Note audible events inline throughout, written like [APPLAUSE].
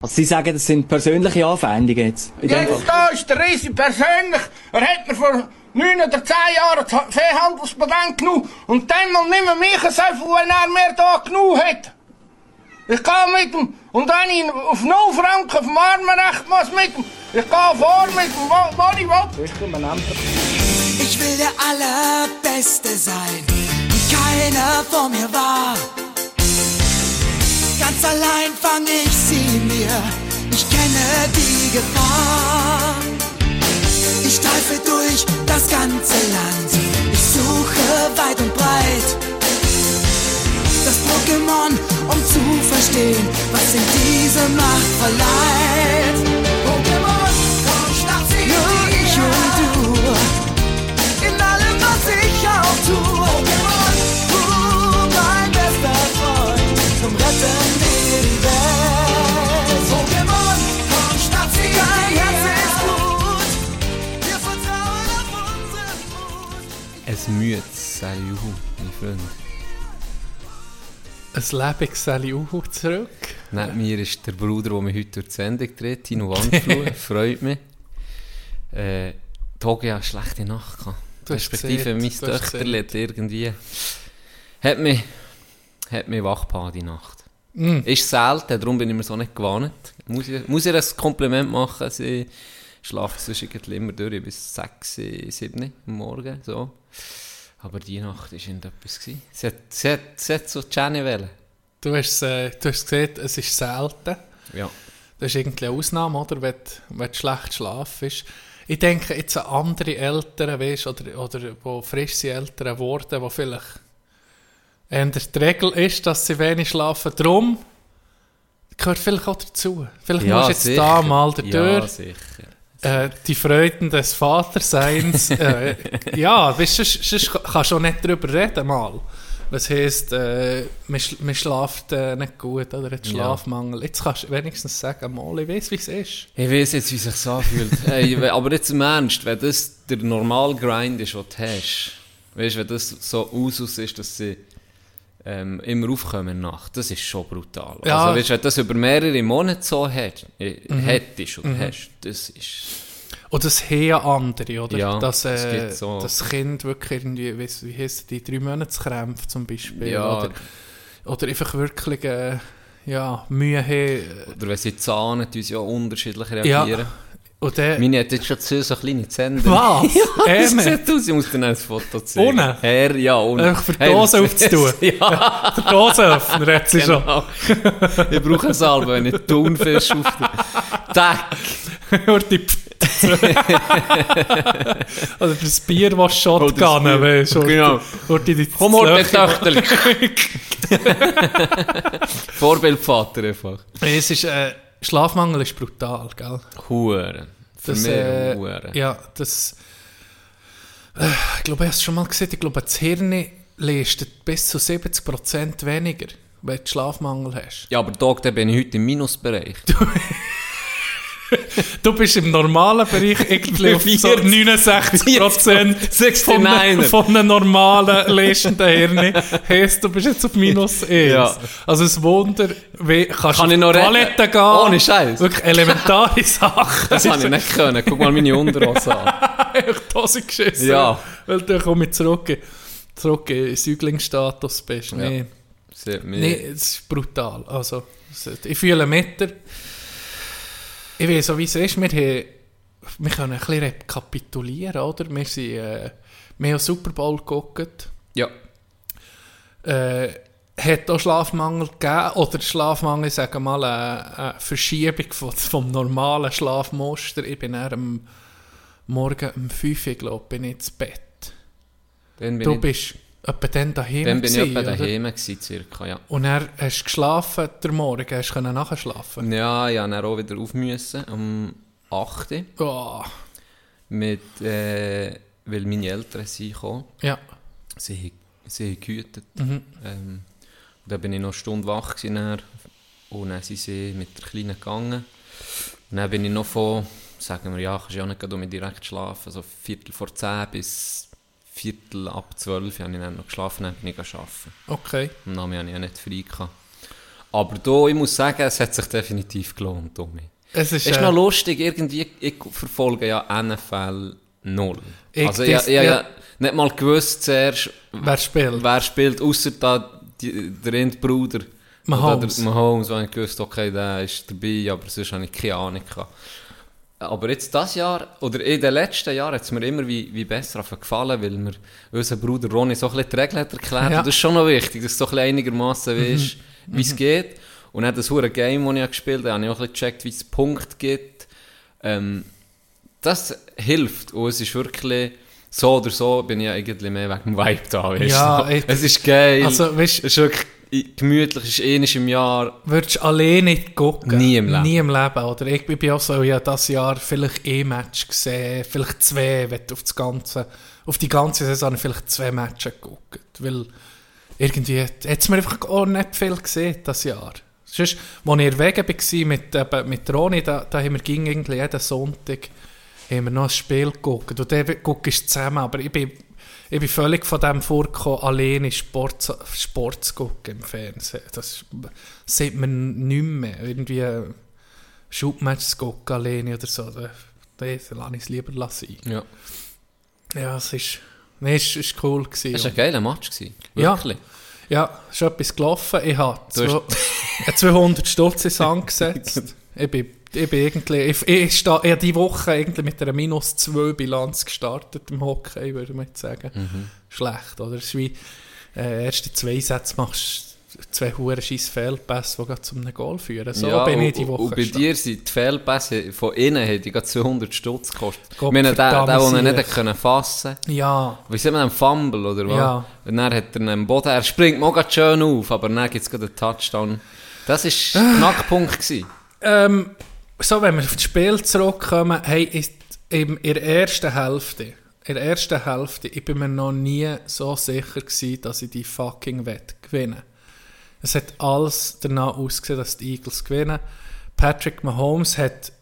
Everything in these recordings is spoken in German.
Also Sie sagen, das sind persönliche Anfeindungen jetzt? In dem Jetzt Fall. da ist der Risi persönlich. Er hat mir vor neun oder zehn Jahren das Freihandelspatent genommen. Und dann mal nicht mehr mich viel, wenn er mir da genommen hat. Ich gehe mit ihm. Und wenn ich auf 0 Franken auf dem Armenrecht muss mit ihm. Ich gehe vor mit ihm, wo, wo ich will. Ich will der Allerbeste sein, wie keiner vor mir war. Ganz allein fang ich sie mir, ich kenne die Gefahr. Ich streife durch das ganze Land, ich suche weit und breit. Das Pokémon, um zu verstehen, was in diese Macht verleiht. Müdes Salju, mein Freund. Ein Lebenseli Uhu zurück. Neben mir ist der Bruder, der mich heute durch die Sendung dreht, Tino Wandflur. [LAUGHS] Freut mich. Äh, Togi hat eine schlechte Nacht gehabt. Respektive mein Töchterli hat irgendwie... Hat mich, hat mich wach die Nacht. Mm. Ist selten, darum bin ich mir so nicht gewarnt. Muss ich, muss ich ein Kompliment machen, sie schlafen sonst irgendwie immer durch bis 6, 7 am Morgen, so. Aber die Nacht war irgendetwas. gewesen. Sie hat, sie hat, sie hat so Jenny wollen. Du hast, äh, du hast gesehen, es ist selten. Ja. Das ist irgendwie eine Ausnahme, oder? Wenn, wenn schlecht schlafst. Ich denke jetzt an andere Eltern, weißt, oder, oder wo frisch sind Eltern geworden, wo vielleicht eher die Regel ist, dass sie wenig schlafen. Drum gehört vielleicht auch dazu. Vielleicht musst du jetzt da mal Ja, dadurch sicher. Äh, die Freuden des Vaterseins. äh, [LAUGHS] ja, weißt, du, sonst, kannst du auch nicht darüber reden mal. Was heisst, äh, man, sch man schlaft äh, nicht gut oder hat Ja. Schlafmangel. Jetzt kannst du wenigstens sagen, mal, ich weiß, wie es ist. Ich weiß jetzt, wie es sich anfühlt. [LAUGHS] hey, aber jetzt im Ernst, wenn das der normale Grind ist, den du hast, weißt du, wenn das so Usus ist, dass sie ähm, immer aufkommen Nacht, das ist schon brutal. Ja. Also, weißt, wenn du das über mehrere Monate so hat, äh, Mhm. hättest oder hast, das ist... Oder das haben andere, oder? Ja, dass, äh, so- das Kind wirklich irgendwie, wie, wie heisst die, drei Monatskrämpfe zum Beispiel. Ja. Oder, oder einfach wirklich äh, ja, Mühe haben. Oder wenn sie zahnen, tun sie ja unterschiedlich Ja. Und dann, Meine hat jetzt schon so so kleine Zähne. Was? [LAUGHS] Das Ähme? sieht aus, ich muss dir noch ein Foto zeigen. Ohne? Herr, ja, ohne. Einfach für die Dose [LAUGHS] aufzutun. [LAUGHS] ja, der Dosenöffner hat sie schon. genau. ich brauche eine Salbe, wenn ich Thunfisch auf Tack! Oder die Oder das Bier, das Shotgun, weißt du? Genau. Oder die, die Komm, Löcher- Töchterli. Vorbildvater einfach. Es ist, äh, Schlafmangel ist brutal, gell? Huren. Für Das, mich äh, Huren. Ja, das. Äh, ich glaube, ich habe es schon mal gesehen. Ich glaube, das Hirn leistet bis zu 70% weniger, wenn du Schlafmangel hast. Ja, aber Tag, da bin ich heute im Minusbereich. [LAUGHS] [LAUGHS] Du bist im normalen Bereich irgendwie auf so 40. 69% [LAUGHS] von, einem- 69er. von einem normalen leistenden Hirn. Heißt, du bist jetzt auf minus 1. Ja. Also ein Wunder, wie kannst Kann du ich noch auf die reden? Toilette gehen. Ohne Scheiß. Wirklich elementare [LAUGHS] Sachen. Das habe ich nicht können. Guck mal meine Unterhose an. die Hose geschissen. Ja. Weil du komm ich zurück, zurück in Säuglingsstatus bist. Nee, Sehr- nee, es ist brutal. Also, ich fühle mit dir. Ich weiß auch, wie es ist. Wir, haben, wir können ein bisschen rekapitulieren, oder? Wir, sind, äh, wir haben Super Bowl geguckt. Ja. Äh, hat auch Schlafmangel gegeben? Oder Schlafmangel, sagen wir mal, eine, eine Verschiebung von, vom normalen Schlafmuster? Ich bin am Morgen um 5 Uhr, glaube ich, bin ich ins Bett. Du ich, bist etwa dann daheim dann bin ich etwa daheim gewesen, circa, ja. Und dann hast du geschlafen, der Morgen, hast du können nachher schlafen. Ja, musste dann auch wieder auf müssen, um 8 Uhr. Oh, Mit, äh, weil meine Eltern sind gekommen. ja. Sie, haben- sie haben gehütet. Mhm. Ähm, und dann bin ich noch eine Stunde wach gewesen, dann. und dann sind sie mit der Kleinen gegangen. Und dann bin ich noch von, sagen wir, ja, kannst ja auch nicht direkt schlafen, so Viertel vor zehn bis Viertel ab zwölf habe ich dann noch geschlafen, dann bin ich arbeiten. Okay. Am Namen hatte ich ja nicht frei. Gehabt. Aber da, ich muss sagen, es hat sich definitiv gelohnt, Tommy. Es ist, Es ist äh, noch lustig, irgendwie, ich verfolge ja NFL null. Ich also ich, ich, ich, ja. ja nicht mal gewusst zuerst, wer spielt. wer spielt, außer da die, der Endbruder. Mahomes. Oder der Mahomes, wo ich gewusst okay, der ist dabei, aber sonst habe ich keine Ahnung gehabt. Aber jetzt das Jahr, oder in den letzten Jahren, hat es mir immer wie, wie besser gefallen, weil mir unser Bruder Ronny so ein bisschen die Regeln hat erklärt. Ja. Und das ist schon noch wichtig, dass du so ein bisschen einigermaßen weißt, wie es geht. Und dann das hure Game, das ich gespielt habe, habe ich auch ein bisschen gecheckt, wie es Punkte gibt. Ähm, das hilft. Und es ist wirklich, so oder so bin ich ja irgendwie mehr wegen dem Vibe da. Weißt Ja, du? [LAUGHS] es ist geil. Also, weißt es ist wirklich gemütlich, ist ähnlich im Jahr. Würdest du alleine gucken? Nie im Leben. Nie im Leben, oder? Ich bin auch so, ja, das Jahr vielleicht ein Match gesehen, vielleicht zwei, wenn auf, das ganze, auf die ganze Saison vielleicht zwei Matches geguckt. Weil irgendwie hat es mir einfach auch nicht viel gesehen, das Jahr. Sonst, als ich in Wegen war mit, eben, mit Roni, da, da haben wir ging irgendwie jeden Sonntag haben wir noch ein Spiel geguckt. Und dann guckst du zusammen, aber ich bin, ich bin völlig von dem vorgekommen, alleine Sport, Sport zu gucken im Fernsehen. Das sieht man nicht mehr. Irgendwie Schubmatch zu gucken, alleine oder so. Da, da lasse ich es lieber lassen. Ja. Ja, es ist, nee, es ist cool gewesen. Es war ein geiler Match. Gewesen. Ja. Wirklich. Ja, ist etwas gelaufen. Ich habe Du hast- zwei- [LAUGHS] 200 Stutz ins angesetzt. [LAUGHS] ich bin, ich bin irgendwie, ich, ich, sta- ich habe diese Woche irgendwie mit einer minus 2 Bilanz gestartet im Hockey, würde man jetzt sagen. Mhm. Schlecht, oder? Es ist wie, äh, erste zwei Sätze machst zwei hure scheiß Fehlpässe, die gerade zum einem Goal führen. So ja, bin ich die Woche Und bei dir sind die Fehlpässe von innen, die gerade 200 Stutz gekostet. Gott Ich meine, der, der, verdammt nicht können fassen Ja, Wie sieht man einen Fumble, oder was? Ja. Und dann hat er einen Boden, er springt mal schön auf, aber dann gibt es gerade einen Touchdown. Das war der [SIGHS] Knackpunkt. Gewesen. Ähm, so, wenn wir auf das Spiel zurückkommen, hey, ist in der ersten Hälfte, in der ersten Hälfte, ich bin mir noch nie so sicher gewesen, dass ich die fucking Wette gewinne. Es hat alles danach ausgesehen, dass die Eagles gewinnen. Patrick Mahomes hat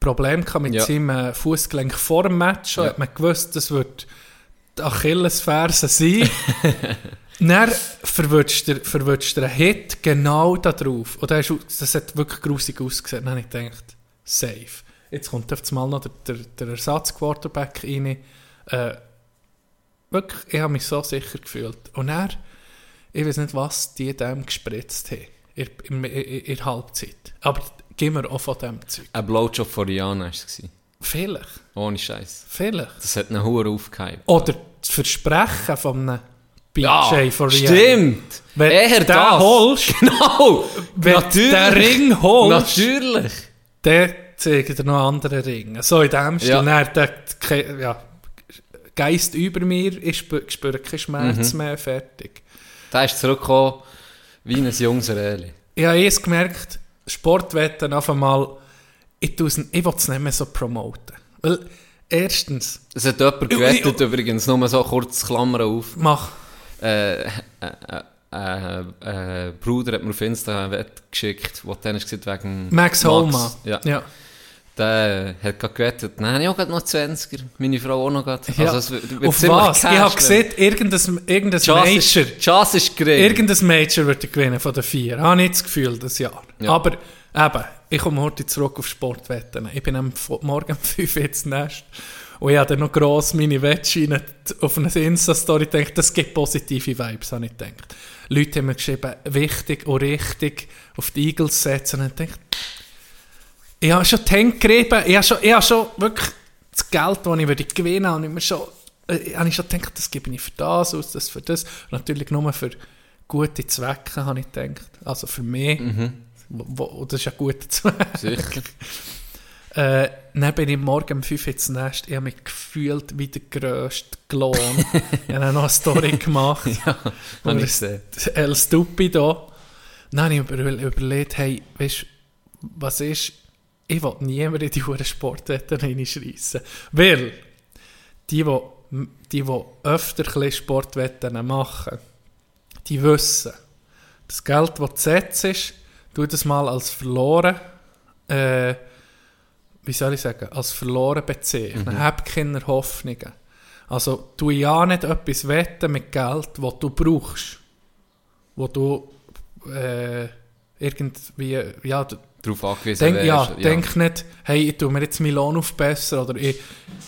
Probleme gehabt mit Ja. seinem äh, Fußgelenk vor dem Match. Ja. hat man gewusst, das wird die Achillesferse sein. [LAUGHS] Dann verwünscht er, verwünscht er einen Hit genau da drauf. Und das hat wirklich grusig ausgesehen. Dann habe ich gedacht, safe. Jetzt kommt auf einmal noch der, der, der Ersatzquarterback rein. Äh, wirklich, ich habe mich so sicher gefühlt. Und er, ich weiß nicht, was die dem gespritzt haben. In, in, in, in Halbzeit. Aber gehen wir auch von dem Zeug. Ein Blowjob von Rihanna war es. Vielleicht. Ohne Scheiß. Vielleicht. Das hat einen Huren aufgehypt. Oder das Versprechen von einem BJ Ja, von Rihanna. stimmt. Wenn Eher du den das. holst, [LAUGHS] Genau. wenn du den Ring holst, Natürlich. Dann zeigt er noch andere Ringe. So in dem Stil. Ja. Ja. Der, der, ja, Geist über mir, ich spüre, spüre keinen Schmerz Mhm. mehr, fertig. Da ist zurückgekommen wie ein junges Reli. Ich habe erst gemerkt, Sportwetten auf einmal, ich, ich will es nicht mehr so promoten. Weil, erstens, Es hat jemand gewettet, übrigens, nur so kurz Klammern auf. mach, Äh, äh, äh, äh, Bruder hat mir auf Insta ein Wett geschickt, wo dann gesagt wegen Max Holma. Ja. ja. Der hat gerade gewettet. Habe ich auch noch 20er. Meine Frau auch noch gerade. Ja. Also Auf was? Ich Cash habe werden. gesehen, irgendein, irgendein Chance Major, ist, Chance ist gering. irgendein Major wird er gewinnen von den vier. Habe ich das Gefühl, das Jahr. Ja. Aber eben, ich komme heute zurück auf Sportwetten. Ich bin am Morgen um 5 Uhr ins Nest und ich habe dann noch gross meine Wettscheine auf eine Insta-Story gedacht, das gibt positive Vibes, habe ich gedacht. Leute haben mir geschrieben, wichtig und richtig auf die Eagles setzen und ich dachte, ich habe schon die Hände gerieben, ich habe schon, ich habe schon wirklich das Geld, das ich würde gewinnen würde, habe ich mir schon, äh, habe ich schon gedacht, das gebe ich für das aus, das für das. Und natürlich nur für gute Zwecke, habe ich gedacht. Also für mich, wo, wo, das ist ein guter Zweck. Sicher. [LAUGHS] Äh, dann bin ich morgen um 5 Uhr ins Nest. Ich habe mich gefühlt wie der grösste Klon. [LAUGHS] ich habe noch eine Story gemacht. [LAUGHS] ja, habe ich gesehen. El Stupido. Dann habe ich über, überlegt, hey, weißt was ist, ich will niemand in die Huren Sportwetten reinschreissen. Weil, die, die, die, die öfter Sportwetten machen, die wissen, das Geld, das du setzt, tu das mal als verloren, äh, wie soll ich sagen, als verloren bezeichnen. Hab keine Hoffnungen. Also, tu ja nicht etwas wetten mit Geld, das du brauchst. Wo du, äh, irgendwie, ja, Darauf angewiesen denk, wärst. ja, denk nicht, hey, ich tue mir jetzt Milan aufbessern oder ich,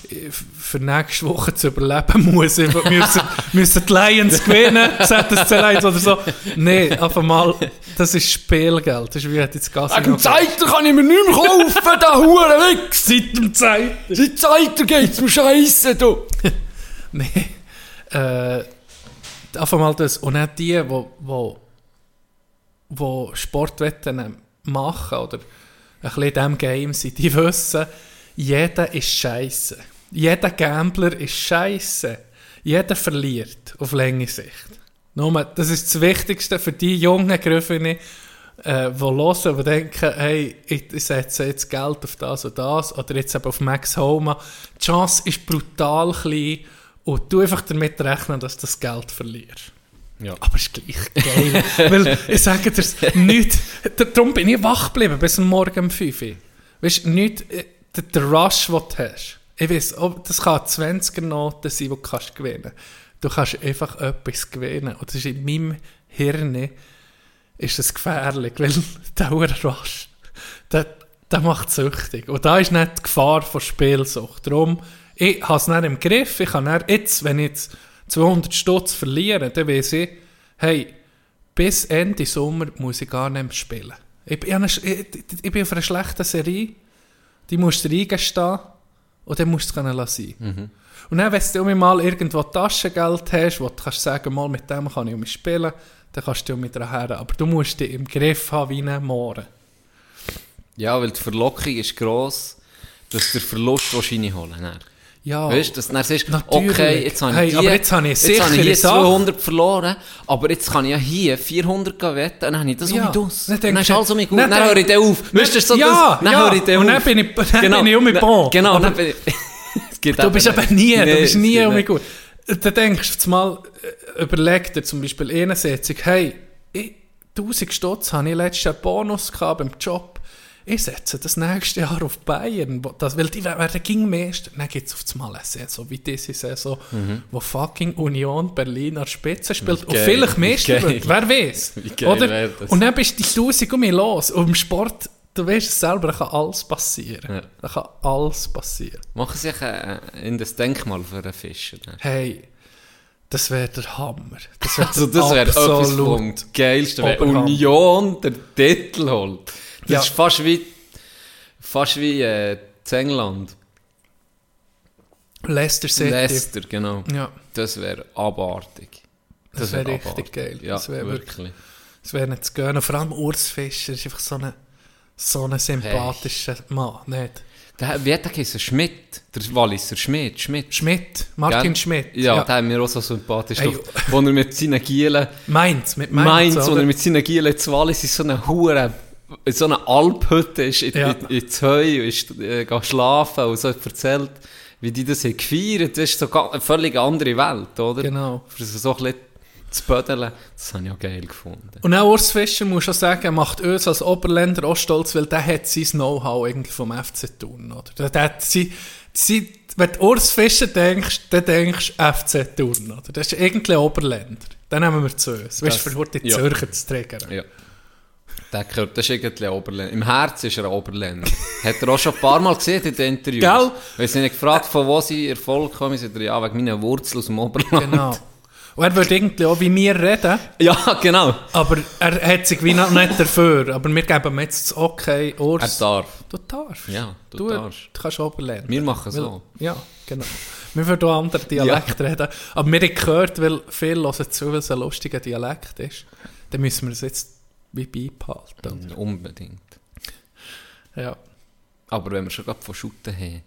ich für nächste Woche zu überleben muss, ich müssen, [LAUGHS] müssen die Lions gewinnen, ZSC Lions oder so. Nein, einfach mal, das ist Spielgeld. Das ist wie jetzt Gassi Wegen dem Zeiter kann ich mir nicht mehr kaufen, der Hure weg! Seit dem Zeit. Seit Zeiter geht's mir scheisse, du! [LAUGHS] Nein. Äh, einfach mal das. Und auch die, wo, wo, wo Sportwetten machen oder ein bisschen in diesem Game sind, die wissen, jeder ist scheiße. Jeder Gambler ist scheiße. Jeder verliert auf lange Sicht. Nur, das ist das Wichtigste für die jungen Grüffene, äh, die hören und denken, hey, ich setze jetzt Geld auf das und das oder jetzt eben auf Max Homa. Die Chance ist brutal klein und du einfach damit rechnen, dass du das Geld verlierst. Ja. Aber es ist gleich geil. [LAUGHS] Weil ich sage dir nicht, darum bin ich wach geblieben bis Morgen um 5 Uhr. Weißt du, nicht äh, der, Rush, den du hast. Ich weiß, das kann 20er Noten sein, die du kannst gewinnen Du kannst einfach etwas gewinnen. Und das ist in meinem Hirn ist das gefährlich, weil [LAUGHS] der Rush, der, der macht süchtig. Und da ist nicht die Gefahr von Spielsucht. Darum, ich habe es nicht im Griff. Ich kann dann jetzt, wenn ich jetzt 200 Stutz verliere, dann weiß ich, hey, bis Ende Sommer muss ich gar nicht mehr spielen. Ich, bin- ich, ich, ich bin auf einer schlechten Serie, die musst du reingestehen und dann musst du es können lassen. Und dann, wenn du mal irgendwo Taschengeld hast, wo du kannst sagen, mal mit dem kann ich um mich spielen, dann kannst du mit daher. Aber du musst dich im Griff haben wie ein Mohren. Ja, weil die Verlockung ist gross, dass der Verlust wahrscheinlich holen dann. Ja, Weißt du, dass du dann siehst, Natürlich. okay, jetzt habe ich, Hey, die, aber jetzt habe ich jetzt habe ich hier Sache. 200 verloren, aber jetzt kann ich ja hier 400 gehen wetten, dann habe ich das Ja. um mich aus. Dann Dann ist du- alles um mich gut, dann dann höre ich den auf. Weißt du, so ja, das, dann ja. höre ich den und auf. dann bin ich, [LAUGHS] dann bin ich um mich bon. Genau, Aber dann bin ich... [LAUGHS] Du bist aber nie, nicht. du Nee, bist nie um mich gut. Dann denkst du mal, äh, überleg dir zum Beispiel eine Sitzung, hey, ich, 1000 Stutz habe ich letztes Jahr Bonus gehabt beim Job. Ich setze das nächste Jahr auf Bayern, das, weil die werden ging Meister. Dann gibt es auf einmal eine Saison wie diese Saison, wo fucking Union Berlin an Spitze spielt und vielleicht Meister wird. Wer weiß? [LAUGHS] Wär das? Und dann bist du die 1000 um los. Und im Sport, du weißt es selber, da kann alles passieren. Ja. Da kann alles passieren. Machen Sie sich äh, in das Denkmal für einen Fischer. Hey, das wäre der Hammer. Das wär Also das wäre etwas vom Geilsten, wenn. Union den Titel holt. Das Ja. ist fast wie, fast wie äh, England. Leicester City. Leicester, genau. Ja, Das wäre abartig. Das wär wär richtig abartig. geil. Ja, Das wär wirklich. das wäre nicht zu gehen. Vor allem Urs Fischer ist einfach so ein so sympathischer Mann. Nicht? Der, wie hat der geheißen? Schmidt. Der Walliser Schmidt. Schmidt. Schmidt, Martin Gell? Schmidt. Ja, der hat mir auch so sympathisch. Hey. Wo er mit seinen Gielen Mainz, mit Mainz. Mainz, wo er mit seinen Gielen zu Wallis in so einer Hure, in so einer Alphütte ist, in, Ja. in, ins Heu und ist äh, schlafen und so erzählt, wie die das haben gefeiert. Das ist so eine völlig andere Welt, oder? Genau. Für so ein bisschen zu bödeln, das habe ich auch geil gefunden. Und auch Urs Fischer, muss schon sagen, macht uns als Oberländer auch stolz, weil der hat sein Know-how irgendwie vom FC Thun, oder? Der, der hat sein, sein, wenn du Urs Fischer denkst, dann denkst du FC Thun, oder? Das ist irgendwie ein Oberländer. Dann nehmen wir zu uns. Weißt du, für heute die ja. Zürcher zu triggern. Ja. Der gehört, das ist irgendwie ein Oberländer. Im Herz ist er ein Oberländer. [LAUGHS] Hat er auch schon ein paar Mal gesehen in den Interviews. Gell? Weil sie ihn gefragt, von wo sie Erfolg kommen, sie sagen, ja, wegen meiner Wurzel aus dem Oberland. Genau. Und er würde irgendwie auch wie wir reden, [LAUGHS] Ja, genau. aber er hat sich wie noch nicht dafür. Aber wir geben ihm jetzt das Okay, Er Urs. darf. Du darfst. Ja, du du, darfst. du kannst Oberländer. Wir machen Weil- so. Ja, genau. Wir würden auch andere Dialekte reden. Aber wir haben gehört, weil viele hören zu, weil es ein lustiger Dialekt ist. Dann müssen wir es jetzt wie beibehalten. Unbedingt. Ja. Aber wenn wir schon gerade von Schutten haben,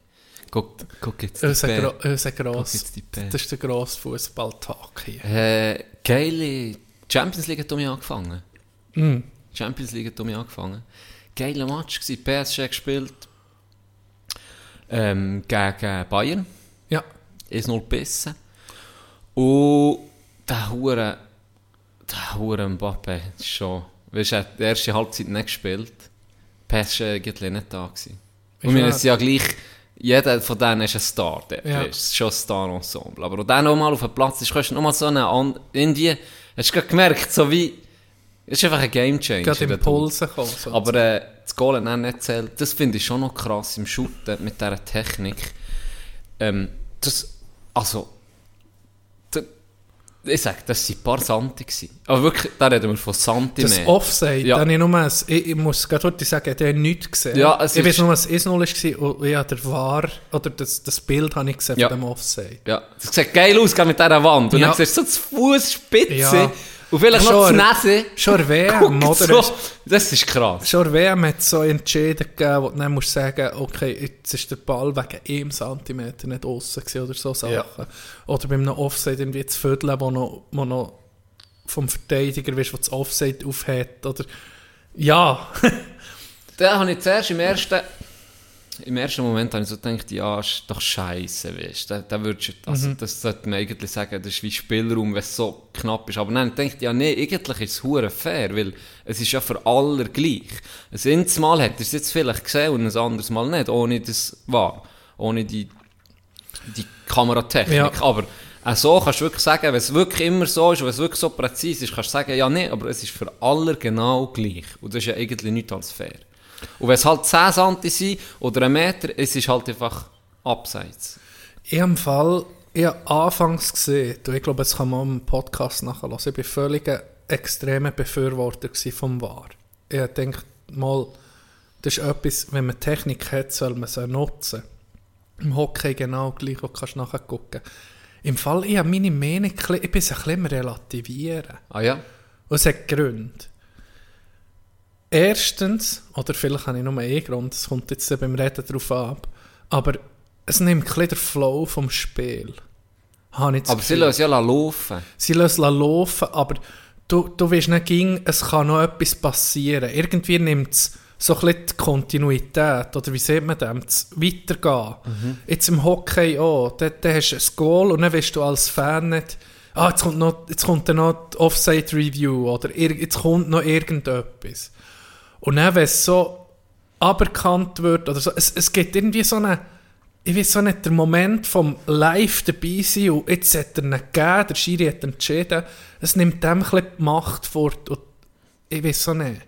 guck, guck jetzt die Unser, Bär. gro unser Guck gross, das ist der grosse Fußballtag hier. Äh, geile Champions League hat um mich angefangen. Mm. Champions League hat um mich angefangen. Geiler Match gewesen. PSG gespielt. Ähm, gegen Bayern. Ja. 1-0 gebissen. Und der Hure, der Hure Mbappe ist schon, du, er die erste Halbzeit nicht gespielt. PSG war eigentlich nicht da. Gewesen. Und wir sind ja gleich, jeder von denen ist ein Star. Der Ja. ist schon ein Star-Ensemble. Aber wenn der nochmal auf den Platz ist, kannst du nochmal so eine, irgendwie, hast du gerade gemerkt, so wie, Es ist einfach ein Game Changer. Gerade Impulse kommen. So. Aber äh, das Goal hat nicht zählt. Das finde ich schon noch krass im Shooten mit dieser Technik. Ähm, das, also, ich sag, das waren ein paar Santi. Aber wirklich, da reden wir von das Zentimeter. Offside, Ja. habe ich, nur ein, ich, ich muss gerade heute sagen, der hat nichts gesehen. Ja, es ich weiß nur, was 1-0 war und ja, der war oder das, das Bild habe ich gesehen Ja. von dem Offside. Ja, das sieht geil aus, mit dieser Wand. Und Ja. dann siehst du so das Fußspitze Ja. Und vielleicht noch Schon- das Nase. Schon der WM, oder? so. Das ist krass. Schon der WM hat so Entschieden gegeben, wo du dann musst sagen, okay, jetzt ist der Ball wegen einem Zentimeter nicht außen gewesen oder so Sachen. Ja. Oder beim einem Offside irgendwie zu vierteln, wo noch, wo noch vom Verteidiger weißt, wo das Offside aufhat. Oder ja, [LAUGHS] Da habe ich zuerst im ersten, im ersten Moment habe ich so gedacht, ja, ist doch scheiße, weißt. Da, da würdest also Mhm. das sollte man eigentlich sagen, das ist wie Spielraum, wenn es so knapp ist. Aber nein, ich dachte, ja, nee, eigentlich ist es hure fair, weil es ist ja für alle gleich. Ein Mal hat er es jetzt vielleicht gesehen und ein anderes Mal nicht, ohne das war, ohne die, die Kameratechnik. Ja. Aber auch so kannst du wirklich sagen, wenn es wirklich immer so ist und wenn es wirklich so präzise ist, kannst du sagen, ja, nee, aber es ist für alle genau gleich. Und das ist ja eigentlich nichts als fair. Und wenn es halt 10 Santi sind oder ein Meter, es ist halt einfach abseits. Ich habe im Fall, ich habe anfangs gesehen, und ich glaube, das kann man im Podcast nachhören, ich war völlig ein extremer Befürworter vom VAR. Ich gedacht, mal, das ist etwas, wenn man Technik hat, soll man sie nutzen. Im Hockey genau gleich, wo du kannst nachgucken. Im Fall, ich habe meine Meinung, ich bin ein bisschen relativieren. Ah ja? Und es hat Gründe. Erstens, oder vielleicht habe ich nur einen Grund, das kommt jetzt beim Reden darauf ab, aber es nimmt ein den Flow vom Spiel. Aber sie Gefühl. lassen ja laufen. Sie lassen es laufen, aber du, du weißt nicht, ging, es kann noch etwas passieren. Irgendwie nimmt es so ein bisschen die Kontinuität, oder wie sieht man das, Weitergehen. Jetzt im Hockey auch, da, da hast du ein Goal und dann weißt du als Fan nicht, ah, jetzt kommt, noch, jetzt kommt noch die Offside-Review oder jetzt kommt noch irgendetwas. Und dann, wenn es so aberkannt wird, oder so, es, es gibt irgendwie so eine, ich weiß so nicht, der Moment vom live dabei sein und jetzt hat er ihn gegeben, der Schiri hat entschieden, es nimmt dem ein die Macht fort und ich weiß so nicht.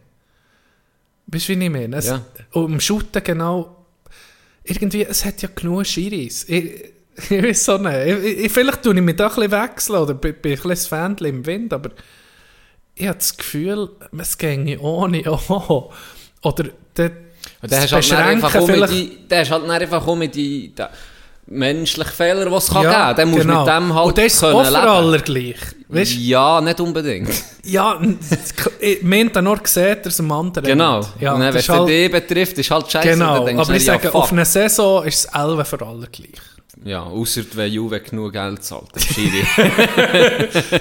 Weißt du, wie ich meine? Es, Ja. Und im Shooten genau, irgendwie, es hat ja genug Schiris. Ich, [LAUGHS] ich weiß so nicht. Ich, ich, vielleicht tue ich mich da ein bisschen wechseln oder bin, bin ein bisschen ein Fähnchen im Wind, aber ich habe das Gefühl, es ginge ohne auch. Oder der, Und dann hast halt einfach um die, hast halt einfach um die, menschlichen Fehler, die es kann Ja, geben. Dann musst du genau. mit dem halt Und das ist können auch für leben. alle gleich. Weißt? Ja, nicht unbedingt. [LAUGHS] Ja, ich meinte nur gesehen, er es am anderen. Genau. nicht. Ja, wenn das es halt, die betrifft, ist halt scheiße. Genau, aber ich sage, ja, auf fuck. einer Saison ist es 11 für alle gleich. Ja, außer wenn Juve genug Geld zahlt. [LAUGHS]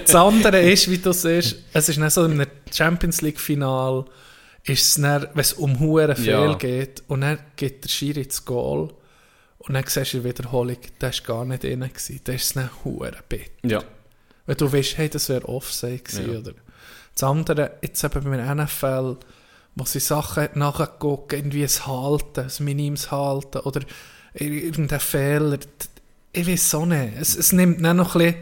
Das andere ist, wie du siehst, es ist nicht so in einem Champions League-Final, ist es dann, wenn es um hohen Fehl Ja. geht und dann geht der Schiri das Goal und dann siehst du in der Wiederholung, der war gar nicht drin, gewesen. der ist dann hure bitter. ja. Wenn du weißt, hey, das wäre Offside gewesen, Ja. oder? Das andere, jetzt eben bei einem NFL, wo sie Sachen nachgucken, irgendwie ein Halten, ein minimes Halten oder irgendein Fehler. Ich weiß so nicht. Es, es nimmt dann noch ein bisschen,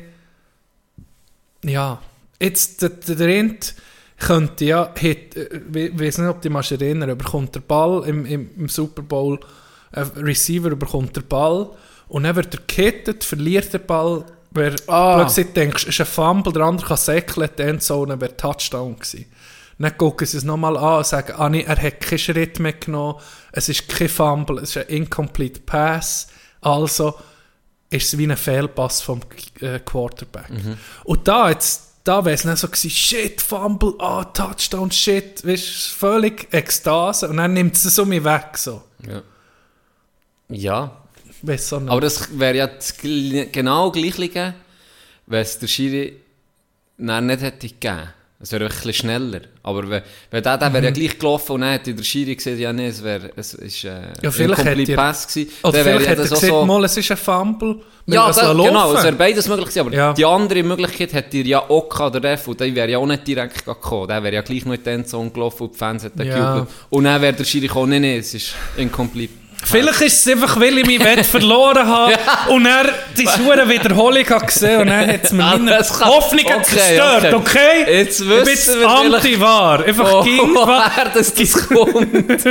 ja, jetzt der, der, Rind könnte ja, äh, ich weiß nicht, ob die mal erinnern, er bekommt der Ball im, im, im Super Bowl, ein Receiver bekommt der Ball und dann wird er gekittet, verliert der Ball, wer Ah. plötzlich denkst, ist ein Fumble, der andere kann säckeln, die Endzone wäre Touchdown gewesen. Dann gucken sie es nochmal an und sagen, ah, nee, er hat keinen Schritt mehr genommen, es ist kein Fumble, es ist ein Incomplete Pass, also ist es wie ein Fehlpass vom äh, Quarterback. Und da jetzt, da wäre es dann so gewesen, shit, Fumble, ah, Touchdown, shit, weißt völlig Ekstase und dann nimmt es um mich weg, so. ja. Ja. Weiss so nicht. Aber das wäre ja das genau gleiche, wenn es der Schiri dann nicht hätte gegeben. Es wäre ein bisschen schneller. Aber wenn, wenn der, der wäre ja Mhm. gleich gelaufen und dann hätte der Schiri gesehen, ja, nee, es wäre, es ist, äh, Ja, vielleicht ein hätte Pass gewesen. Oder Dann vielleicht hat er gesagt, so- mal, es ist ein Fumble, Ja, das, genau, es wäre beides möglich gewesen, aber Ja. die andere Möglichkeit hätte ihr ja auch gehabt, der Ref, und der wäre ja auch nicht direkt gekommen. Der wäre ja gleich noch in die Endzone gelaufen und die Fans hätten Ja. gejubelt. Und dann wäre der Schiri gekommen, nee, nee, es ist incomplete. Vielleicht ist es einfach, weil ich mein Wett verloren habe [LAUGHS] und er die Schuhe Wiederholung hat gesehen und dann [LAUGHS] hat es mir meine Hoffnung okay, zerstört, okay? okay. Jetzt ich bin wissen jetzt wir vielleicht- anti-wahr. Einfach Oh, ging [LAUGHS] woher das, das kommt.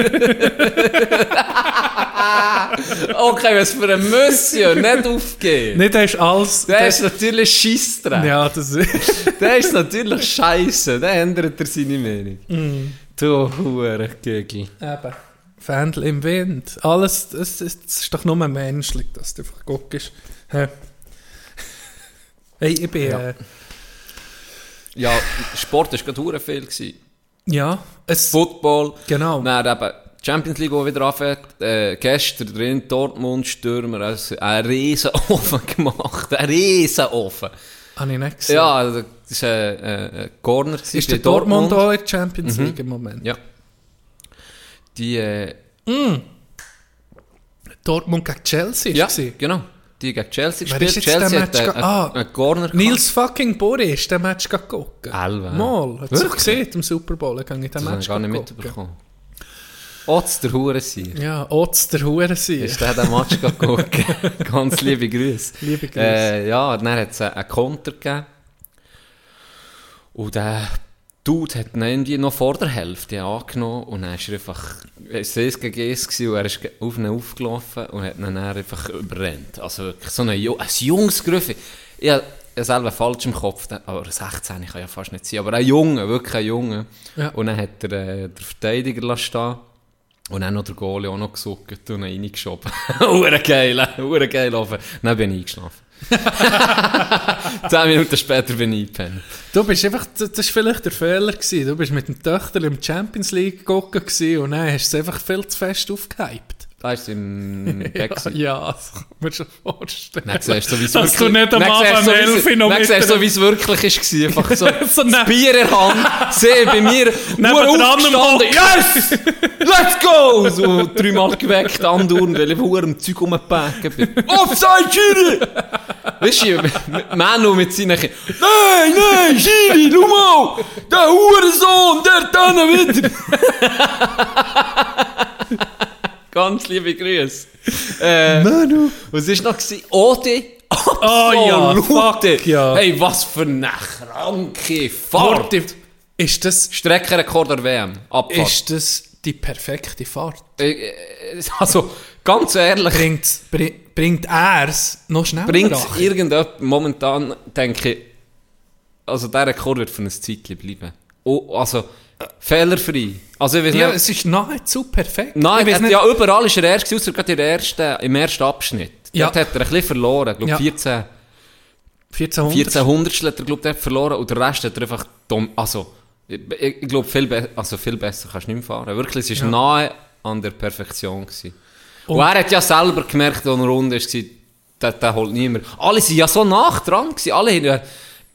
okay, was für ein Monsieur, nicht aufgeben. Nicht hast alles... Der ist natürlich Scheissdreck. ja, das ist... Der ist natürlich scheiße. Der ändert er seine Meinung. Mm. Du hure Gegel. Eben. Fändel im Wind. Alles, das, ist- doch nur menschlich, dass du einfach guckst. Hey, ich bin... Ja. Ja, äh, Ja, Sport war gerade viel. Gewesen. ja es... Football. Genau. Dann eben Champions League, die wieder anfängt. Äh, gestern drin, Dortmund, Stürmer, also einen riesen Ofen [LAUGHS] gemacht. Einen riesen Ofen. Habe ich nicht gesehen. Ja, also, das war ein, ein, ein Corner. Ist der Dortmund auch in der Champions League im Moment? Ja. Die, äh, Dortmund gegen Chelsea ja, war genau. Die gegen Chelsea Wer gespielt. Chelsea hat Match einen ah, einen Corner gehabt. Nils fucking Buri ist den Match geguckt. Elf, Mal, hat es gesehen im Super Bowl, ich den Das Match gar nicht geguckt. mitbekommen. Otz, der Hurensier. Ja, Otz der Hurensier. Ist der den Match geguckt? [LAUGHS] Ganz liebe Grüße. Liebe Grüße. Äh, ja, dann hat es einen Konter gegeben. Und der Dude hat ihn irgendwie noch vor der Hälfte angenommen und dann ist er einfach, es war gegen es und er ist auf ihn aufgelaufen und hat ihn dann einfach überrennt. Also wirklich so ein, ein junges Griffe. Ich habe selber falsch im Kopf, aber 16 kann ja fast nicht sein, aber ein Junge, wirklich ein Junge. Ja. Und dann hat er äh, den Verteidiger stehen und dann noch der Goalie auch noch gesucht und ihn reingeschoben. [LAUGHS] Hure geil, hure geil offen. Dann bin ich eingeschlafen. [LAUGHS] Zehn Minuten später bin ich eingepennt. Du bist einfach, das war vielleicht der Fehler gewesen. Du bist mit dem Töchter im Champions League gucken gewesen und dann hast du es einfach viel zu fest aufgehypt. Da ist im Back. [LAUGHS] Ja, ja, das kann man schon vorstellen. Dann siehst du, wie es Dass du nicht am Abend 11 Uhr noch Dann siehst du, wie es wirklich ist. Einfach so, [LAUGHS] So das Bier in Hand, sehe bei mir, nur am aufgestanden, yes, let's go! So dreimal geweckt, andauernd, weil ich dem Zeug rumgepacken bin. Offside, Schiri! Weißt du, [LAUGHS] Manu mit seinen Kindern, nein, nein, Schiri, schau mal, der Hurensohn, der dann wieder. Ganz liebe Grüße. Äh, Manu. Was war noch? Odi. Oh ja, Absolute. fuck ja. Hey, was für eine kranke Fahrt. Ist das, Streckenrekord der WM. Abfahrt. ist das die perfekte Fahrt? Äh, äh, Also, ganz ehrlich, Bringt, bring, bringt er es noch schneller bringt an? irgendjemand momentan, denke ich, also der Rekord wird für ein Zeitchen bleiben. Oh, also, fehlerfrei. Also, ich weiß Ja, nicht, es ist nahezu perfekt. Nein, ich nicht, ja, überall ist er erst, ausser gerade ersten, im ersten Abschnitt. Ja. Dort hat er ein bisschen verloren. Ich glaube, Ja. 14, 1400. 14 Hundertstel hat er, glaub, dort verloren und der Rest hat er einfach dumm, also, ich, ich glaube, viel, also viel besser kannst du nicht mehr fahren. Wirklich, es war Ja. nahe an der Perfektion. Gewesen. Und, Und- er hat ja selber gemerkt, als er rund ist, der, der holt niemand. Alle waren ja so nah dran, gewesen. alle haben ja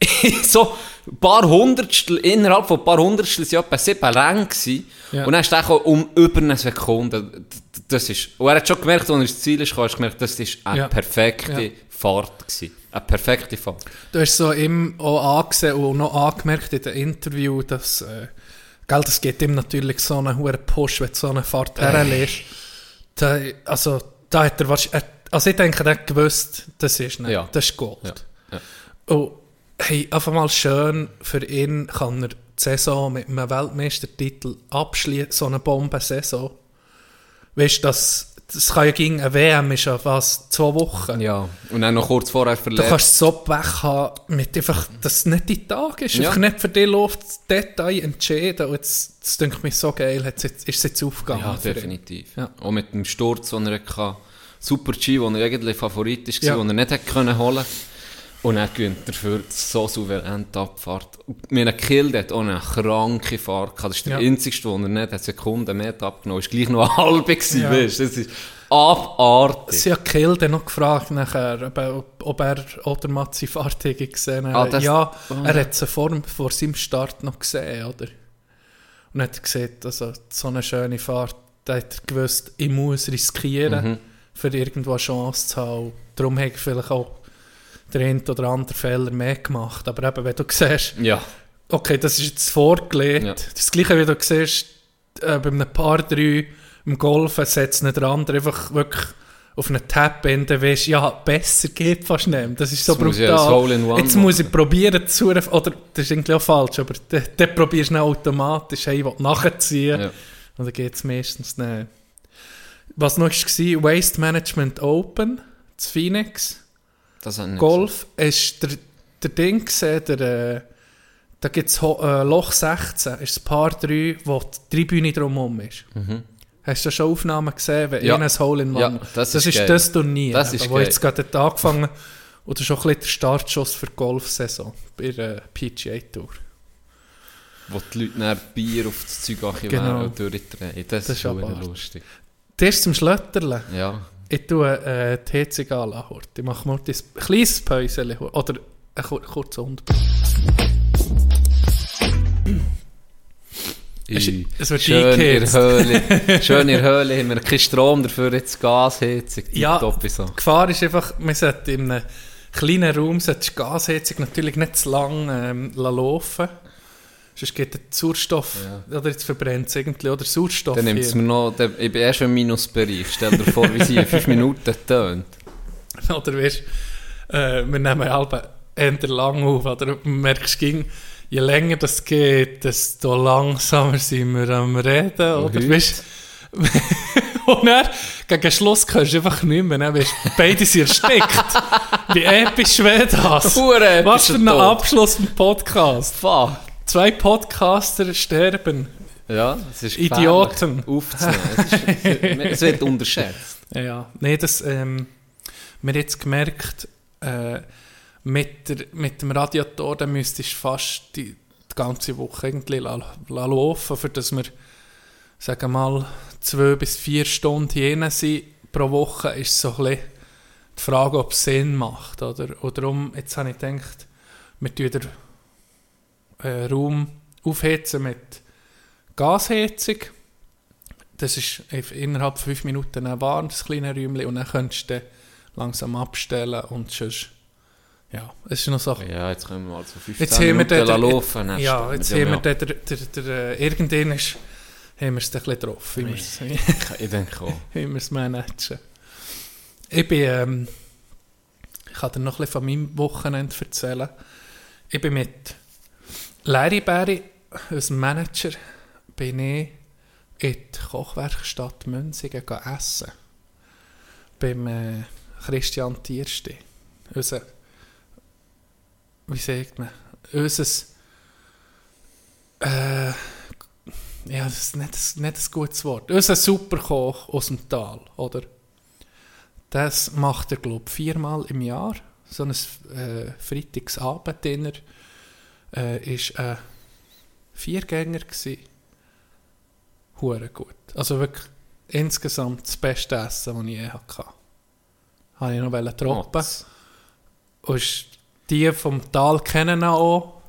[LAUGHS] so ein paar Hundertstel, innerhalb von ein paar Hundertstel waren etwa sieben gewesen. Ja. Und dann ist er um über eine Sekunde. Das ist, und er hat schon gemerkt, als er ins Ziel ist, gekommen, hast gemerkt, das ist eine Ja. perfekte Ja. Fahrt gewesen. Eine perfekte Fahrt. Du hast so ihm auch angesehen und noch angemerkt in dem Interview, dass, äh, gell, das ihm natürlich so einen hohen Push, wenn du so eine Fahrt herlässt. Da, also, da hat er wahrscheinlich, also ich denke, er hat gewusst, das ist nicht, Ja. das ist Gold. Ja. Ja. Und hey, einfach mal schön, für ihn kann er die Saison mit einem Weltmeistertitel abschließen, so eine Bombensaison. Weißt du, das, das kann ja gegen eine WM, ist ja was, zwei Wochen. Ja, und dann noch kurz vorher Du verletzt. kannst so weg haben, mit einfach, dass es nicht die Tag ist. Ja. Einfach nicht für dich läuft das Detail entschieden. Und jetzt, das denke mich so geil, jetzt, ist es jetzt aufgegangen. Ja, definitiv. Ja. Auch mit dem Sturz, den er hatte. Super G, wo er eigentlich Favorit war, Ja. den er nicht hätte können holen Und er gewinnt dafür so souverän die Abfahrt. Mir Kill hat auch eine kranke Fahrt gehabt. Das ist der Ja. einzige, wo er nicht eine Sekunde mehr abgenommen hat. Gleich noch [LAUGHS] eine halbe gewesen, Ja. weißt. Das ist abartig. Sie hat Kill dann noch gefragt, nachher, ob, ob, er oder Matzi Fahrtage gesehen hat. Ah, ja, ah. er hat sie vor, vor seinem Start noch gesehen, oder? Und hat gesehen, also so eine schöne Fahrt, da hat er gewusst, ich muss riskieren, Mhm. für irgendwo eine Chance zu haben. Darum habe ich vielleicht auch der eine oder andere Fehler mehr gemacht. Aber eben, wenn du siehst, Ja. okay, das ist jetzt vorgelegt, Ja. das gleiche, wie du siehst, äh, bei einem Paar 3, im Golfen setzt nicht der andere einfach wirklich auf einen Tap in, dann weisst, ja, besser geht fast nicht. Das ist so muss ich brutal. One Jetzt muss ich probieren zu, oder das ist irgendwie auch falsch, aber dann, dann probierst du automatisch, hey, ich will nachziehen. Ja. Und dann geht es meistens nicht. Was noch war, Waste Management Open, zu Phoenix. Das Golf ist der, der Ding gesehen, der, äh, da gibt es äh, Loch 16, ist das Paar 3, wo die Tribüne drumherum ist. Hast du schon Aufnahmen gesehen, wenn Mhm. Ja. ein Hole in One Ja, das ist geil. das Turnier, Das ist wo geil. jetzt gerade angefangen oder schon ein bisschen der Startschuss für die Golfsaison bei der PGA Tour. Wo die Leute dann Bier auf das Zeug Genau. genau. durchdrehen. Das, Das ist ist schon abartig. lustig. Das zum Schlötterle. Ja. Ich tue äh, die Heizung anlassen. heute. Ich mache mal ein kleines Päuschen oder einen kur kurzen Unterbruch. Es- es wird Schön in der. Höhle. [LAUGHS] Schön in der Höhle haben wir keinen Strom dafür, jetzt Gasheizung. Ja, so. Die Gefahr ist einfach, man sollte in einem kleinen Raum sollte die Gasheizung natürlich nicht zu lang ähm, lassen laufen Sonst geht der Sauerstoff, oder jetzt verbrennt es irgendwie, oder Sauerstoff Dann nimmt es mir noch, der, ich bin erst im Minusbereich. Stell dir vor, wie sie in fünf Minuten tönt. [LAUGHS] Oder weißt, äh, wir nehmen halb eher lang auf, oder du merkst, ging, je länger das geht, desto langsamer sind wir am Reden, oder heute? weißt, [LAUGHS] und dann, gegen Schluss kannst du einfach nicht mehr, dann weißt, beide sind erstickt. [LAUGHS] Wie episch wäre das? Was für ein. Abschluss im Podcast. Fuck. Zwei Podcaster sterben. Ja, es ist Idioten. Aufzunehmen. Es, ist, [LAUGHS] es wird unterschätzt. Ja, nee, das, ähm, wir haben jetzt gemerkt, äh, mit, der, mit dem Radiator, dann müsstest du fast die, die ganze Woche irgendwie la, la laufen, für dass wir, sagen wir mal, zwei bis vier Stunden hier sind pro Woche, ist so ein bisschen die Frage, ob es Sinn macht, oder? Und darum, jetzt habe ich gedacht, wir tun äh, Raum aufheizen mit Gasheizung. Das ist innerhalb von fünf Minuten dann warm, das kleine Räumchen, und dann könntest du langsam abstellen und sonst, ja, es ist noch so... Ja, jetzt können wir mal so 15 Jetzt haben wir Minuten den, laufen. dann ja, jetzt haben wir den, der, der, der, äh, irgendwann ist, haben wir es ein bisschen drauf, wie es- Ich denke auch. [LAUGHS] wie wir es managen. Ich bin, ähm, ich kann dir noch ein bisschen von meinem Wochenende erzählen. Ich bin mit Larry Berry, unserem Manager, bin ich in die Kochwerkstatt Münzigen essen. Beim äh, Christian Tiersti. Unser, wie sagt man, unser, äh, ja, das ist nicht, nicht ein gutes Wort. Unser Superkoch aus dem Tal, oder? Das macht er, glaube ich, viermal im Jahr. So ein äh, Freitagsabend-Dinner. Äh, ist ein Viergänger gsi. Hure gut. Also wirklich insgesamt das beste Essen, das ich je hatte. Habe ich noch droppen. Motz. Und die vom Tal kennen auch.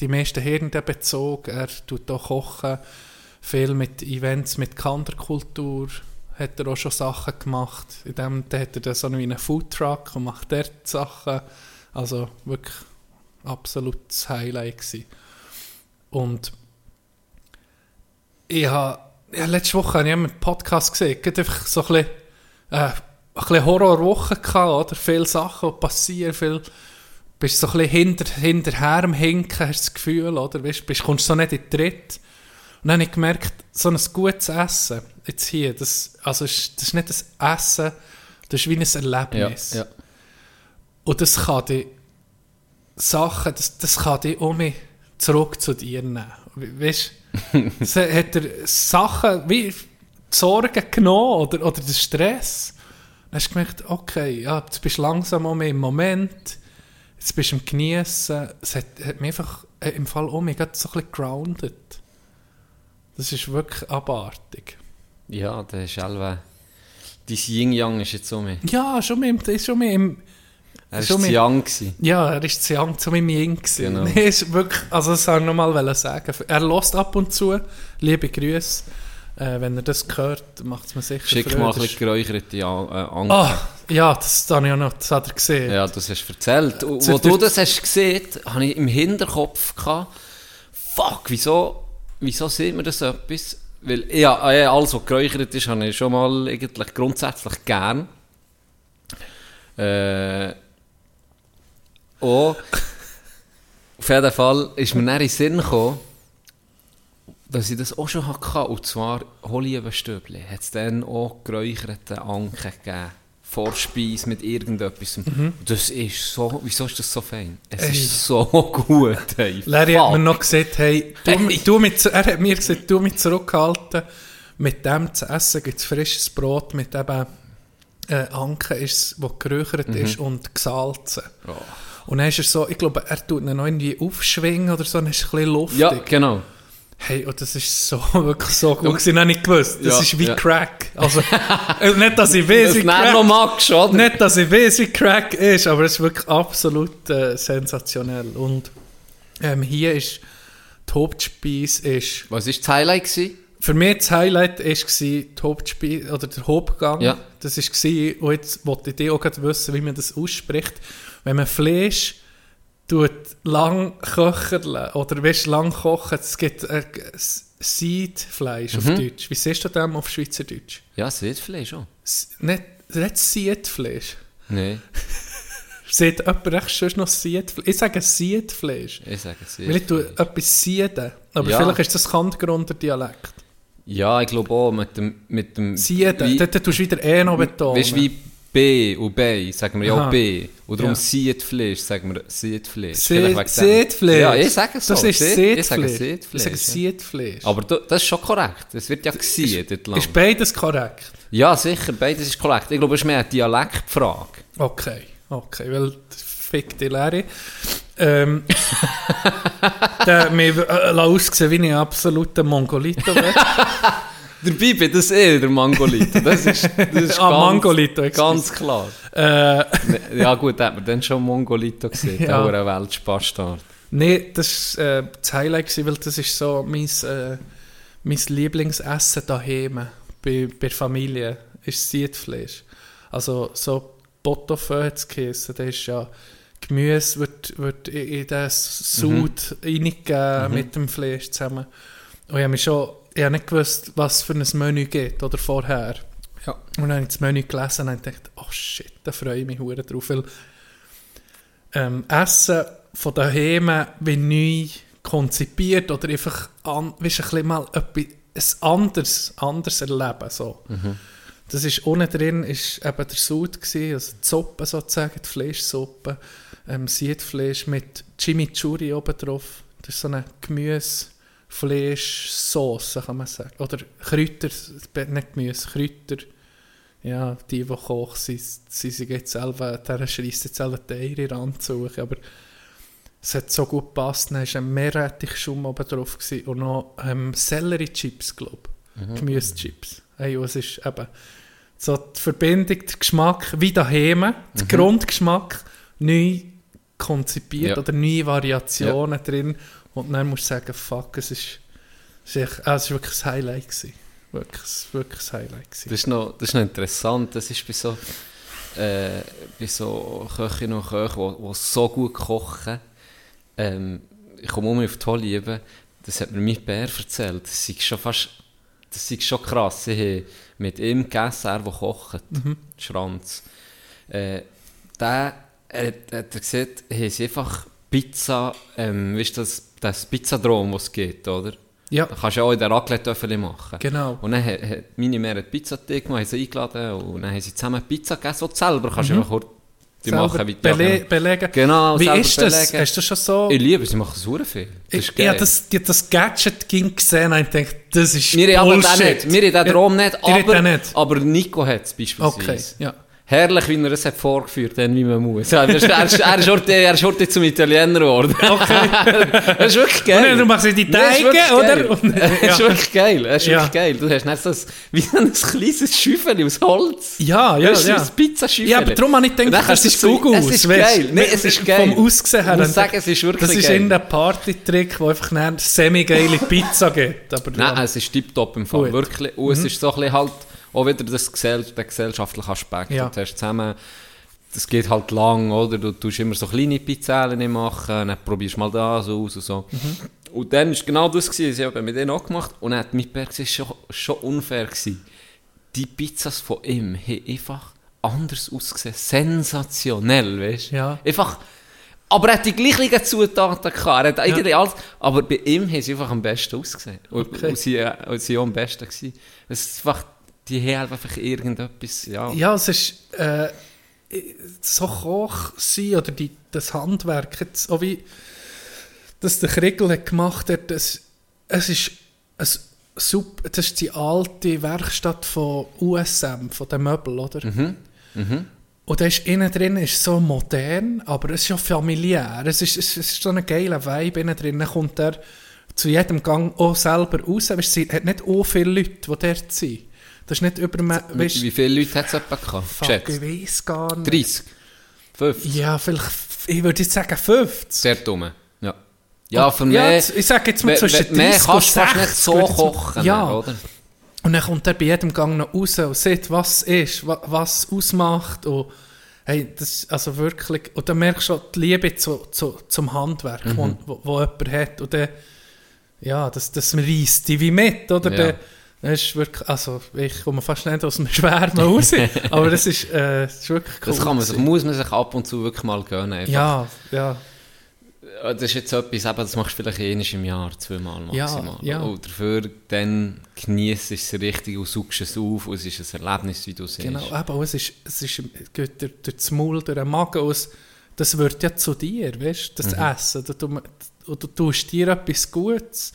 Die meisten Hirn bezogen. Er tut auch kochen. Viel mit Events, mit Kanderkultur. Hat er auch schon Sachen gemacht. In dem da hat er dann so einen Foodtruck und macht dort Sachen. Also wirklich absolutes Highlight gewesen. Und ich habe, ja, letzte Woche habe ich einen Podcast gesehen, gerade einfach so ein bisschen, äh, ein bisschen Horrorwoche gehabt, oder? Viele Sachen passieren, viel, bist so ein bisschen hinter, hinterher am Hinken, hast du das Gefühl, oder? Weißt, bist, kommst so nicht in Tritt. Und dann habe ich gemerkt, so ein gutes Essen, jetzt hier, das, also ist, das ist nicht ein Essen, das ist wie ein Ja, Erlebnis. ja. Und das kann die Sachen, das, das kann die um mich zurück zu dir nehmen. We- Weißt du, [LAUGHS] so hat er Sachen wie die Sorgen genommen oder, oder den Stress. Dann hast du gemerkt, okay, ja, jetzt bist du langsam um mich im Moment, jetzt bist du am Genießen. Es hat, hat mich einfach im Fall um mich so ein bisschen grounded. Das ist wirklich abartig. Ja, das ist Elwe. Dein Yin-Yang ist jetzt um mich. Ja, schon dem- ist schon mit im, Er war zu gewesen. Ja, er ist zu young zu meinem Yin gewesen. Genau. Nee, [LAUGHS] ist wirklich, also das wollte ich nochmal sagen. Er lässt ab und zu, liebe Grüße. Äh, wenn er das hört, macht es mir sicher Schick Freude. mal ein Das bisschen geräucherte äh, Anke. Ah, ja, das ich auch noch, das hat er gesehen. Ja, das hast du erzählt. Und Zu Wo du das hast gesehen, habe ich im Hinterkopf gehabt, fuck, wieso, wieso sieht man das etwas? weil ja, äh, alles, was geräuchert ist, habe ich schon mal eigentlich grundsätzlich gern. Äh, auch, auf jeden Fall ist mir dann in den Sinn gekommen, dass ich das auch schon hatte. Und zwar Olivenstübli. Hat es dann auch geräucherte Anke gegeben. Vorspeise mit irgendetwas. Und Das ist so, wieso ist das so fein? Es Ey. ist so gut, ey. Larry hat mir Fuck. noch gesagt, hey, du, Hey. du mit, er hat mir gesagt, du mich zurückhalten, mit dem zu essen gibt es frisches Brot mit eben äh, Anke, ist, wo geräuchert Mhm. ist und gesalzen. Oh. Und dann ist er so, ich glaube, er tut ihn noch irgendwie aufschwingen oder so, dann ist es ein bisschen luftig. Ja, genau. Hey, und das ist so, [LAUGHS] wirklich so gut. Ich habe nicht gewusst. Das Ja, ist wie ja. Crack. Also, [LAUGHS] äh, nicht, dass ich weiß, wie Crack, magst, oder? nicht, dass ich weiß, wie Crack ist, aber es ist wirklich absolut äh, sensationell. Und ähm, hier ist, die Hauptspeise ist, Was war das Highlight? Gewesen? für mich das Highlight ist gsi die Hauptspeise, oder der Hauptgang. Ja. Das ist gsi, und jetzt wollte ich auch wissen, wie man das ausspricht. Wenn man Fleisch tut lang köcherle oder weißt, lang kochen, es gibt äh, Seedfleisch auf Deutsch. Wie siehst du das auf Schweizerdeutsch? Ja, Seetfleisch auch. S- Nicht, nicht Seedfleisch. Nein, [LAUGHS] Seht jemand echt schon noch Seedfleisch? Ich sage Seedfleisch. ich sage es Weil ich tue etwas sieden. Aber Ja. vielleicht ist das Kantgrunter Dialekt. Ja, ich glaube auch mit dem... Mit dem Sieden, wie- dort tust du wieder eh noch betonen. Weißt du, wie B und B, sagen wir ja Aha. B. Und darum Ja. Siedfleisch, sagen wir Siedfleisch. Se- Vielleicht wegen dem. Seedfleisch. Ja, ich sage es so. Das ist Seed- Ich sage Seedfleisch. Ich sage. Seedfleisch. Aber du, das ist schon korrekt. Es wird ja gesiedet lang. Ist beides korrekt? Ja, sicher, beides ist korrekt. Ich glaube, es ist mehr eine Dialektfrage. Okay, okay, weil fick die Larry. Ähm, [LAUGHS] der mir äh, lass aussehen wie ein absoluter Mongolito. [LAUGHS] Dabei bin das eh der Mangolito. Das ist, das ist [LAUGHS] Ah, ganz, Mangolito, ganz klar. äh, Ja gut, hat man dann schon Mongolito gesehen, Ja. der. Weltspastard. nee, das war äh, das Highlight, weil das ist so mein, äh, mein Lieblingsessen daheim bei, bei der Familie, ist Siedfleisch. Also so Botofö hat es geheissen, das ist ja Gemüse wird, wird in den Sud reingegeben mit dem Fleisch zusammen. Und ich habe mich schon, ich habe nicht gewusst, was für ein Menü geht oder vorher. Ja. Und dann habe ich das Menü gelesen und dachte, oh shit, da freue ich mich hure drauf, weil ähm, Essen von daheim wie neu konzipiert oder einfach an, weißt, ein bisschen mal etwas ein anderes, anderes erleben. So. Das ist unten drin ist eben der Sud gewesen, also die Suppe sozusagen, die Fleischsuppe, ähm, Siedfleisch mit Chimichurri oben drauf. Das ist so eine Gemüse, Fleischsauce, kann man sagen. Oder Kräuter, nicht Gemüse, Kräuter. Ja, die, die kochen, sie, sie sind jetzt selber, der schreisst jetzt selber die Eier in den Rand zu suchen, aber es hat so gut gepasst. Dann war ein Meerrettich-Schaum oben drauf gewesen und noch ähm, Sellerie-Chips, glaube ich. Gemüse-Chips. Hey, es ist eben so die Verbindung, der Geschmack, wie daheim, der Grundgeschmack, neu konzipiert Ja. oder neue Variationen drin. Und dann musst du sagen, fuck, es ist, es ist, echt, ah, es ist wirklich ein Highlight gewesen. Wirklich, wirklich ein Highlight gewesen. Das ist noch, das ist noch interessant. Das ist bei so, äh, bei so Köchinnen und Köchen, die, die so gut kochen. Ähm, ich komme um auf die Liebe. Das hat mir mein Bär erzählt. Das ist schon fast, das ist schon krass. Sie haben mit ihm gegessen, er, der kocht. Schranz. Äh, der er hat, hat er gesagt, haben sie einfach Pizza, ähm, weißt du, das, das Pizzadrom, was es geht, oder? Ja, Da kannst du ja auch in der Raclette-Öffel machen. Genau. Und dann hat, hat meine Mutter einen Pizzateig gemacht, haben sie eingeladen und dann haben sie zusammen Pizza gegessen, die du selber kannst du einfach kurz die Mhm. selber machen, wie bele anderen. belegen. Genau, Wie ist das? belegen. Hast du schon so... Ich liebe, sie machen so viel. Das Ich, ich habe das, ich hab das Gadget ging gesehen und ich dachte, das ist wir haben aber den Bullshit. nicht. Wir haben den Drom nicht, aber, nicht? aber Nico hat es Okay, beispielsweise. ja. Herrlich, wie er es hat vorgeführt hat, wie man muss. Er ist, er ist, er ist, heute, er ist heute zum Italiener geworden. Okay. [LAUGHS] das ist wirklich Und geil. machst du die Das ist Teige, oder? Und, Das ist ja. wirklich geil. Das ist Ja. wirklich geil. Du hast nicht so ein, wie so ein kleines Schüffel aus Holz. Ja, ja, Weißt ja. ein Pizzaschüffel. Ja, aber darum habe ich Und gedacht, das kannst ist gut es ist geil. Nein, es ist geil. Vom Aussehen her. Ich muss sagen, es ist wirklich Das ist geil. irgendein Partytrick, wo einfach eine semi-geile Pizza gibt. Aber Nein, ja. es ist tiptop im Fall. Gut. Mhm. Wirklich. Und es ist so ein bisschen halt auch wieder das Gesell der gesellschaftliche Aspekt. Ja. Du hast zusammen das geht halt lang, oder? Du tust immer so kleine Pizzellen machen, dann probierst du mal das aus und so. Und dann war genau das, gewesen, ich habe mit denen auch gemacht und dann hat mein gesehen, schon, schon unfair gewesen. Die Pizzas von ihm haben einfach anders ausgesehen. Sensationell, weißt du? Ja. Einfach, aber er hat die gleichen Zutaten gehabt. Er hat eigentlich alles, aber bei ihm haben sie einfach am besten ausgesehen. Und, Okay. und sie, äh, und sie auch am besten gewesen. Es ist einfach, die haben einfach irgendetwas, ja. Ja, es ist äh, so Koch sein oder die, das Handwerk, jetzt, auch wie das der Kriegel hat gemacht hat, das, es ist ein super, das ist die alte Werkstatt von USM, von den Möbeln, oder? Und da ist innen drin ist so modern, aber es ist ja familiär. Es ist, es ist so ein geiler Vibe innen drin. Dann kommt er zu jedem Gang auch selber raus. Weißt, es hat nicht auch viele Leute, die dort sind. Das ist nicht über... Weißt, Wie viele Leute hat es etwa gehabt? Fuck, ich weiß gar nicht. 30? 50? Ja, vielleicht, ich würde jetzt sagen 50. Sehr dumm. Ja. Ja, für mich... Ja, ich sage jetzt mal zwischen me- 30 kannst du und fast nicht 60, so kochen, Ja. oder? Und dann kommt er bei jedem Gang noch raus und sieht, was ist, wa- was ausmacht. Und, hey, das, also wirklich, und dann merkst du schon die Liebe zu, zu, zum Handwerk, Mhm. wo, wo, wo jemand hat. Und dann, ja, das, das reißt dich wie mit, oder? Ja. Dann- Das ist wirklich, also ich komme fast nicht aus dem Schwärmen raus, [LAUGHS] aber das ist, äh, das ist wirklich cool. Das kann man sich, muss man sich ab und zu wirklich mal gönnen. einfach. Ja, ja. Das ist jetzt etwas, eben, das machst du vielleicht einmal im Jahr, zweimal Ja, maximal. ja. Und dafür dann genießt es richtig und suchst es auf und es ist ein Erlebnis, wie du siehst. Genau, und es ist, es ist, geht durch, durch das Maul, durch den Magen, es, das wird ja zu dir, weißt du, das Mhm. Essen. Du, du, du, du tust dir etwas Gutes.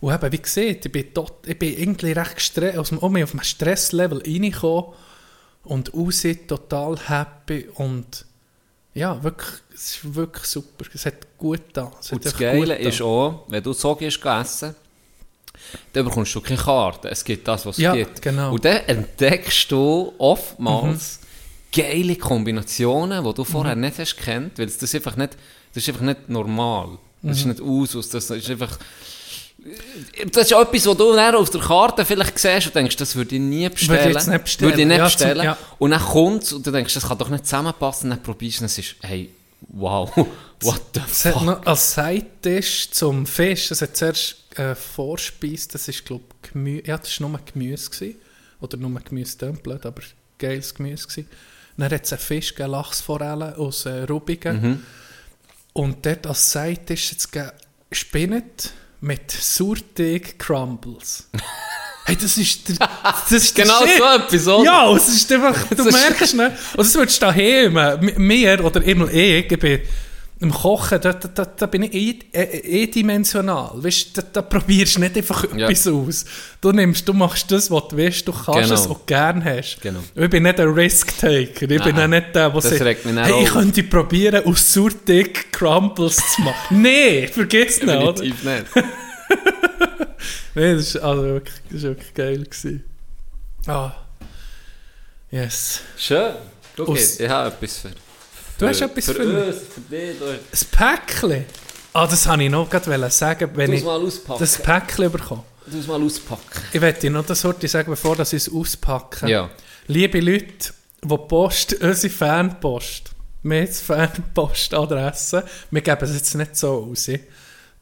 Und eben, wie gesagt, ich bin, tot, ich bin irgendwie recht gestresst, aus dem, auch mehr auf einem Stresslevel reingekommen und raus total happy und ja, wirklich, es ist wirklich super. Es hat gut da. Und das Geile ist auch, wenn du so gehst essen, dann bekommst du keine Karte. Es gibt das, was es Ja, gibt. genau. Und dann entdeckst du oftmals geile Kombinationen, die du vorher nicht hast kennt, weil das ist einfach nicht, das ist einfach nicht normal. Das ist nicht Usus, das ist einfach... Das ist auch etwas, was du dann auf der Karte vielleicht siehst und denkst, das würde ich nie bestellen. Würde ich jetzt nicht bestellen. Würde ich nicht Ja, bestellen. ja. Und dann kommt es und du denkst, das kann doch nicht zusammenpassen. Und dann probierst du und es ist, hey, wow, [LAUGHS] what the Es hat fuck. noch als Seitisch zum Fisch, es hat zuerst äh, Vorspeise, das ist glaube ich Gemüse, ja das war nur Gemüse gewesen. oder nur Gemüse blöd, aber geiles Gemüse gewesen. Dann hat es einen Fisch, gegeben, Lachsforellen aus äh, Rubigen Mhm. und dort als Seitisch jetzt gegeben Mit Surteig-Crumbles. [LAUGHS] hey, das ist der, [LAUGHS] das ist der Genau Shit. so etwas, oder? Ja, es ist einfach, [LAUGHS] du merkst, ne? Und das würdest du daheim, mir oder immer ich, ich bin im Kochen, da, da, da, bin ich eh, eh, eh dimensional. Weißt, da, da probierst du nicht einfach Ja. etwas aus. Du nimmst, du machst das, was du willst, du kannst Genau. es auch gern hast. Genau. Ich bin nicht ein Risk-Taker. Ich bin Nein, auch nicht der, der dann hey, ich auf. könnte probieren, aus Surtig Crumbles zu machen. [LAUGHS] nee, vergiss nicht? Definitiv nicht. [LAUGHS] Nee, das ist, also wirklich, das ist wirklich geil gewesen. Ah. Yes. Schön. Okay, Aus- ich habe etwas für... Du hast etwas für mich? uns, für dich. Du Ein Päckchen? Ah, das wollte ich noch gerade sagen, wenn es ich mal auspacken. das Päckchen bekomme. Du es mal auspacken. Ich werde noch das heute sagen, bevor dass ich es auspacke. Ja. Liebe Leute, die Post, [LAUGHS] unsere Fanpost, wir haben jetzt Fanpostadresse, wir geben es jetzt nicht so raus. Die,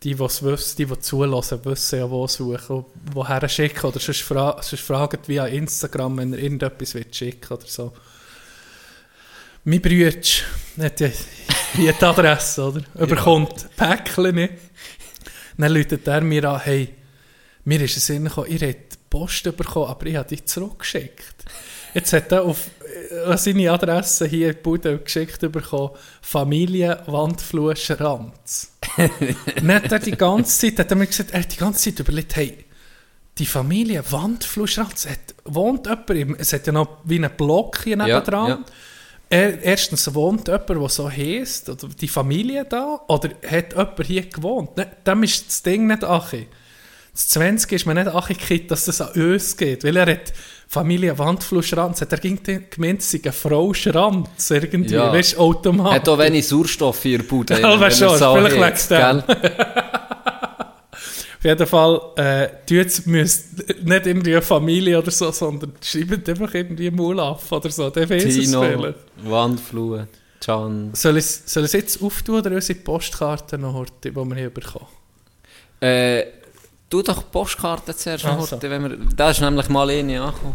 die es wissen, die, die zulassen, wissen ja, wo suchen und woher schicken. Oder sonst, fra sonst fragen via Instagram, wenn ihr irgendetwas schicken oder so. Mein Bruder hat ja hier die Adresse, oder? [LAUGHS] Überkommt Päckchen nicht. Dann läutet er mir an, hey, mir ist es Sinn gekommen, hätte die Post bekommen, aber ich habe die zurückgeschickt. Jetzt hat er auf äh, seine Adresse hier in Bude geschickt bekommen, Familie Wandfluss Ranz. Dann hat er die ganze Zeit, hat er mir gesagt, er hat die ganze Zeit überlegt, hey, die Familie Wandfluss Ranz, hat, wohnt jemand, im, es hat ja noch wie einen Block hier Ja, nebendran. ja. Er, erstens wohnt jemand, der so heisst, oder die Familie da, oder hat jemand hier gewohnt? Ne, Dem ist das Ding nicht Achi. Das 20 ist mir nicht Achi dass das an uns geht, weil er hat Familie Wandfluss Schranz, hat er ging gemeint, es eine Frau Schranz, irgendwie, Ja. weißt du, automatisch. Hat auch wenig Sauerstoff in der Bude. [LAUGHS] Ja, er schon, so vielleicht legt's dem. [LAUGHS] Auf jeden Fall, äh, tut's müsst nicht irgendwie eine Familie oder so, sondern schreibt einfach irgendwie Mulaf oder so, der weiß es Tino, vielleicht. Wandflue, Can. Soll ich ich's jetzt auftun oder unsere Postkarte noch heute, die wir hier bekommen? Äh, tu doch die Postkarte zuerst noch Also. heute, wenn wir, da ist nämlich mal eine angekommen.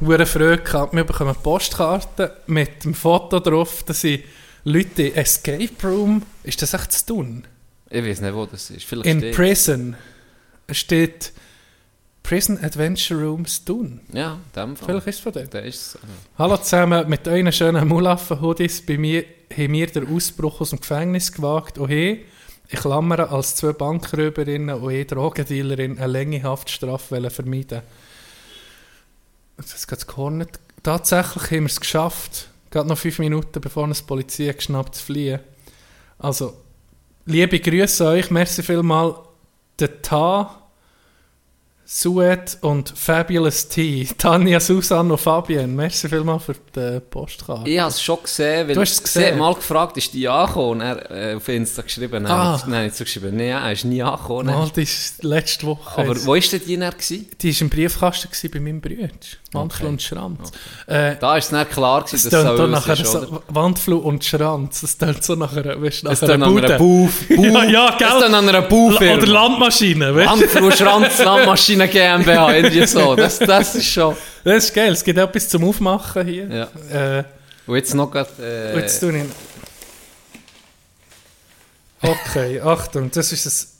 Hure Freude gehabt. Wir bekommen Postkarten mit dem Foto drauf, dass sie Leute in Escape Room, ist das echt zu tun? Ich weiß nicht, wo das ist. Vielleicht In steht- Prison. Steht Prison Adventure Rooms tun. Ja, in dem Fall. Vielleicht ist es von dort. Der ist. Hallo zusammen, mit euren schönen Mulaffen-Hoodies bei mir haben wir den Ausbruch aus dem Gefängnis gewagt. Oh hey, ich klammere als zwei Bankräuberinnen und eine Drogendealerin eine lange Haftstrafe wollen vermeiden. Das geht gehornet. Tatsächlich haben wir es geschafft. Gerade noch fünf Minuten, bevor uns die Polizei geschnappt zu fliehen. Also, liebe Grüße euch. Merci vielmal. Der Ta, Suet und Fabulous T. [LAUGHS] Tanja, Susanne und Fabienne. Merci vielmal für die Postkarte. Ich habe es schon gesehen, weil Du hast es sie gesehen? hat mal gefragt, ist die angekommen? Er äh, auf Insta geschrieben. Nein, Ah. nein, nicht so geschrieben. Nein, er ist nie angekommen. Mal, die ist letzte Woche. Aber wo war denn die? Gewesen? die war im Briefkasten bei meinem Bruder. Wandflur Okay. und Schranz. Äh, Da ist es dann klar gewesen, es dass tönt es so nachher ist, so, Wandflur und Schranz. Das tönt so nach einer, weißt, nach Es einer tönt an einer Bude. Bu- [LAUGHS] ja, ja, Es gell? dann an einer Oder. Landmaschine, weißt du? Handflur, Schranz, Landmaschine GmbH, irgendwie so. Das, das ist schon... Das ist geil. Es gibt etwas zum Aufmachen hier. Ja. Äh, Und jetzt noch grad, äh, Jetzt tue ich. Okay, Achtung, das ist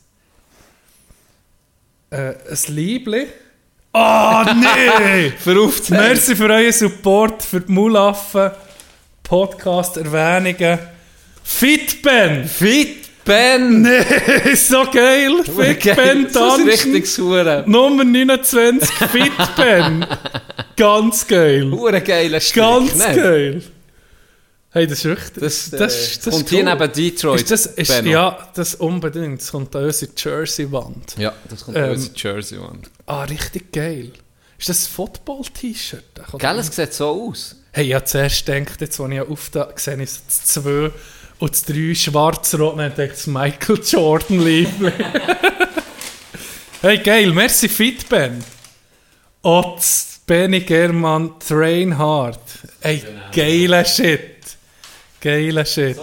ein. Äh, ein Liebli. Oh, nee! [LAUGHS] aufzuzeigen. Merci für euren Support, für die Mulaffen, Podcast-Erwähnungen. Fitben! Fit Ben! Nee, ist [LAUGHS] so geil! [LAUGHS] Fitben Das ist richtig Hure. Nummer 29, Fitben! Ganz geil! Hure geiler Stück. Ganz ne? geil! Hey, das ist richtig. Das, das, äh, ist- das kommt ist hier cool. neben Detroit. Ist das, ist, Benno. ja, das unbedingt. Das kommt an unsere Jersey-Wand. Ja, das kommt Ähm, ähm, aus Jersey, Mann. Ah, richtig geil. Ist das ein Football-T-Shirt? Gell, es sieht so aus. Hey, ich habe zuerst gedacht, jetzt, als ich auf da gesehen habe, das 2 und das 3 schwarz-rot, dann dachte ich, das Michael Jordan Liebling. [LAUGHS] hey, geil, merci Fitben. Und das Benny German Train Hard. Hey, geiler Shit. Geiler Shit.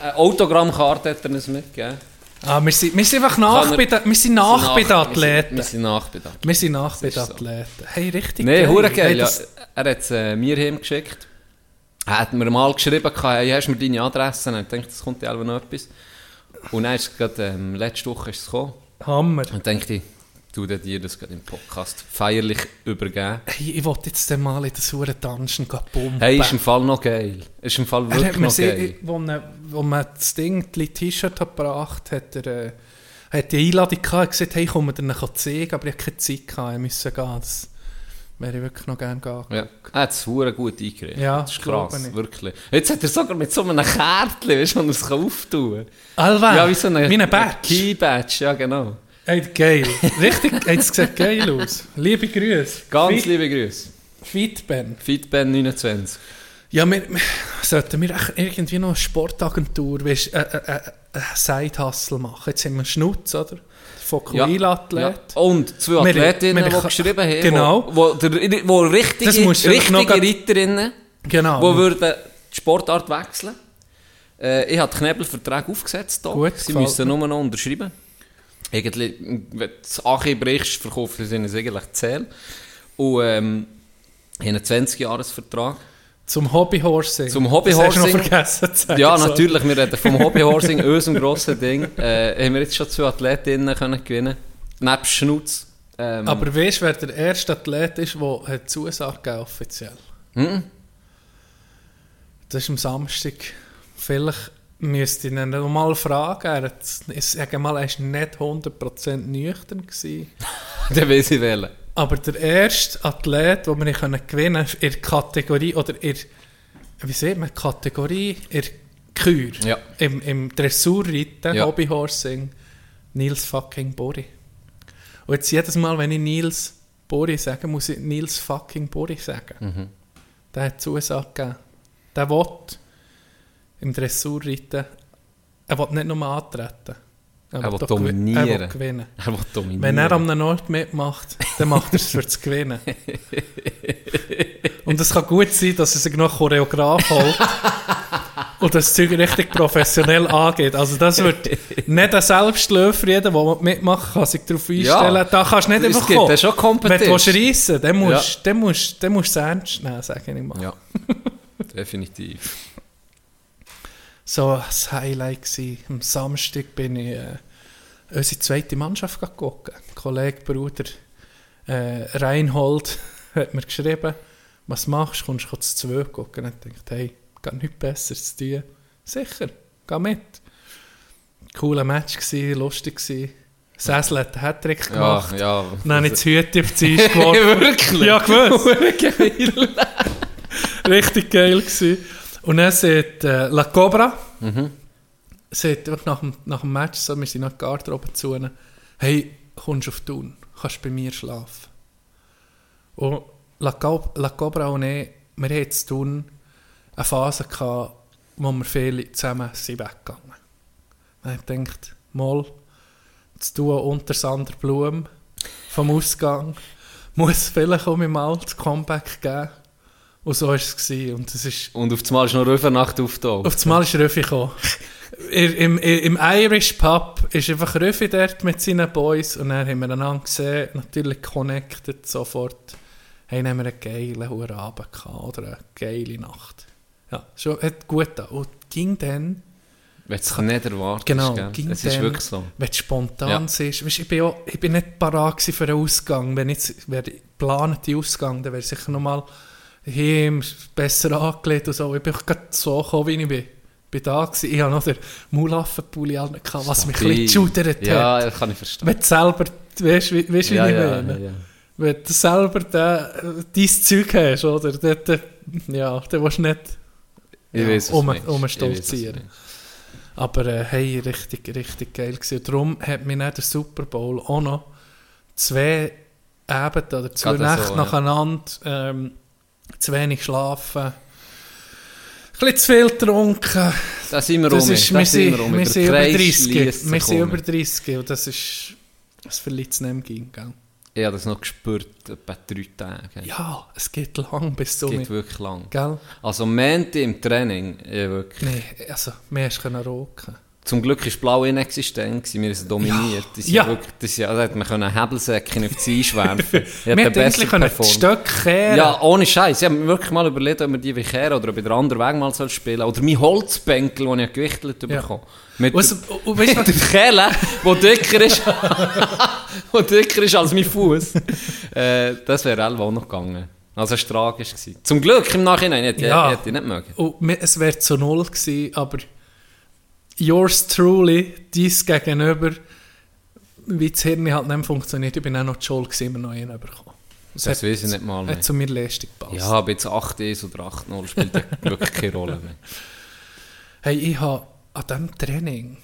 Eine Autogrammkarte hat er uns mitgegeben. Ah, wir sind, wir sind einfach nach er- bei wir sind nach bei den Wir Athleten. sind- Wir sind nach bei den Athleten. Wir sind nach bei den ist so. Athleten. Hey, richtig Nein, geil. hure geil. Hey, Ja, das- er hat es äh, mir heimgeschickt. Er hat mir mal geschrieben, hey, hast du mir deine Adresse? Und ich dachte, das kommt ja noch etwas. Und dann ist es gerade, ähm, letzte Woche ist es gekommen. Hammer. Und dachte ich, du dir das gerade im Podcast feierlich übergeben. Hey, ich wollte jetzt mal in das hure Dungeon pumpen. Hey, ist im Fall noch geil. Ist im Fall er wirklich hat mir noch sehr, geil. wo, man, wo man das Ding, die T-Shirt hat gebracht hat, er äh, hat die Einladung gehabt, hat gesagt, hey, komm mir dann zeigen, aber ich hatte keine Zeit, gehabt, ich musste gehen. Das wäre ich wirklich noch gerne gegangen. Ja, er hat es hure gut eingerichtet. Ja, das ist krass, ich. wirklich. Jetzt hat er sogar mit so einem Kärtchen, weißt du, er es auftun kann. Alva, Ja, wie so eine, wie ein Badge. Key-Badge, ja genau. Hey, geil. Richtig, hat es sieht geil aus. Liebe Grüße. Ganz Fit, liebe Grüße. Fitben. Fitben29. Ja, wir, wir, sollten wir irgendwie noch eine Sportagentur, weißt, äh, äh, äh, äh, Side-Hustle machen. Jetzt haben wir Schnutz, oder? Fokuhila-Athlet. Ja. Und zwei Wir- Athletinnen, wir- die geschrieben haben, Genau. wo, wo, der, wo richtige, richtige Reiterinnen, Genau. die würden die Sportart wechseln. Äh, ich habe den Knebelvertrag aufgesetzt. Hier. Gut, Sie müssen nur noch unterschreiben. Eigentlich, wenn du das Achi brichst, verkaufen sie es eigentlich zähl. Und ähm, haben einen 20-Jahres-Vertrag. Zum Hobbyhorsing. Zum Das hast du Hobbyhorsing. noch vergessen zu sagen. Ja, natürlich, wir reden vom [LAUGHS] Hobbyhorsing, unserem grossen Ding. Äh, haben wir jetzt schon zwei Athletinnen können gewinnen Nebst Schnutz. Ähm, Aber weißt du, wer der erste Athlet ist, der hat Zusage gegeben, offiziell? Mhm. Das ist am Samstag. Vielleicht müsste ich ihn noch mal fragen. Er hat, ich sage mal, er war nicht 100% nüchtern. [LAUGHS] Dann weiß ich wählen. Aber der erste Athlet, den wir gewinnen können, in der Kategorie, oder in, wie sieht man, Kategorie, in Kür, Ja. im, im Dressurreiten, Ja. Hobbyhorsing, Nils fucking Bori. Und jetzt jedes Mal, wenn ich Nils Bori sage, muss ich Nils fucking Bori sagen. Mhm. Der hat Zusage gegeben. Der will im Dressurreiten, er will nicht nur antreten. Er Er will dominieren. Er will gewinnen. [LAUGHS] Er will dominieren. Wenn er am Ort mitmacht, dann macht er es für das Gewinnen. [LAUGHS] Und es kann gut sein, dass er sich noch Choreograf holt und das Zeug richtig professionell angeht. Also das wird nicht ein Selbstläufer, jeder, der mitmacht, kann sich darauf einstellen. Ja. Da kannst du nicht einfach kommen. ja schon Kompetenz. Wenn du willst reissen dann musst du dann musst, du es ernst nehmen, sage ich mal. Ja, [LAUGHS] definitiv. So ein Highlight gewesen. Am Samstag bin ich äh, unsere zweite Mannschaft. Ein Kollege, Bruder äh, Reinhold [LAUGHS] hat mir geschrieben, was machst du, kommst du zu zwei gucken? Und ich dachte, hey, geht nichts Besseres zu tun. Sicher, geh mit. Cooler Match gewesen, lustig gewesen. Sessel hat einen Hattrick Ja, gemacht. ja. Dann habe ich das Hütchen auf die Eis [LAUGHS] geworfen. Wirklich? Ja, gewusst. [LAUGHS] Richtig geil gewesen. Und dann sagt äh, La Cobra, sagt einfach nach dem, nach dem Match, so, wir sind nach der Garderobe zu hey, kommst du auf Thun, kannst bei mir schlafen. Und La, Co La Cobra und ich, wir hatten zu Thun eine Phase gehabt, wo wir viele zusammen sind weggegangen. Und ich dachte, mal, zu tun unter Sander Blum vom Ausgang, muss vielleicht auch mal das Comeback geben. Und so war es. Gewesen. Und es ist Und auf einmal ist noch Röfer Nacht aufgetaucht. auf das Mal ist Röfi gekommen. Im, im, Irish Pub ist einfach Röfi dort mit seinen Boys und dann haben wir einander gesehen, natürlich connected sofort. Hey, haben wir einen geilen hohen Abend gehabt, oder eine geile Nacht. Ja, schon, hat gut da. Und ging dann, Wenn es nicht erwartest. genau, gell? ging Es ist wirklich so. wenn du spontan Ja. bist. Weißt, ich, bin ja, ich bin nicht parat für einen Ausgang. Wenn jetzt wäre der geplante Ausgang, dann wäre sicher nochmal hier besser angelegt und so. Ich bin gerade so gekommen, wie ich bin. bin da gewesen. Ich habe noch den Mulaffenpulli an, was mich ein bisschen geschudert Ja, hat. das kann ich verstehen. Wenn du selber, weißt du, wie, weißt, wie ja, ich ja, meine? ja, ja. Wenn du selber den, dein Zeug hast, oder? Dann, dann, ja, dann willst du nicht Ich Ja, weiß, um- du meinst. um Ich weiss, was du stolzieren. meinst. Aber äh, hey, richtig, richtig geil gewesen. Darum hat mir nicht der Super Bowl auch noch zwei Abende oder zwei Nächte so, ja. nacheinander ähm, zu wenig schlafen, ein bisschen zu viel getrunken. Da sind wir Das ist, da wir sind sind, rum. wir sind über Kreis 30. schliesst sich Wir sind um. über 30 und das ist, das verliert es nicht mehr, gell? Ich habe das noch gespürt, etwa drei Tage. Ja, es geht lang bis Das zum... geht wirklich lang. Gell? Also Menti im Training, ja, wirklich. Nee, also, mehr hast du rocken Zum Glück war Blau inexistent, wir sind dominiert. Die sind Ja. wirklich, die sind, also hätte man können Hebelsäckchen auf die Eis werfen Ich [LAUGHS] Wir hätte hätten endlich können die. Stöcke kehren Ja, ohne Scheiß. Ich habe mir wirklich mal überlegt, ob wir die kehren oder ob ich den anderen Weg mal soll spielen soll. Oder mein Holzbänkel, den ich gewichtelt Ja. Mit Und, und weißt du, der Kelle, der dicker ist, [LAUGHS] der dicker ist als mein Fuß. äh, das wäre auch noch gegangen. Also es war tragisch. Gewesen. Zum Glück im Nachhinein hätte ich, Ja. hätte ich nicht mögen. Und mir- es wäre zu null gewesen, aber yours truly, dies gegenüber, wie das Hirn halt nicht funktioniert, ich bin auch noch die gewesen, immer noch. Es Das hat, weiß ich nicht mal mehr. hat zu mir Leistung gepasst. Ja, aber jetzt 8-1 oder 8-0 spielt [LAUGHS] wirklich keine Rolle mehr. Hey, ich habe an diesem Training,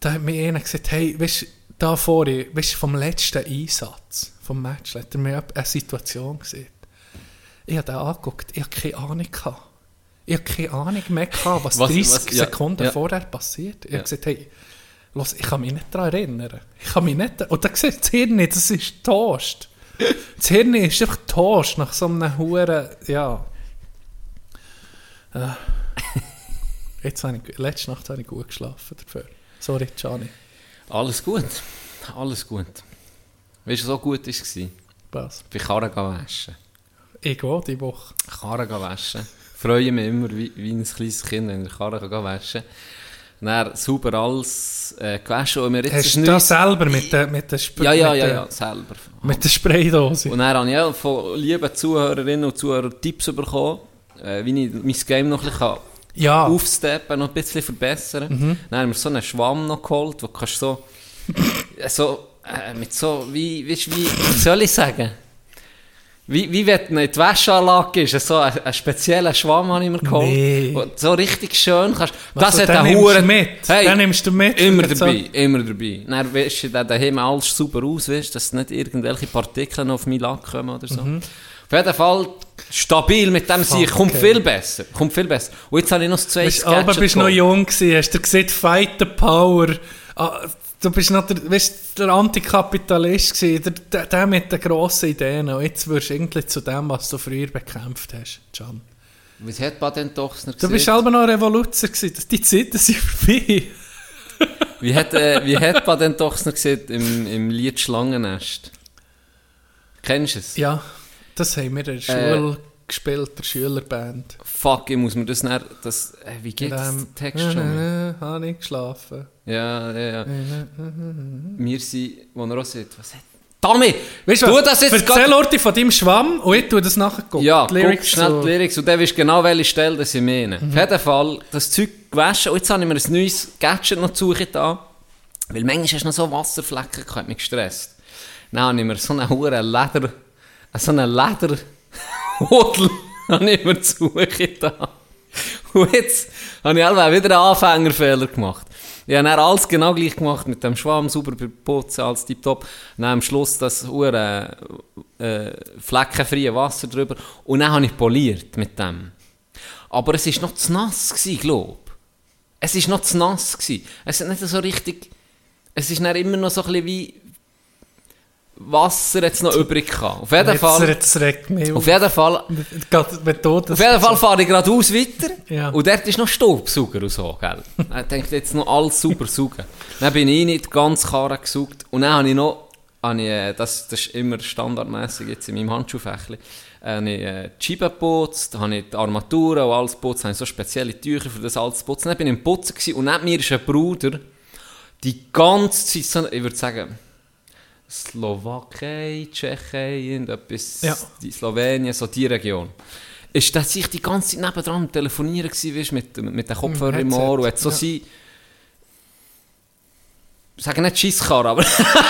da hat mir einer gesagt, hey, weißt du, da vorne, weißt du, vom letzten Einsatz, vom Match, hat er mir eine Situation gesehen. Ich habe den angeguckt, ich habe keine Ahnung gehabt. Ich habe keine Ahnung mehr gehabt, was, Was- 30 was- ja, Sekunden ja. vorher passiert. Ich Ja. habe gesagt, hey, los, ich kann mich nicht daran erinnern. Ich kann mich nicht, und dann sieht das Hirn nicht, das ist Toast. Das Hirn ist einfach Toast nach so einem Huren, ja. Äh. Jetzt habe ich, letzte Nacht habe ich gut geschlafen dafür. Sorry, Gianni. Alles gut. Alles gut. Weißt du, so gut war es? Was? Bei Karren gehen waschen. Ich auch die Woche. Karren waschen. Freue mich immer wie, wie ein kleines Kind, wenn ich Karren gehen waschen Dann sauber alles äh, gewaschen. Und wir jetzt Hast du das selber mit der, mit der, Sp Ja, ja, ja, ja, selber. Mit der Spraydose? Und dann habe ich auch von lieben Zuhörerinnen und Zuhörern Tipps bekommen, äh, wie ich mein Game noch ein bisschen ja, aufsteppen, noch ein bisschen verbessern. Dann haben wir so einen Schwamm noch geholt, wo du kannst so, äh, so äh, mit so, wie, weißt, wie, wie soll ich sagen? Wie, wie wenn du in die Wäscheanlage ist, so ein, ein spezieller Schwamm habe ich mir geholt. Nee. du So richtig schön kannst. Das Also, hat den einen du Huren. mit. Den nimmst du mit. Immer du dabei, immer dabei. Dann wäschst du dann daheim alles super aus, weißt, dass nicht irgendwelche Partikel noch auf meinen Lack kommen oder so. Auf jeden Fall stabil mit dem Sieg. Kommt ey. viel besser. Kommt viel besser. Und jetzt habe ich noch das zweite Weißt, Alba, bist noch jung gewesen, hast du gesehen, Fight the Power. Ah, du bist noch der, weißt, der Antikapitalist gewesen, der, der, mit den grossen Ideen. Und jetzt wirst du irgendwie zu dem, was du früher bekämpft hast, Can. Was hat Baden Dochsner Du bist selber noch Revoluzer gewesen. Die Zeiten sind vorbei. Wie hat, äh, wie hat Baden Dochsner gesehen im, im Lied Schlangennest? Kennst du es? Ja, das haben wir in der Schule gespielt, der Schülerband. Fuck, ich muss mir das nicht... Das, äh, wie geht das Ähm, Text schon? äh, habe ich geschlafen. Ja, ja, ja. Wir sind... Wo er auch sieht, was hat... Tommy! Weißt du was? das jetzt Erzähl Orte von deinem Schwamm und ich tue das nachher gucken. Ja, Die guck Lyrics schnell so. die Lyrics und dann weisst du genau, welche Stelle das ich meine. Mhm. Auf jeden Fall, das Zeug gewaschen und jetzt habe ich mir ein neues Gadget noch zu suchen da. Weil manchmal hast du noch so Wasserflecken, gehabt, hat mich gestresst. Dann habe ich mir so einen hohen Leder... So einen Leder... Hodel [LAUGHS] habe ich mir zu. Und jetzt habe ich einfach wieder einen Anfängerfehler gemacht. Ich habe dann alles genau gleich gemacht, mit dem Schwamm, sauber putzen, alles tipptopp. Dann am Schluss das hure äh, fleckenfreie Wasser drüber. Und dann habe ich poliert mit dem. Aber es war noch zu nass, glaube ich. Es war noch zu nass. Gewesen. Es ist nicht so richtig... Es ist dann immer noch so ein bisschen wie... Wasser jetzt noch übrig gehabt. Auf jeden Fall... jetzt regt mich Auf auf. jeden Fall auf jeden Fall fahre ich geradeaus weiter. Ja. Und dort ist noch Staubsauger und so, gell? Ich denke, jetzt noch alles super saugen. Dann bin ich nicht ganz Karre gesaugt. Und dann habe ich noch, habe ich, äh, das, das ist immer standardmäßig jetzt in meinem Handschuhfächli, habe ich äh, die Scheiben geputzt, habe ich die Armaturen und alles geputzt, habe ich so spezielle Tücher für das alles zu putzen. Dann bin ich im Putzen gewesen, und neben mir ist ein Bruder, die ganze Zeit, so, ich würde sagen, Slowakei, Tschechien, etwas, Ja. die Slowenien, so die Region. Ist dass ich die ganze Zeit nebendran am telefonieren gewesen, weißt, mit, mit den Kopfhörern im Ohr und hat so ja. sein, ich sage nicht Scheisskarre, aber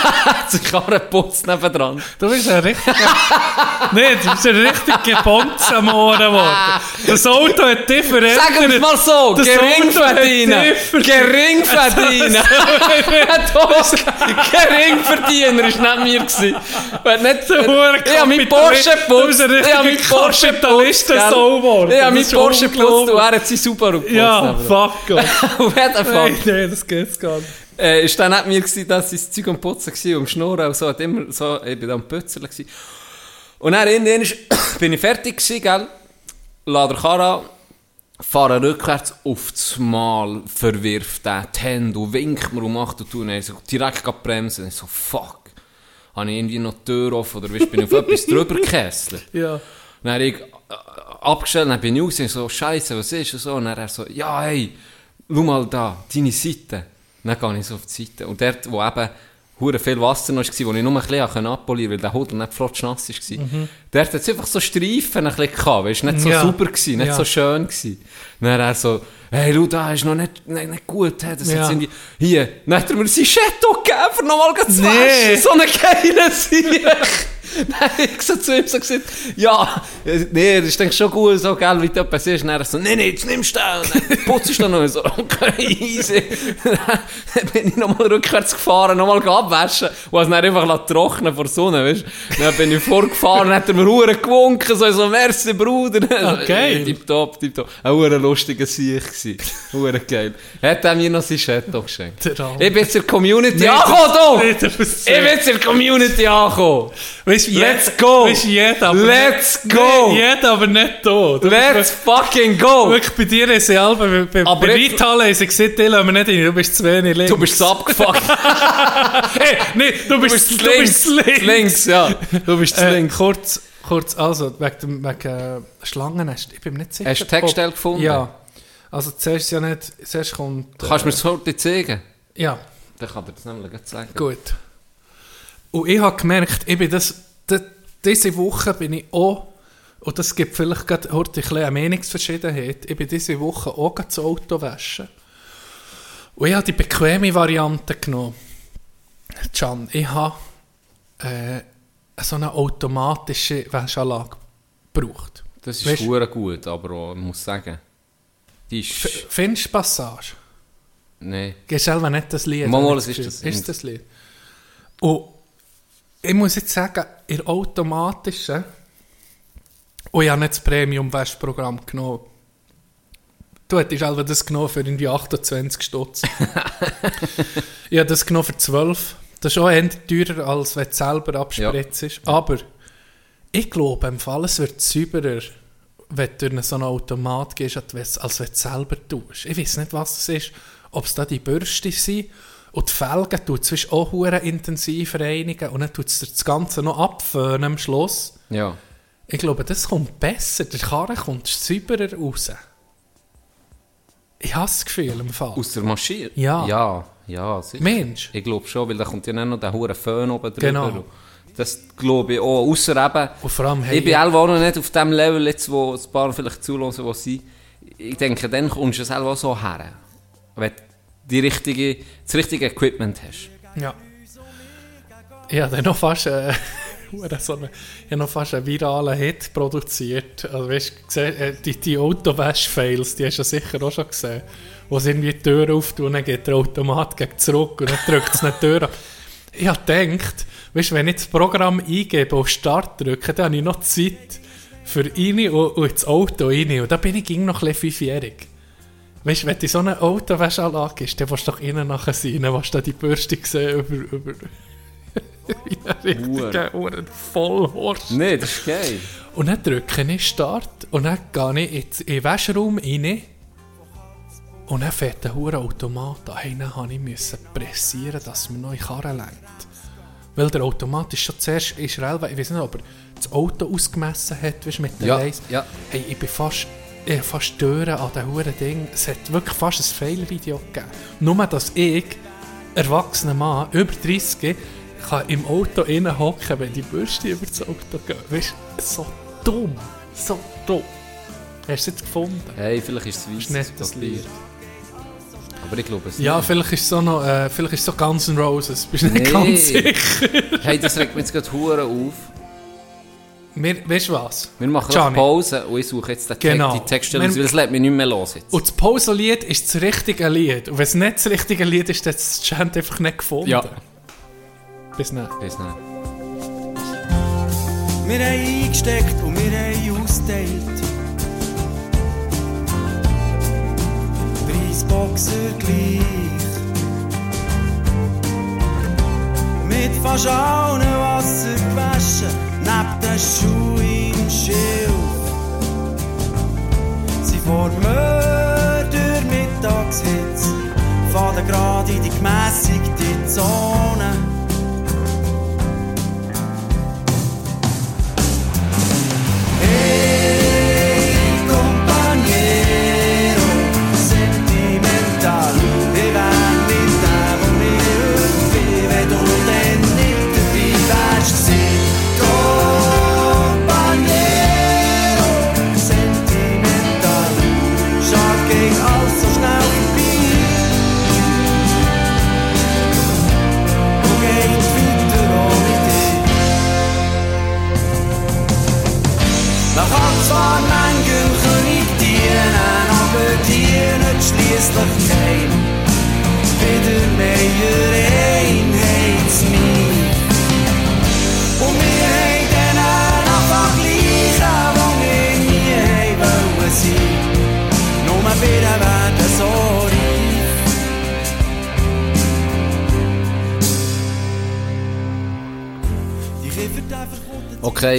[LAUGHS] die Karre putzt nebendran. Du bist ein richtiger... Nein, du bist ein richtig gebonzt am Ohren geworden. Das Auto hat dich verändert. Sagen wir mal so, Das Geringverdiener, hat Geringverdiener. Geringverdiener war nicht mir. Gewesen. Wenn nicht, ich habe meinen Porsche Du bist geputzt. ein richtiger geputzt. Geworden. Ich habe meinen Porsche geputzt und er hat sie Subaru geputzt. Ja, fuck. [LAUGHS] Auf jeden Fall. Nein, nein, das geht's gar nicht. Äh, ist dann nicht mir gewesen, dass ich das Zeug am Putzen war und am Schnurren und so, hat immer so, ich bin am Pützeln gewesen. Und dann irgendwann [COUGHS] bin ich fertig gewesen, gell, lade Karre an, fahre rückwärts auf das Mal, verwirft den die Hände und winkt mir und macht und tut, und so direkt bremsen, ich so, fuck, habe ich irgendwie noch die Tür offen oder weißt, bin ich auf [LAUGHS] etwas drüber gekesselt. Ja. Dann habe ich äh, abgestellt, dann bin ich raus und so, Scheiße, was ist und so. Und dann er so, ja, hey, schau mal da, deine Seite. Dann gehe ich so auf die Seite. Und dort, wo eben hure viel Wasser noch war, wo ich nur ein bisschen abpolieren konnte, weil der Hut nicht flotschnass war, dort hat es einfach so Streifen ein bisschen gehabt, weißt, nicht so Ja. sauber gewesen, nicht Ja. so schön gewesen. Dann er so, hey, schau, da ist noch nicht, nicht, nicht gut, hey, das Ja. jetzt hier, dann hat er mir sein Shadow gegeben, nochmal zu Nee. waschen. So eine geile Sieg. [LAUGHS] Dann habe ich so zu ihm so gesagt, ja, äh, nee, das ist ich schon gut, so, gell, wie du etwas ist. Und er so, nee, nee, jetzt nimmst du den. Und dann [LAUGHS] putzt du dann noch. So, [LAUGHS] okay, easy. dann bin ich nochmal rückwärts gefahren, nochmal abwaschen. Und es dann einfach trocknen vor der Sonne, weißt du. Dann bin ich vorgefahren, dann hat er mir Huren gewunken, so, so, merci, Bruder. Okay. Tipptopp, tipptopp. Ein Huren lustiger Sieg gewesen. Huren geil. Hat er mir noch sein Shadow geschenkt. Ich bin jetzt in der Community Nee, angekommen, du! Ich bin jetzt in der Community angekommen! Weißt, Let's jed- go. Du, jeder, aber Let's nicht, go. Jeder, aber nicht da. Du Let's bist fucking go! Wirklich bei dir ist selber, bei, bei, Aber bei jetzt- Vitale haben sie gesagt, die lassen wir nicht rein, du bist zu wenig links. Du bist abgefuckt. [LAUGHS] hey, nee, du bist, du bist links. links. links, ja. Du bist Äh, links. kurz, kurz, also, wegen, wegen äh, Schlangennest, ich bin mir nicht sicher. Hast du Textstelle gefunden? Ja. Also zuerst ja nicht, zuerst kommt... Äh, Kannst du mir das heute zeigen? Ja, Dann kann dir das nämlich zeigen. gut. Und ich habe gemerkt, ich bin das, diese Woche bin ich auch, und das gibt vielleicht gerade heute ein bisschen eine Meinungsverschiedenheit, ich bin diese Woche auch das Auto waschen. Und ich habe die bequeme Variante genommen. Can, ich habe äh, so eine automatische Wäscheanlage braucht. Das ist hure gut, aber auch, ich muss sagen, die ist... F- Findest du Passage? Nein. Gehst selber nicht das Lied? Mal, es ist das. Ist das Lied. Und ich muss jetzt sagen, in der automatischen, und ich habe nicht das Premium-Wäschprogramm genommen. Du hättest also das genommen für irgendwie 28 Stutz. [LAUGHS] ich habe das genommen für 12. Das ist auch eher teurer, als wenn du selber abspritzt. Aber ich glaube, im Fall, es wird sauberer, wenn du durch so einen Automat gehst, als wenn als wenn du es selber tust. Ich weiß nicht, was es ist. Ob es da die Bürste sind und die Felgen tut es auch intensiv reinigen und dann tut es das Ganze noch abföhnen am Schluss. Ja. Ich glaube, das kommt besser. Der Karren kommt sauberer raus. Ich habe das Gefühl im Fall. Aus der Maschine? Ja. Ja, ja, sicher. Mensch. Ich glaube schon, weil da kommt ja noch der hure Föhn oben drüber. Genau. Das glaube ich auch. Ausser eben, Und vor allem, hey, ich bin selber auch noch nicht auf dem Level, jetzt, wo ein paar vielleicht zulassen, die sind. Ich denke, dann kommst du selber auch so her. Wenn die richtige, das richtige Equipment hast. Ja. Habe dann noch fast, äh, [LAUGHS] so eine, ich noch fast einen viralen Hit produziert. Also, weißt, äh, die, die Autowäsch-Fails, die hast du sicher auch schon gesehen. Wo sie irgendwie die Tür auftun und dann geht der Automat gegen zurück und dann drückt es eine Tür. Ich habe gedacht, weißt, wenn ich das Programm eingebe und Start drücke, dann habe ich noch Zeit für rein und, und ins Auto rein. Und da bin ich noch ein bisschen fünfjährig. Weißt du, wenn du in so eine Autowäschanlage ist, dann willst du doch innen nachher sein, dann willst du die Bürste sehen über... über [LAUGHS] richtiger Uhren Vollhorst. Nein, das ist geil. Und dann drücke ich Start und dann gehe ich in den Wäschraum rein und dann fährt der hure Automat an. Hey, dann musste ich müssen pressieren, dass man neue Karren lenkt. Weil der Automat ist schon zuerst, ist relevant, ich weiß nicht, ob er das Auto ausgemessen hat, weißt, mit der Ja, Reise. ja. Hey, ich bin fast, ich Türen an diesem huren Ding. Es hat wirklich fast ein Fail-Video gegeben. Nur, dass ich, erwachsener Mann, über 30, kann im Auto hocken, wenn die Bürste über das Auto gehen. Weißt du, so dumm. So dumm. Hast du es jetzt gefunden? Hey, vielleicht ist es nicht weißes das. Lied. Aber ich glaube es Ja, nicht. vielleicht ist es so noch, äh, vielleicht ist es so Guns N' Roses. Bist du nicht Nee. ganz sicher? Hey, das regt mich jetzt gerade hure auf. Wir, weißt du was? Wir machen eine Pause und ich suche jetzt den Genau. Text, die Textstelle, aus, Wir- weil es lässt mich nicht mehr los jetzt. Und das Poser-Lied ist das richtige Lied. Und wenn es nicht das richtige Lied ist, dann hat es Chant einfach nicht gefunden. Ja. Bis dann. Bis dann. Wir haben eingesteckt und wir haben ausgeteilt. Preisboxer gleich. Mit fast allen Wasser gewaschen, neben den Schuhen im Schilf. Sie vor Mörder Mittagshitze, fahren gerade in die gemässigte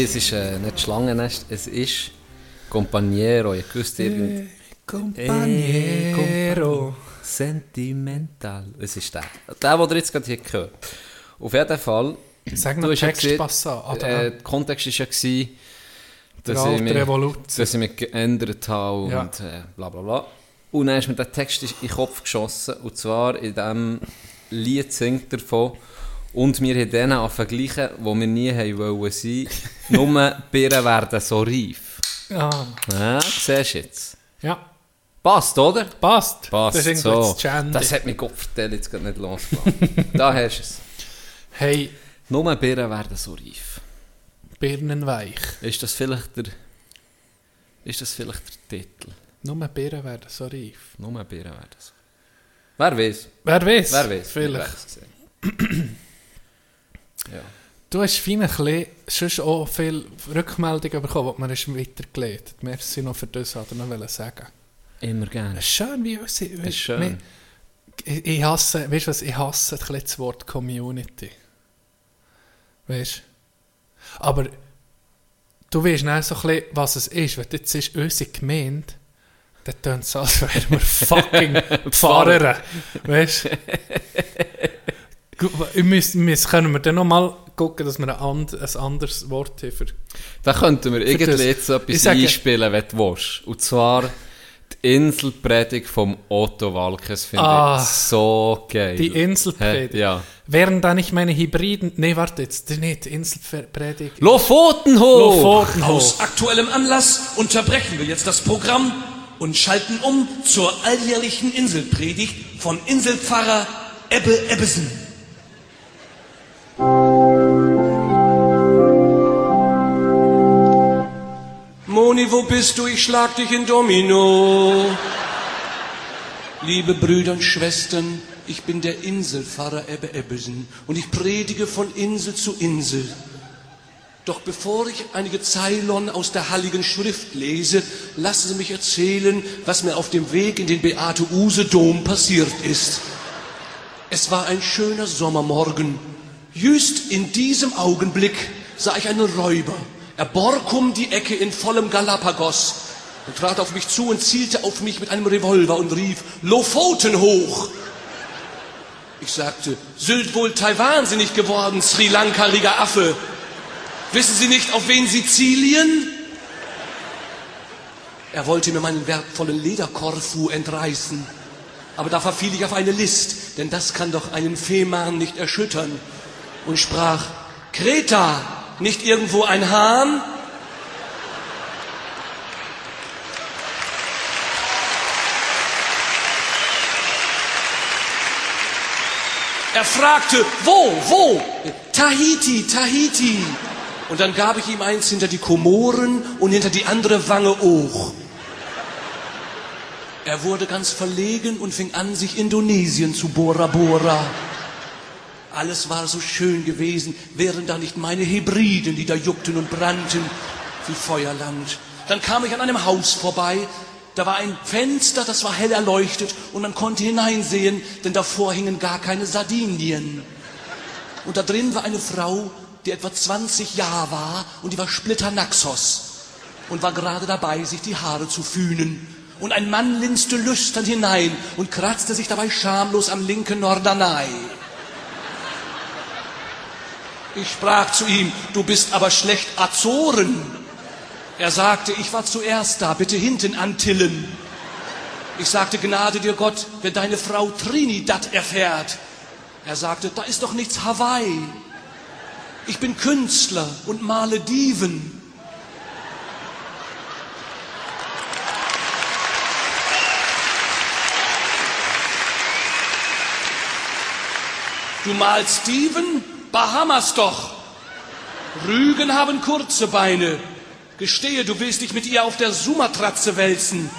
Okay, es ist äh, nicht Schlangennest, es ist Companiero. Ich wusste irgend... Compañero. Sentimental. Es ist der. Der, den ihr jetzt gerade hier gehört. Auf jeden Fall. Sag noch hast ja Text gesehen, passen. Ah, Äh, der Kontext war ja, gewesen, dass, ich mich, dass ich mich geändert habe Ja. und äh, bla bla bla. Und dann ist mir der Text in den Kopf geschossen. Und zwar in diesem Lied singt davon. Und wir haben denen an vergleichen, wo wir nie haben wollen sein. Nur Birnen werden so reif. Ah, Ja, siehst du jetzt. ja. Passt, oder? Passt. Passt, das ist so. das hat mich Gott vertellt, jetzt gerade nicht losgelassen. [LAUGHS] da hast du es. Hey, Nur Birnen werden so reif. Birnenweich. Ist das vielleicht der... Ist das vielleicht der Titel? Nur Birnen werden so reif. Nur ein Bier wäre das. Wer weiß? Wer weiß? Wer weiß? Vielleicht. Ja. Du hast fein ein bisschen, auch viele Rückmeldungen bekommen, die man ist weitergelegt. Merci noch für das, hat er noch sagen. Immer gerne. Schön, wie. Es ist schön. Ich, ich hasse, weißt du was, ich hasse ein das Wort Community. Weißt du? Aber du weißt nicht so ein bisschen, was es ist. Wenn jetzt ist unsere Gemeinde, dann tönt es, als wären wir [LAUGHS] fucking Pfarrer. Weißt du? [LAUGHS] Wir müssen, können wir dann noch mal gucken, dass wir ein, and, ein anderes Wort haben für Da könnten wir das- irgendwie jetzt etwas sage- einspielen, wenn du willst. Und zwar die Inselpredigt vom Otto Walkes finde Ah, ich so geil. die Inselpredigt. Ja. Wären da nicht meine Hybriden... Nee, warte jetzt, nicht Inselpredigt. Lofotenhof! Lofotenhof. Aus aktuellem Anlass unterbrechen wir jetzt das Programm und schalten um zur alljährlichen Inselpredigt von Inselpfarrer Ebbe Ebbesen. Moni, wo bist du? Ich schlag dich in Domino. Liebe Brüder und Schwestern, ich bin der Inselpfarrer Ebbe Ebbesen und ich predige von Insel zu Insel. Doch bevor ich einige Zeilen aus der Heiligen Schrift lese, lassen Sie mich erzählen, was mir auf dem Weg in den Beate-Use-Dom passiert ist. Es war ein schöner Sommermorgen. Just in diesem Augenblick sah ich einen Räuber. Er borg um die Ecke in vollem Galapagos und trat auf mich zu und zielte auf mich mit einem Revolver und rief, Lofoten hoch! Ich sagte, Sylt wohl Taiwansinnig geworden, Sri Lanka-riger Affe. Wissen Sie nicht, auf wen Sie zielen? Er wollte mir meinen wertvollen Lederkorfu entreißen. Aber da verfiel ich auf eine List, denn das kann doch einen Fehmarn nicht erschüttern. Und sprach, Kreta, nicht irgendwo ein Hahn? Er fragte, wo, wo? Tahiti, Tahiti. Und dann gab ich ihm eins hinter die Komoren und hinter die andere Wange auch. Er wurde ganz verlegen und fing an, sich Indonesien zu Bora Bora. Alles war so schön gewesen, wären da nicht meine Hebriden, die da juckten und brannten wie Feuerland. Dann kam ich an einem Haus vorbei, da war ein Fenster, das war hell erleuchtet und man konnte hineinsehen, denn davor hingen gar keine Sardinien. Und da drin war eine Frau, die etwa 20 Jahre war und die war splitternaxos und war gerade dabei, sich die Haare zu fühnen. Und ein Mann linste lüstern hinein und kratzte sich dabei schamlos am linken Norderney. Ich sprach zu ihm, du bist aber schlecht Azoren. Er sagte, ich war zuerst da, bitte hinten Antillen. Ich sagte, Gnade dir Gott, wenn deine Frau Trinidad erfährt. Er sagte, da ist doch nichts Hawaii. Ich bin Künstler und male Diven. Du malst Steven? Bahamas doch. Rügen haben kurze Beine. Gestehe, du willst dich mit ihr auf der Sumatratze wälzen.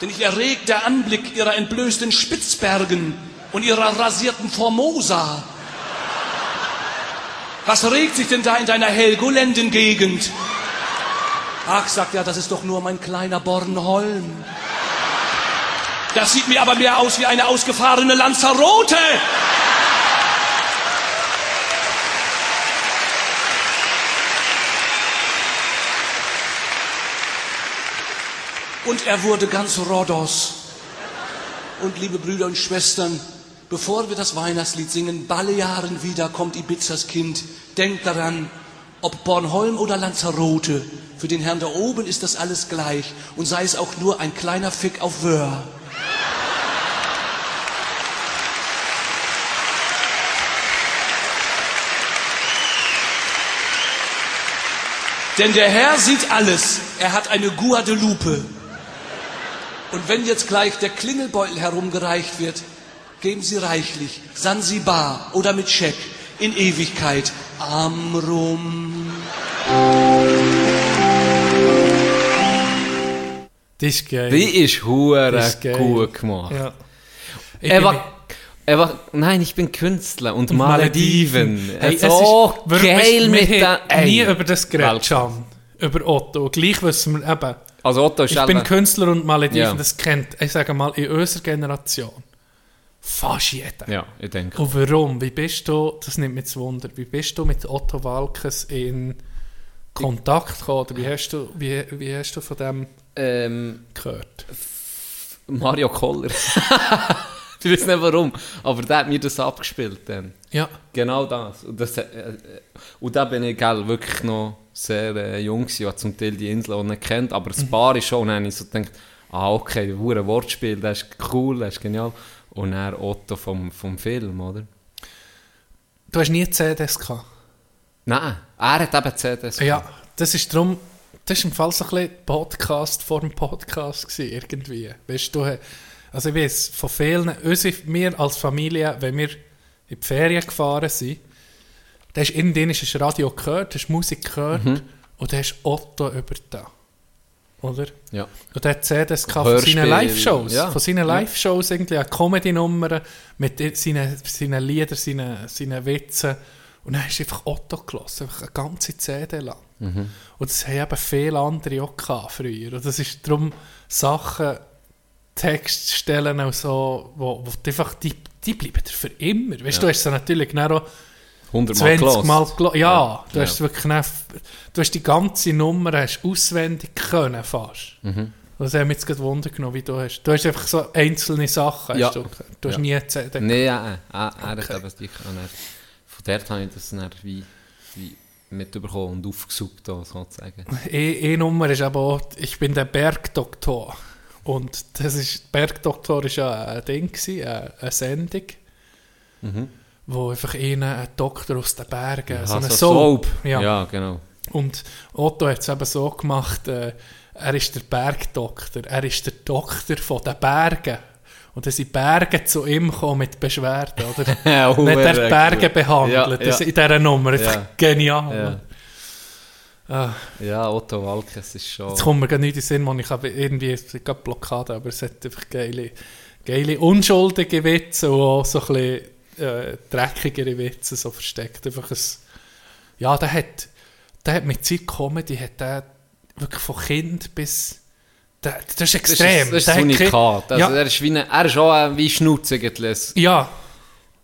Denn ich erregt der Anblick ihrer entblößten Spitzbergen und ihrer rasierten Formosa. Was regt sich denn da in deiner Helgolanden-Gegend? Ach, sagt er, das ist doch nur mein kleiner Bornholm. Das sieht mir aber mehr aus wie eine ausgefahrene Lanzarote. Und er wurde ganz Rhodos. Und liebe Brüder und Schwestern, bevor wir das Weihnachtslied singen, Balearen wieder kommt Ibizas Kind, denkt daran, ob Bornholm oder Lanzarote, für den Herrn da oben ist das alles gleich und sei es auch nur ein kleiner Fick auf Wör. Denn der Herr sieht alles. Er hat eine Guadeloupe. Und wenn jetzt gleich der Klingelbeutel herumgereicht wird, geben Sie reichlich Sansibar oder mit Scheck in Ewigkeit Amrum. Das ist geil. Die ist hure Das ist geil. gut gemacht. ja. Eva, Eva, nein, ich bin Künstler und Malediven. Hey, es so ist geil wir mit haben der... nie über das geredet. Über Otto. Gleich wissen wir eben. Also Otto ist Ich bin Künstler und Malediven, Ja. das kennt, ich sage mal, in unserer Generation fast jeder. Ja, ich denke. Und warum? Wie bist du, das nimmt mich zu Wunder, wie bist du mit Otto Walkes in Kontakt gekommen? Oder wie hast du, wie, wie hast du von dem Ähm, gehört? Mario Koller. [LAUGHS] ich weiß nicht warum, aber der hat mir das abgespielt dann. Ja, Genau das. Und, das, äh, äh, und da bin ich gell, wirklich noch sehr äh, jung gewesen, habe zum Teil die Insel auch nicht kennt, aber das Paar ist schon, und dann habe ich so gedacht, ah okay, ein Wortspiel, das ist cool, das ist genial. Und dann Otto vom, vom Film, oder? du hast nie CDs gehabt. Nein, er hat eben CDs Ja, das ist darum, das ist im Fall so ein bisschen Podcast vor dem Podcast gewesen, irgendwie. Weißt du, also ich weiß, von vielen, unsere, wir als Familie, wenn wir in die Ferien gefahren sind, da hast du irgendwann hast du das Radio gehört, hast Musik gehört und dann hast Otto über da. Oder? Ja. Und er hat CDs von seinen Live-Shows. ja. Von seinen Live-Shows irgendwie, eine Comedy-Nummern mit seinen, seinen Liedern, seinen, seinen Witzen. Und dann hast du einfach Otto gelassen, einfach eine ganze CD lang. Mhm. Und das haben eben viele andere auch gehabt früher. Und das ist darum Sachen, Textstellen und so, wo, wo einfach, die, die bleiben dir für immer. Weißt du, du hast sie natürlich auch 100 Mal 20 Mal gehört. gelo- Ja, du Ja. hast wirklich dann, du hast die ganze Nummer hast auswendig können fast. Mhm. Das hat mich jetzt gerade Wunder genommen, wie du hast. Du hast einfach so einzelne Sachen. Ja. Du, du hast Ja. nie CD. Nein, ja, er, er hat eben die Von dort habe ich das dann wie, wie mitbekommen und aufgesaugt, da, sozusagen. [LAUGHS] Eine Nummer ist aber auch, ich bin der Bergdoktor. Und das ist, Bergdoktor ist ja ein Ding, gewesen, eine, eine Sendung, Mhm. wo einfach einer, ein Doktor aus den Bergen, so Ah, eine so Soap. Ja. Ja, genau. Und Otto hat es eben so gemacht, äh, er ist der Bergdoktor, er ist der Doktor von den Bergen. Und dann sind Berge zu ihm gekommen mit Beschwerden, oder? [LAUGHS] Ja, Und hat er die Berge behandelt, Ja, das ja. in dieser Nummer, einfach Ja. genial. Ja. Ah, Ja, Otto Walkes ist schon... jetzt kommt mir gar nicht in den Sinn, wo ich habe irgendwie, es gibt keine Blockade, aber es hat einfach geile, geile unschuldige Witze und auch so ein bisschen äh, dreckigere Witze so versteckt. Einfach ein, ja, der hat, der hat mit seiner Comedy, hat der wirklich von Kind bis, der, das ist ist, extrem. das ist das hat Unikat. Also, ja, er, ist wie eine, er ist auch ein- wie Schnutz eigentlich. ja,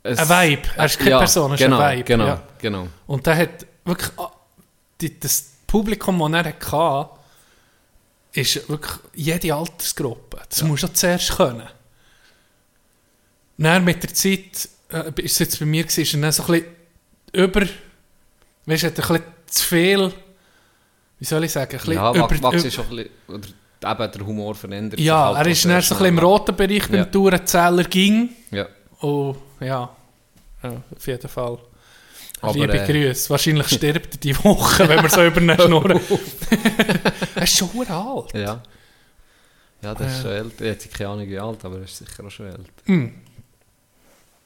Es- ein Vibe. Er ist keine ja, Person, er ist genau, ein Vibe. Genau, ja. genau. Und der hat wirklich, die, das Publikum, das er hatte, ist wirklich jede Altersgruppe. Das musst du zuerst können. Dann mit der Zeit, äh, ist es jetzt bei mir gewesen, ist er dann so ein bisschen über, weißt du, hat ein bisschen zu viel, wie soll ich sagen, ein bisschen Ja, über, über- ist ein bisschen... Oder eben der Humor verändert ja, halt er ist dann so ein bisschen im roten Bereich beim Ja. Tourenzähler ging. Ja. Oh, ja. ja, auf jeden Fall. Aber, Liebe äh, Grüße. Wahrscheinlich stirbt er die Woche, wenn wir so über ihn schnurren. [LAUGHS] er ist schon alt. Ja. Ja, das ist schon älter. Ich habe keine Ahnung wie alt, aber er ist sicher auch schon älter. Hm.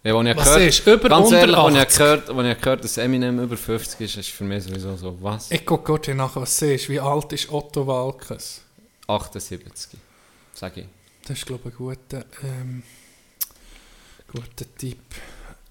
Ja, Was gehört, ist? Über ganz unter ehrlich, als ich 80? gehört, als ich gehört dass Eminem über 50 ist, ist für mich sowieso so, was? Ich gucke hier nach, was siehst. Wie alt ist Otto Walkes? 78, sage ich. Das ist, glaube ich, ein guter, ähm, guter Tipp.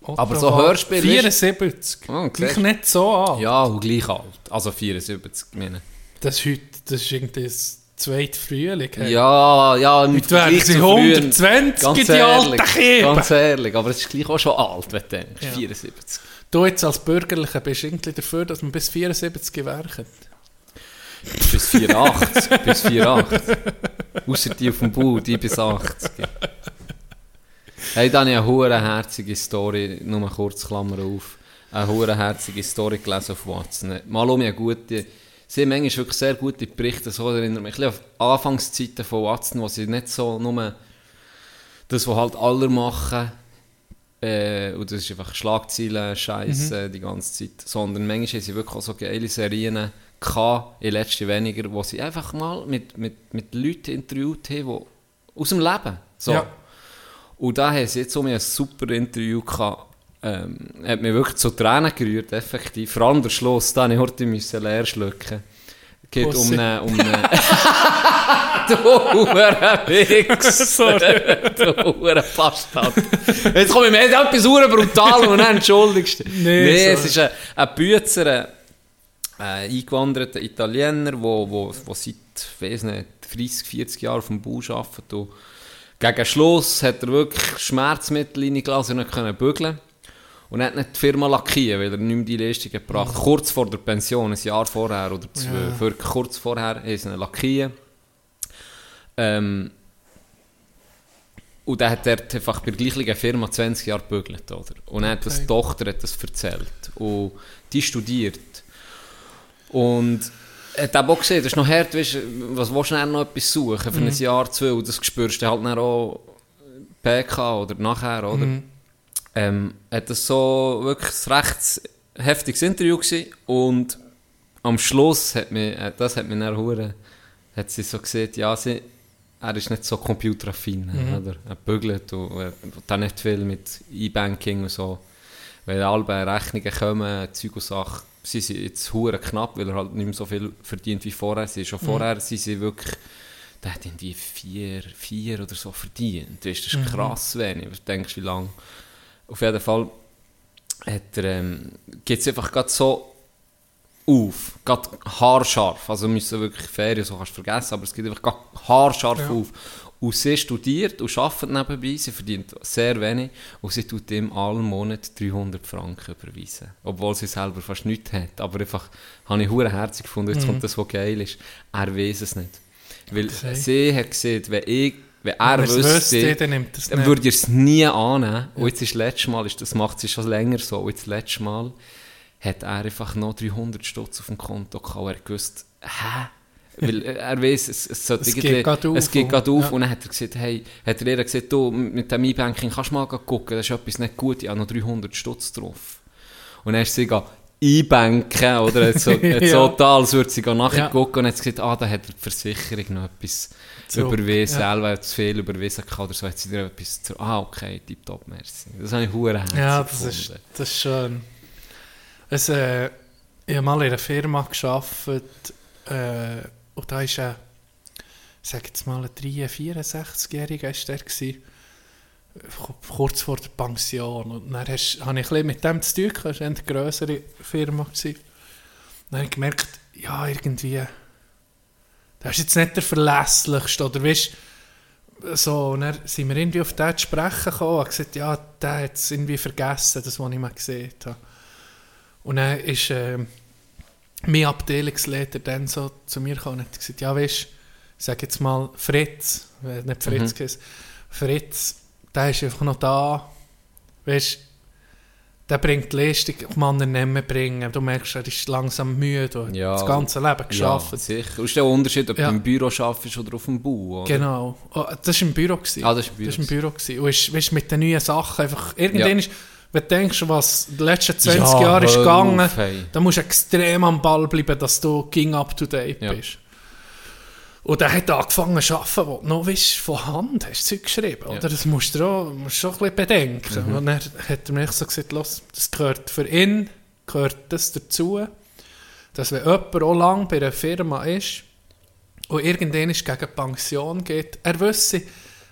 Otto Aber so Hörspiel 74. Oh, Gleich siehst du? nicht so alt. Ja, und gleich alt. Also 74, meine Das ist heute, das ist irgendwie das zweite Frühling. hey. Ja, ja, im Heute wären sie zu früher- 120, Ganz die alten ehrlich, Kieben. Ganz ehrlich, aber es ist gleich auch schon alt, wenn du denkst. Ja. 74. Du jetzt als Bürgerlicher bist irgendwie dafür, dass man bis 74 werken. Bis 84, bis 84. Ausser die auf dem Bau, die bis 80. Hey, dann habe ich eine hure herzige Story, nur kurz Klammer auf, eine hure herzige Story gelesen auf Watson. Mal um eine gute, sie haben manchmal wirklich sehr gute Berichte, so erinnert mich ein bisschen an Anfangszeiten von Watson, wo sie nicht so nur das, was halt alle machen, äh, und das ist einfach Schlagzeilen, Scheiße die ganze Zeit, sondern manchmal haben sie wirklich auch so geile Serien gehabt, in letzter weniger, wo sie einfach mal mit, mit, mit Leuten interviewt haben, die aus dem Leben, so. Ja. Und da haben sie jetzt so ein super Interview gehabt ähm, hat mich wirklich zu Tränen gerührt, effektiv. Vor allem der Schluss, da musste ich heute leer schlucken. geht um Bussi. eine... Um eine [LAUGHS] du Hurenwichs! [LAUGHS] du Hurenbastard! Jetzt komme ich mir etwas hure brutal und dann entschuldigst du dich. Nee, Nee, es ist ein, ein Büzer, ein äh, eingewanderter Italiener, der wo, wo, wo seit, weiss nicht, 30, 40 Jahren auf dem Bau arbeitet. Und gegen Schluss hat er wirklich Schmerzmittel reingelassen und nicht können bügeln. Und hat nicht die Firma lackieren, weil er nicht mehr die Leistung gebracht hat. Kurz vor der Pension, ein Jahr vorher oder zwei, Ja. kurz vorher, sie ihn lackieren. Ähm, und dann hat er einfach bei der gleichen Firma 20 Jahre gebügelt, oder? Und dann hat das Okay. die Tochter hat das erzählt. Und die studiert. Und hat eben auch gesehen, das ist noch hart, weißt, was willst du dann noch etwas suchen für ein Jahr, zwei, und das spürst du halt dann auch PK oder nachher, oder? Ähm, hat das so wirklich ein recht heftiges Interview gewesen und am Schluss hat mir, äh, das hat mir dann hure, hat sie so gesagt, ja, sie, er ist nicht so computeraffin, oder? Er bügelt und er hat auch nicht viel mit E-Banking und so. Weil alle Rechnungen kommen, Zeug und Sachen, sie sind jetzt hure knapp, weil er halt nicht mehr so viel verdient wie vorher. Sie schon vorher, sie sind wirklich, der hat irgendwie vier, vier oder so verdient. Weißt, das ist krass wenig. Du denkst, wie lange. Auf jeden Fall hat er, ähm, geht es einfach gerade so auf, gerade haarscharf. Also wir müssen wirklich Ferien, so kannst du vergessen, aber es geht einfach gerade haarscharf auf. Und sie studiert und arbeitet nebenbei, sie verdient sehr wenig und sie tut ihm alle Monat 300 Franken überweisen. Obwohl sie selber fast nichts hat. Aber einfach, habe ich hure herzig gefunden, jetzt kommt das, was geil ist. Er weiß es nicht. Weil Okay. sie hat gesehen, wenn, ich, wenn er Wenn er es wüsste, dann er dann würde ich es nie annehmen. Und jetzt ist das letzte Mal, das macht sie schon länger so, und jetzt das letzte Mal hat er einfach noch 300 Stutz auf dem Konto gehabt er gewusst, hä? Weil äh, er weiß, es, es, sollte Es geht grad auf es geht gerade auf ja. und dann hat er gesagt, hey, hat er gesagt, du, mit dem E-Banking kannst du mal gucken, das ist etwas nicht gut, ich habe noch 300 Stutz drauf. Und dann ist sie gegangen, E-Banken, oder? Hat so, [LAUGHS] hat Ja. so als würde sie nachher Ja. gucken und hat gesagt, ah, da hat die Versicherung noch etwas Zurück, überwiesen, ja. selber zu viel überwiesen gehabt oder so, hat sie dir etwas zu, ah, okay, tipptopp, merci. Das habe ich hure Ja, das gefunden. ist, das ist schön. Es, äh, ich habe mal in einer Firma gearbeitet äh, und da ist ein, sage jetzt mal, ein 63, 64-Jähriger ist der gewesen, kurz vor der Pension. Und dann hast, habe ich ein mit dem zu tun das war eine grössere Firma. Gewesen. Dann habe ich gemerkt, ja, irgendwie, das ist jetzt nicht der verlässlichste, oder weißt so, und dann sind wir irgendwie auf den zu sprechen gekommen und gesagt, ja, der hat es irgendwie vergessen, das, was ich mal gesehen habe. Und dann ist ähm, mein Abteilungsleiter dann so zu mir gekommen und hat gesagt, ja, weißt, ich sage jetzt mal Fritz, äh, nicht Fritz mhm. Fritz, der ist einfach noch da, weißt, der bringt die Leistung, die man nicht mehr bringen. Du merkst, er ist langsam müde und Ja, das ganze Leben Ja, geschafft. sicher. Und ist der Unterschied, ob Ja. du im Büro arbeitest oder auf dem Bau, oder? Genau. Oh, das war im Büro. Gewesen. Ah, das war im Büro Das war im Büro. Gewesen. Und ist, weißt, mit den neuen Sachen einfach... Irgendwann Ja. ist, wenn du denkst, was die letzten 20 Ja, Jahre ist gegangen, auf, hey. da musst du extrem am Ball bleiben, dass du ging up to date Ja. bist. Und er hat angefangen zu arbeiten, wo du noch weißt, von Hand hast du Zeug geschrieben. Oder? Das musst du auch, musst auch ein bisschen bedenken. Mhm. Und dann hat er mir so gesagt, los, das gehört für ihn gehört das dazu, dass wenn jemand auch lange bei einer Firma ist und irgendwann ist gegen Pension geht, er wüsste,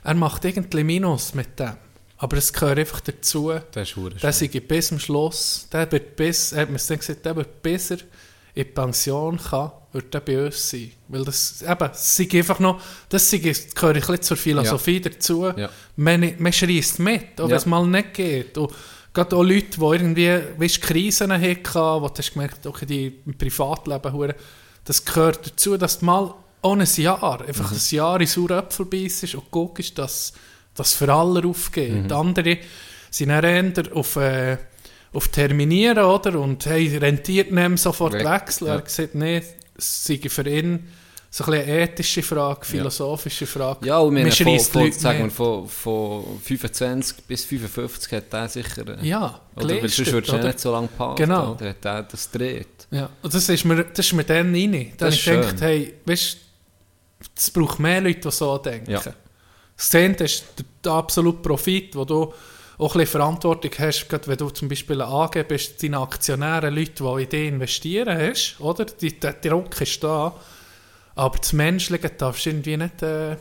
er macht irgendwie Minus mit dem. Aber es gehört einfach dazu, Das ist hure der sei bis zum Schluss, der wird bis, hat mir dann gesagt, der wird bis er in die Pension kann, wird er bei uns sein. Weil das, eben, sei einfach noch, das sei, gehört ein bisschen zur Philosophie dazu. Ja. Man, man schreist mit, auch wenn es mal nicht geht. Und gerade auch Leute, die irgendwie, weißt, Krisen hatten, wo du hast gemerkt, okay, die im Privatleben, hure, das gehört dazu, dass du mal ohne ein Jahr, einfach ein Jahr in sauren Äpfel beißt und guckst, dass das für alle aufgeht. Die anderen sind dann eher auf, äh, auf Terminieren, oder? Und hey, rentiert nehmen sofort Weg. wechseln. Er Ja. hat gesagt, nee, es sei für ihn so ein eine ethische Frage, philosophische Frage. Ja, und wir haben von, von, Leute sagen wir, nicht. von, von 25 bis 55 hat der sicher... äh, Ja, Oder, weil sonst geleistet, würdest du ja oder? nicht so lange passen. Genau. Oder hat der das dreht. Ja, und das ist mir, das ist mir dann rein. Dann Das ich gedacht, hey, weißt es braucht mehr Leute, die so denken. Ja. Das ist der, absolute Profit, wo du auch ein bisschen Verantwortung hast, gerade wenn du zum Beispiel eine AG bist, deine Aktionäre, Leute, die in dich investieren hast, oder? Der Druck ist da. Aber das Menschliche darfst du irgendwie nicht, äh,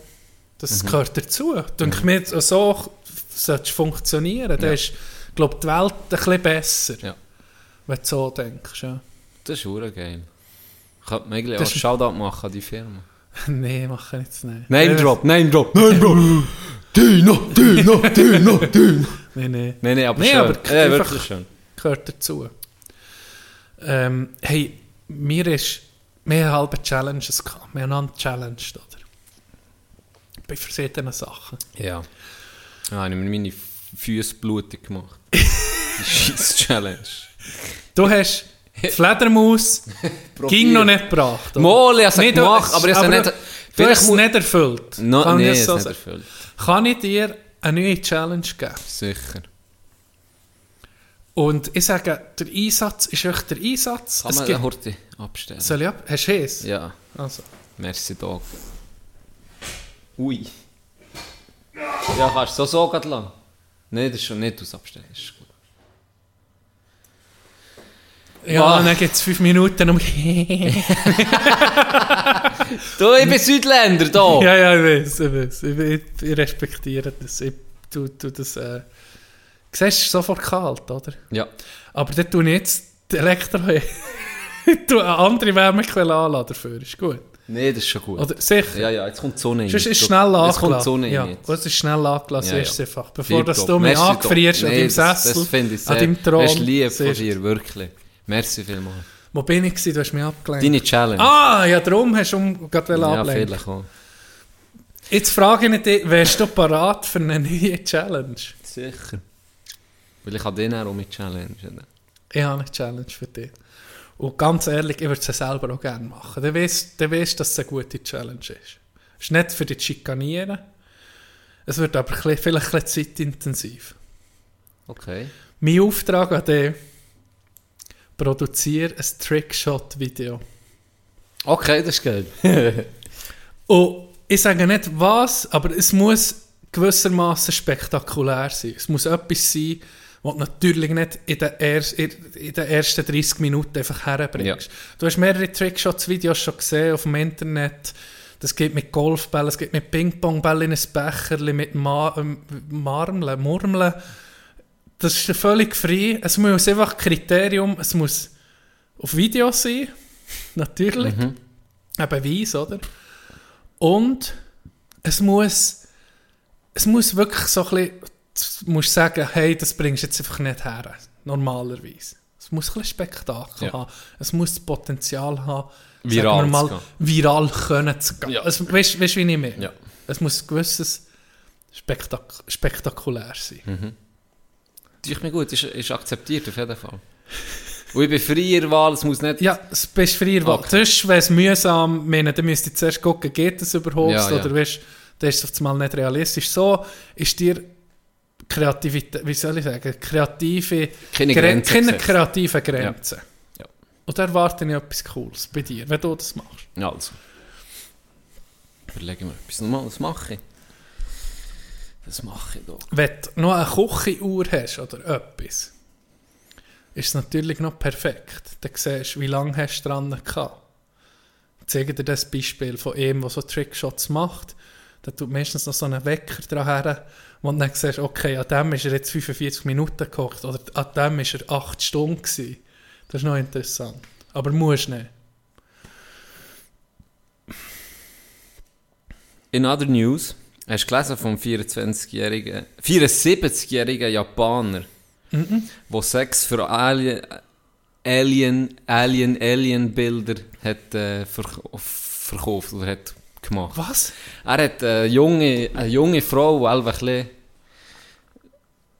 das Mhm. gehört dazu. Denke mir, so sollte es funktionieren. Dann ist, glaube die Welt ein bisschen besser, Ja. wenn du so denkst. Ja. Das ist geil. Könnte man eigentlich auch Shoutout machen an die Firma. [LAUGHS] nee, mache ich jetzt nicht. Name Drop, Name Drop, Name Drop. Dino, Dino, Dino, Dino. Nee, nee. Nein, nein, aber Nee, schön. aber ja, einfach- wirklich schön. gehört dazu. Ähm, hey, mir ist, haben halbe Challenges gehabt. Wir haben einander challenged, oder? Bei verschiedenen Sachen. Ja. Ja, habe ich mir meine Füße blutig gemacht. [LAUGHS] Die scheiß Challenge. Du hast Fledermaus [LAUGHS] ging noch nicht gebracht. oder? Mal, ich habe es gemacht, aber ich habe nicht... Du hast es muss- nicht erfüllt. No, Kann ich nee, so ist nicht sagen? erfüllt. Kann ich dir eine neue Challenge geben? Sicher. Und ich sage, der Einsatz ist wirklich der Einsatz. Kann Es man gibt- Horti abstellen? Soll ich ab? Hast du es? Ja, Also. merci Dog. Ui. Ja, kannst du so so lang. Nein, das ist schon nicht aus abstellen. Das ist gut. Ja, Ah. dann gibt es fünf Minuten um... [LAUGHS] Du, ich bin Südländer, da. Ja, ja, ich weiß, ich weiß. Ich, ich, ich respektiere das. Ich tu, tu das äh, siehst, ist sofort kalt, oder? ja. Aber dann tue ich jetzt die Elektro... ich [LAUGHS] tue eine andere Wärmequelle anladen dafür, ist gut. Nee, das ist schon gut. Oder sicher? Ja, ja, jetzt kommt die Sonne rein. Sonst ist schnell angelassen. Jetzt kommt die Sonne ja, rein. jetzt. es ist schnell angelassen, Ja, du einfach. Bevor dass du mich angefrierst an Nee, deinem das- Sessel, Das finde ich sehr... an deinem Thron. Das ist lieb von du. dir, wirklich. Merci vielmals. Wo bin ich gewesen? Du hast mich abgelenkt. Deine Challenge. Ah, ja, darum hast du um, gerade ja, ablenken. vielleicht auch. Jetzt frage ich dich, wärst du parat für eine neue Challenge? Sicher. Weil ich habe den auch mit Challenge. Ich habe eine Challenge für dich. Und ganz ehrlich, ich würde sie selber auch gerne machen. Dann weißt du, weißt, dass es eine gute Challenge ist. Es ist nicht für dich zu schikanieren. Es wird aber vielleicht ein bisschen zeitintensiv. Okay. Mein Auftrag an dich, produziere ein Trickshot-Video. Okay, das ist geil. [LAUGHS] Und ich sage nicht was, aber es muss gewissermaßen spektakulär sein. Es muss etwas sein, was du natürlich nicht in den, in ersten 30 Minuten einfach herbringst. Du hast mehrere Trickshots-Videos schon gesehen auf dem Internet. Das geht mit Golfbällen, es geht mit Ping-Pong-Bällen in ein Becherli, mit Ma ähm, Marmeln, Murmeln. Das ist völlig frei. Es muss einfach Kriterium, es muss auf Video sein, [LAUGHS] natürlich. Ein Beweis, oder? Und es muss, es muss wirklich so ein bisschen, musst sagen, hey, das bringst du jetzt einfach nicht her, normalerweise. Es muss ein bisschen Spektakel Ja. haben. Es muss das Potenzial haben, Viral mal, viral können zu gehen. Ja. Es, weißt weißt du, wie ich meine? Ja. Es muss ein gewisses Spektak spektakulär sein. Mhm. Das ist mir gut, ist, ist akzeptiert auf jeden Fall. Und ich bin freier Wahl, es muss nicht... Ja, es bist freier Wahl. Okay. Sonst wäre es mühsam, meine, dann müsst ihr zuerst gucken, geht das überhaupt, Ja, ja. oder weißt, dann ist auf einmal nicht realistisch. So ist dir Kreativität, wie soll ich sagen, kreative, Keine Gren- Grenzen keine gesetzt. kreative Grenzen. Ja. Und da erwarte ich etwas Cooles bei dir, wenn du das machst. Ja, also. Etwas. Nochmal, was mache ich? Das mache ich doch. Wenn du noch eine Küchenuhr hast oder etwas, ist es natürlich noch perfekt. Dann siehst du, wie lange hast du dran gehabt. Ich zeige dir das Beispiel von ihm, der so Trickshots macht. Da tut meistens noch so einen Wecker dran her, wo du dann siehst, okay, an dem ist er jetzt 45 Minuten gekocht oder an dem ist er 8 Stunden gewesen. Das ist noch interessant. Aber musst nicht. In other news, hast du gelesen vom 24-jährigen, 74-jährigen Japaner, der Sex für Alien, Alien, Alien, Alien-Bilder hat äh, verk verkauft oder hat gemacht. Was? Er hat eine junge, eine junge Frau, die einfach ein bisschen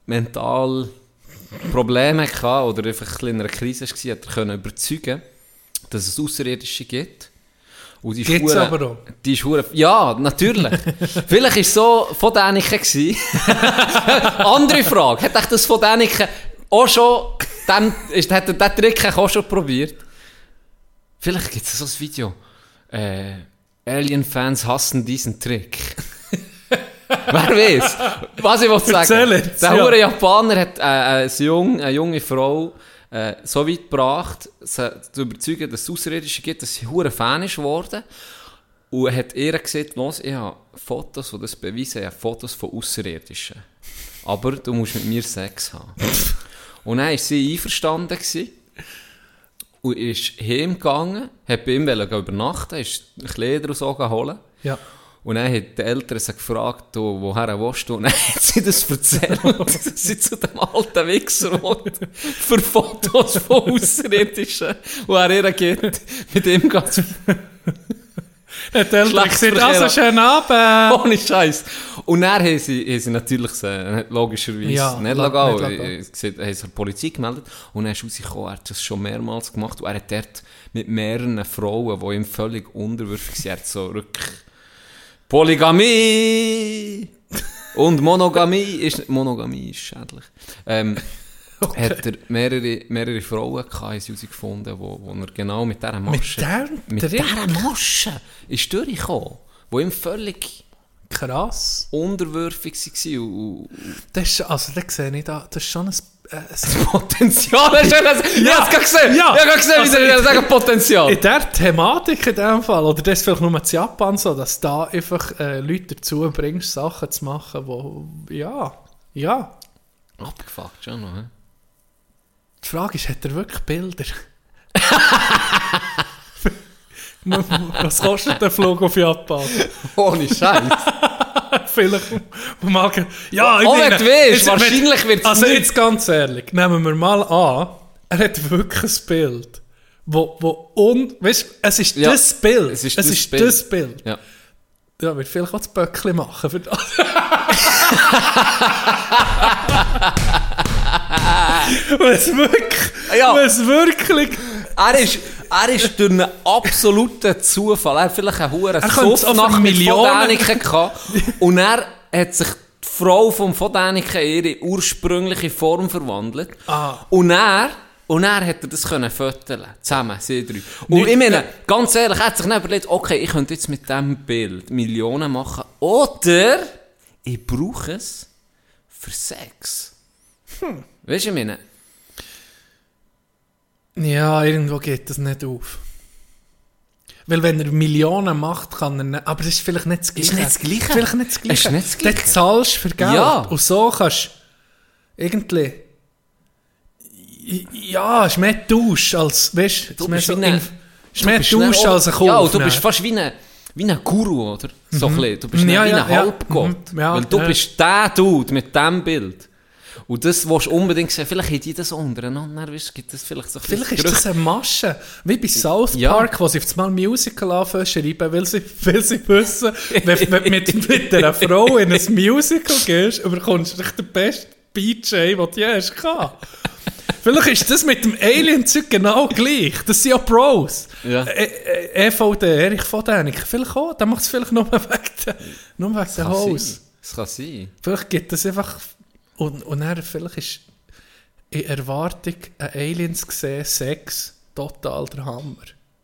mental Probleme hatte oder einfach ein in einer Krise war, hat er können überzeugen, dass es Außerirdische gibt. Und die Gibt's hure- aber auch. Die ist hure- Ja, natürlich. [LAUGHS] Vielleicht war es so von Däniken. [LAUGHS] Andere Frage. Hat euch das von Däniken auch schon... Dem, ist, hat er den Trick auch schon probiert? Vielleicht gibt es so ein Video. Äh, Alien-Fans hassen diesen Trick. [LAUGHS] Wer weiß? Was ich wollte sagen. Der ja. hure Japaner hat äh, eine, jung, eine junge Frau äh, so weit gebracht, sie zu überzeugen, dass es Außerirdische gibt, dass sie hure Fan ist geworden. Und hat ihr gesagt, los, ich habe Fotos, die das beweisen, ich habe Fotos von Außerirdischen. Aber du musst mit mir Sex haben. Und dann war sie einverstanden. Und ist heimgegangen, hat bei ihm übernachten, ist Kleider und so holen. Ja. Und dann hat die Eltern sie gefragt, du, woher willst du? Und dann [LAUGHS] hat sie das erzählt, dass sie zu dem alten Wichser will, für Fotos von Außerirdischen, die er ihr gibt, mit ihm geht Hat der Eltern Schlecht gesagt, also schönen Abend. Ohne Scheiß. Und dann haben sie, haben sie natürlich logischerweise Ja, nicht. Ich- gesagt, haben sie der Polizei gemeldet. Und dann ist rausgekommen, er hat das schon mehrmals gemacht. Und er hat dort mit mehreren Frauen, die ihm völlig unterwürfig sind, er hat so rück... Polygamie! Und Monogamie ist, Monogamie ist schädlich. Ähm, [LAUGHS] Hat er mehrere, mehrere Frauen herausgefunden, wo, wo er genau mit dieser Masche... mit Trick? dieser Masche ist durchgekommen, wo ihm völlig Krass. unterwürfig war und, und Das ist, also, da sehe ich da, das ist schon ein, äh, ein Potenzial. Du das? Ja, ich hab's gerade gesehen. Ja. Ich hab gerade gesehen, wie Also, sie ich- sagen Potenzial. In dieser Thematik in dem Fall, oder das ist vielleicht nur in Japan so, dass da einfach äh, Leute dazu bringst, Sachen zu machen, wo, ja, ja. Abgefuckt schon noch, hä? Die Frage ist, hat er wirklich Bilder? [LAUGHS] [LAUGHS] Was kostet der Flug auf Japan? Ohne Scheiß. [LAUGHS] Vielleicht mal... Ja, ich Oh, meine, weißt, wahrscheinlich wenn- wird's Also nicht. jetzt ganz ehrlich, nehmen wir mal an, er hat wirklich ein Bild, wo, wo un... Weißt du, es ist Ja, das Bild. es ist es das ist Bild. das Bild. Ja. Ja, wird vielleicht auch das Böckli machen für das. [LAUGHS] Es wirklich, Ja. es wirklich, Er ist, er ist durch einen absoluten Zufall. Er hat vielleicht einen hohen Suffnacht mit Millionen- gehabt. Und er hat sich die Frau vom Fodäniken in ihre ursprüngliche Form verwandelt. Ah. Und er, und er er das können föteln. Zusammen, sie drei. Und ich meine, ganz ehrlich, er hat sich dann überlegt, okay, ich könnte jetzt mit diesem Bild Millionen machen. Oder ich brauche es für Sex. Hm. Weißt du, ich meine? Ja, irgendwo geht das nicht auf. Weil wenn er Millionen macht, kann er nicht, aber das ist vielleicht nicht das Gleiche. Ist nicht das Gleiche. Vielleicht nicht das Ist Gleiche. nicht das Gleiche. Dann zahlst du für Geld. Ja. Und so kannst du irgendwie, ja, es ist mehr Tausch als, weißt Du es ist mehr bist so wie ein- inf- es ist mehr bist Tausch als ein Kauf. Ja, und du ne? bist fast wie ein, wie ein Guru, oder? So bisschen. Du bist Ja, wie ein ja. Halbgott. Mhm. Ja, Weil du ja. bist der Dude mit diesem Bild. Und das willst du unbedingt sehen. Vielleicht haben die das untereinander. Weißt, gibt es vielleicht so Vielleicht ist das eine Masche. Wie bei South Ja. Park, wo sie auf einmal Musical anfangen schreiben, weil sie, [LAUGHS] weil sie wissen, wenn, du mit, mit einer Frau in ein Musical gehst, bekommst du den besten BJ, den du je hast. Vielleicht ist das mit dem Alien-Zeug genau gleich. Das sind ja Pros. Ja. E- E- EVD, Erich von Däniken, vielleicht auch. Der macht es vielleicht nur wegen der, nur wegen der Hose. Das kann sein. Vielleicht gibt es einfach. Und, und dann vielleicht ist in Erwartung ein Aliens gesehen, Sex, total der Hammer.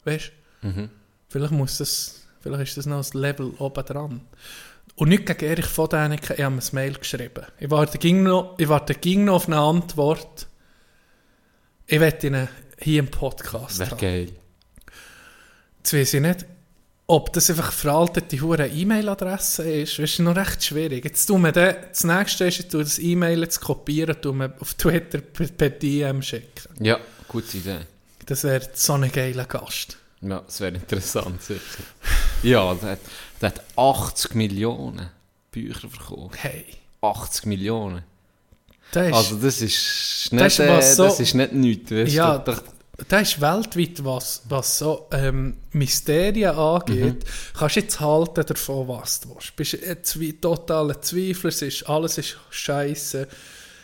Weißt du? Vielleicht muss das. Vielleicht ist das noch ein Level oben dran. Und nicht gegen Erich von Däniken, ich habe ihm ein Mail geschrieben. Ich warte ging noch, ich warte ging noch auf eine Antwort. Ich werde ihn hier im Podcast Wäre haben. geil. Jetzt weiss ich nicht, ob das einfach veraltete hure E-Mail-Adresse ist. Das ist noch recht schwierig. Jetzt tun wir dann, das nächste ist, tue das E-Mail jetzt kopieren, tun wir auf Twitter per, per DM schicken. Ja, gute Idee. Das wäre so ein geiler Gast. Ja, das wäre interessant, sicher. Ja, der hat, der hat 80 Millionen Bücher verkauft. Hey, 80 Millionen. das ist, Also das ist Das nicht, ist was äh, so- das ist nicht nichts. Weißt Ja, du? Das ist weltweit, was, was so ähm, Mysterien angeht. Kannst jetzt halten davon, was du willst. Bist ein Zwe totaler Zweifler, ist, alles ist scheiße.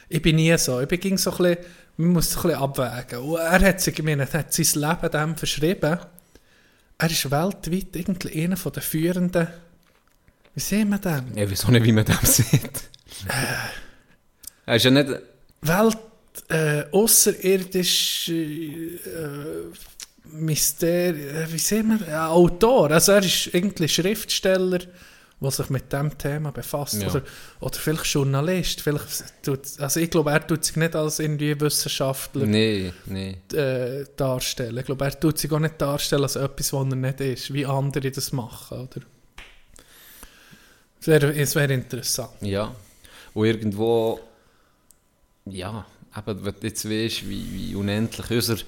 Ich bin nie so. Ich bin ging so ein bisschen, man muss ein bisschen abwägen. Und er hat, sich, ich meine, er hat sein Leben dem verschrieben. Er ist weltweit irgendwie einer von den führenden, wie sehen wir den? Ja, wieso nicht, wie man das [LAUGHS] sieht? Er ist ja nicht... Welt äh, außerirdische äh, Mysterien, äh, wie sehen wir, äh, Autor. Also er ist irgendwie Schriftsteller der sich mit dem Thema befasst. Ja. Oder, oder vielleicht Journalist. Vielleicht tut, also ich glaube, er tut sich nicht als irgendwie Wissenschaftler Nee, nee. äh, darstellen. Ich glaube, er tut sich auch nicht darstellen als etwas, was er nicht ist, wie andere das machen. Oder? Es wäre es wäre interessant. Ja. Und irgendwo, ja, eben, wenn du jetzt weißt, wie, wie unendlich unsere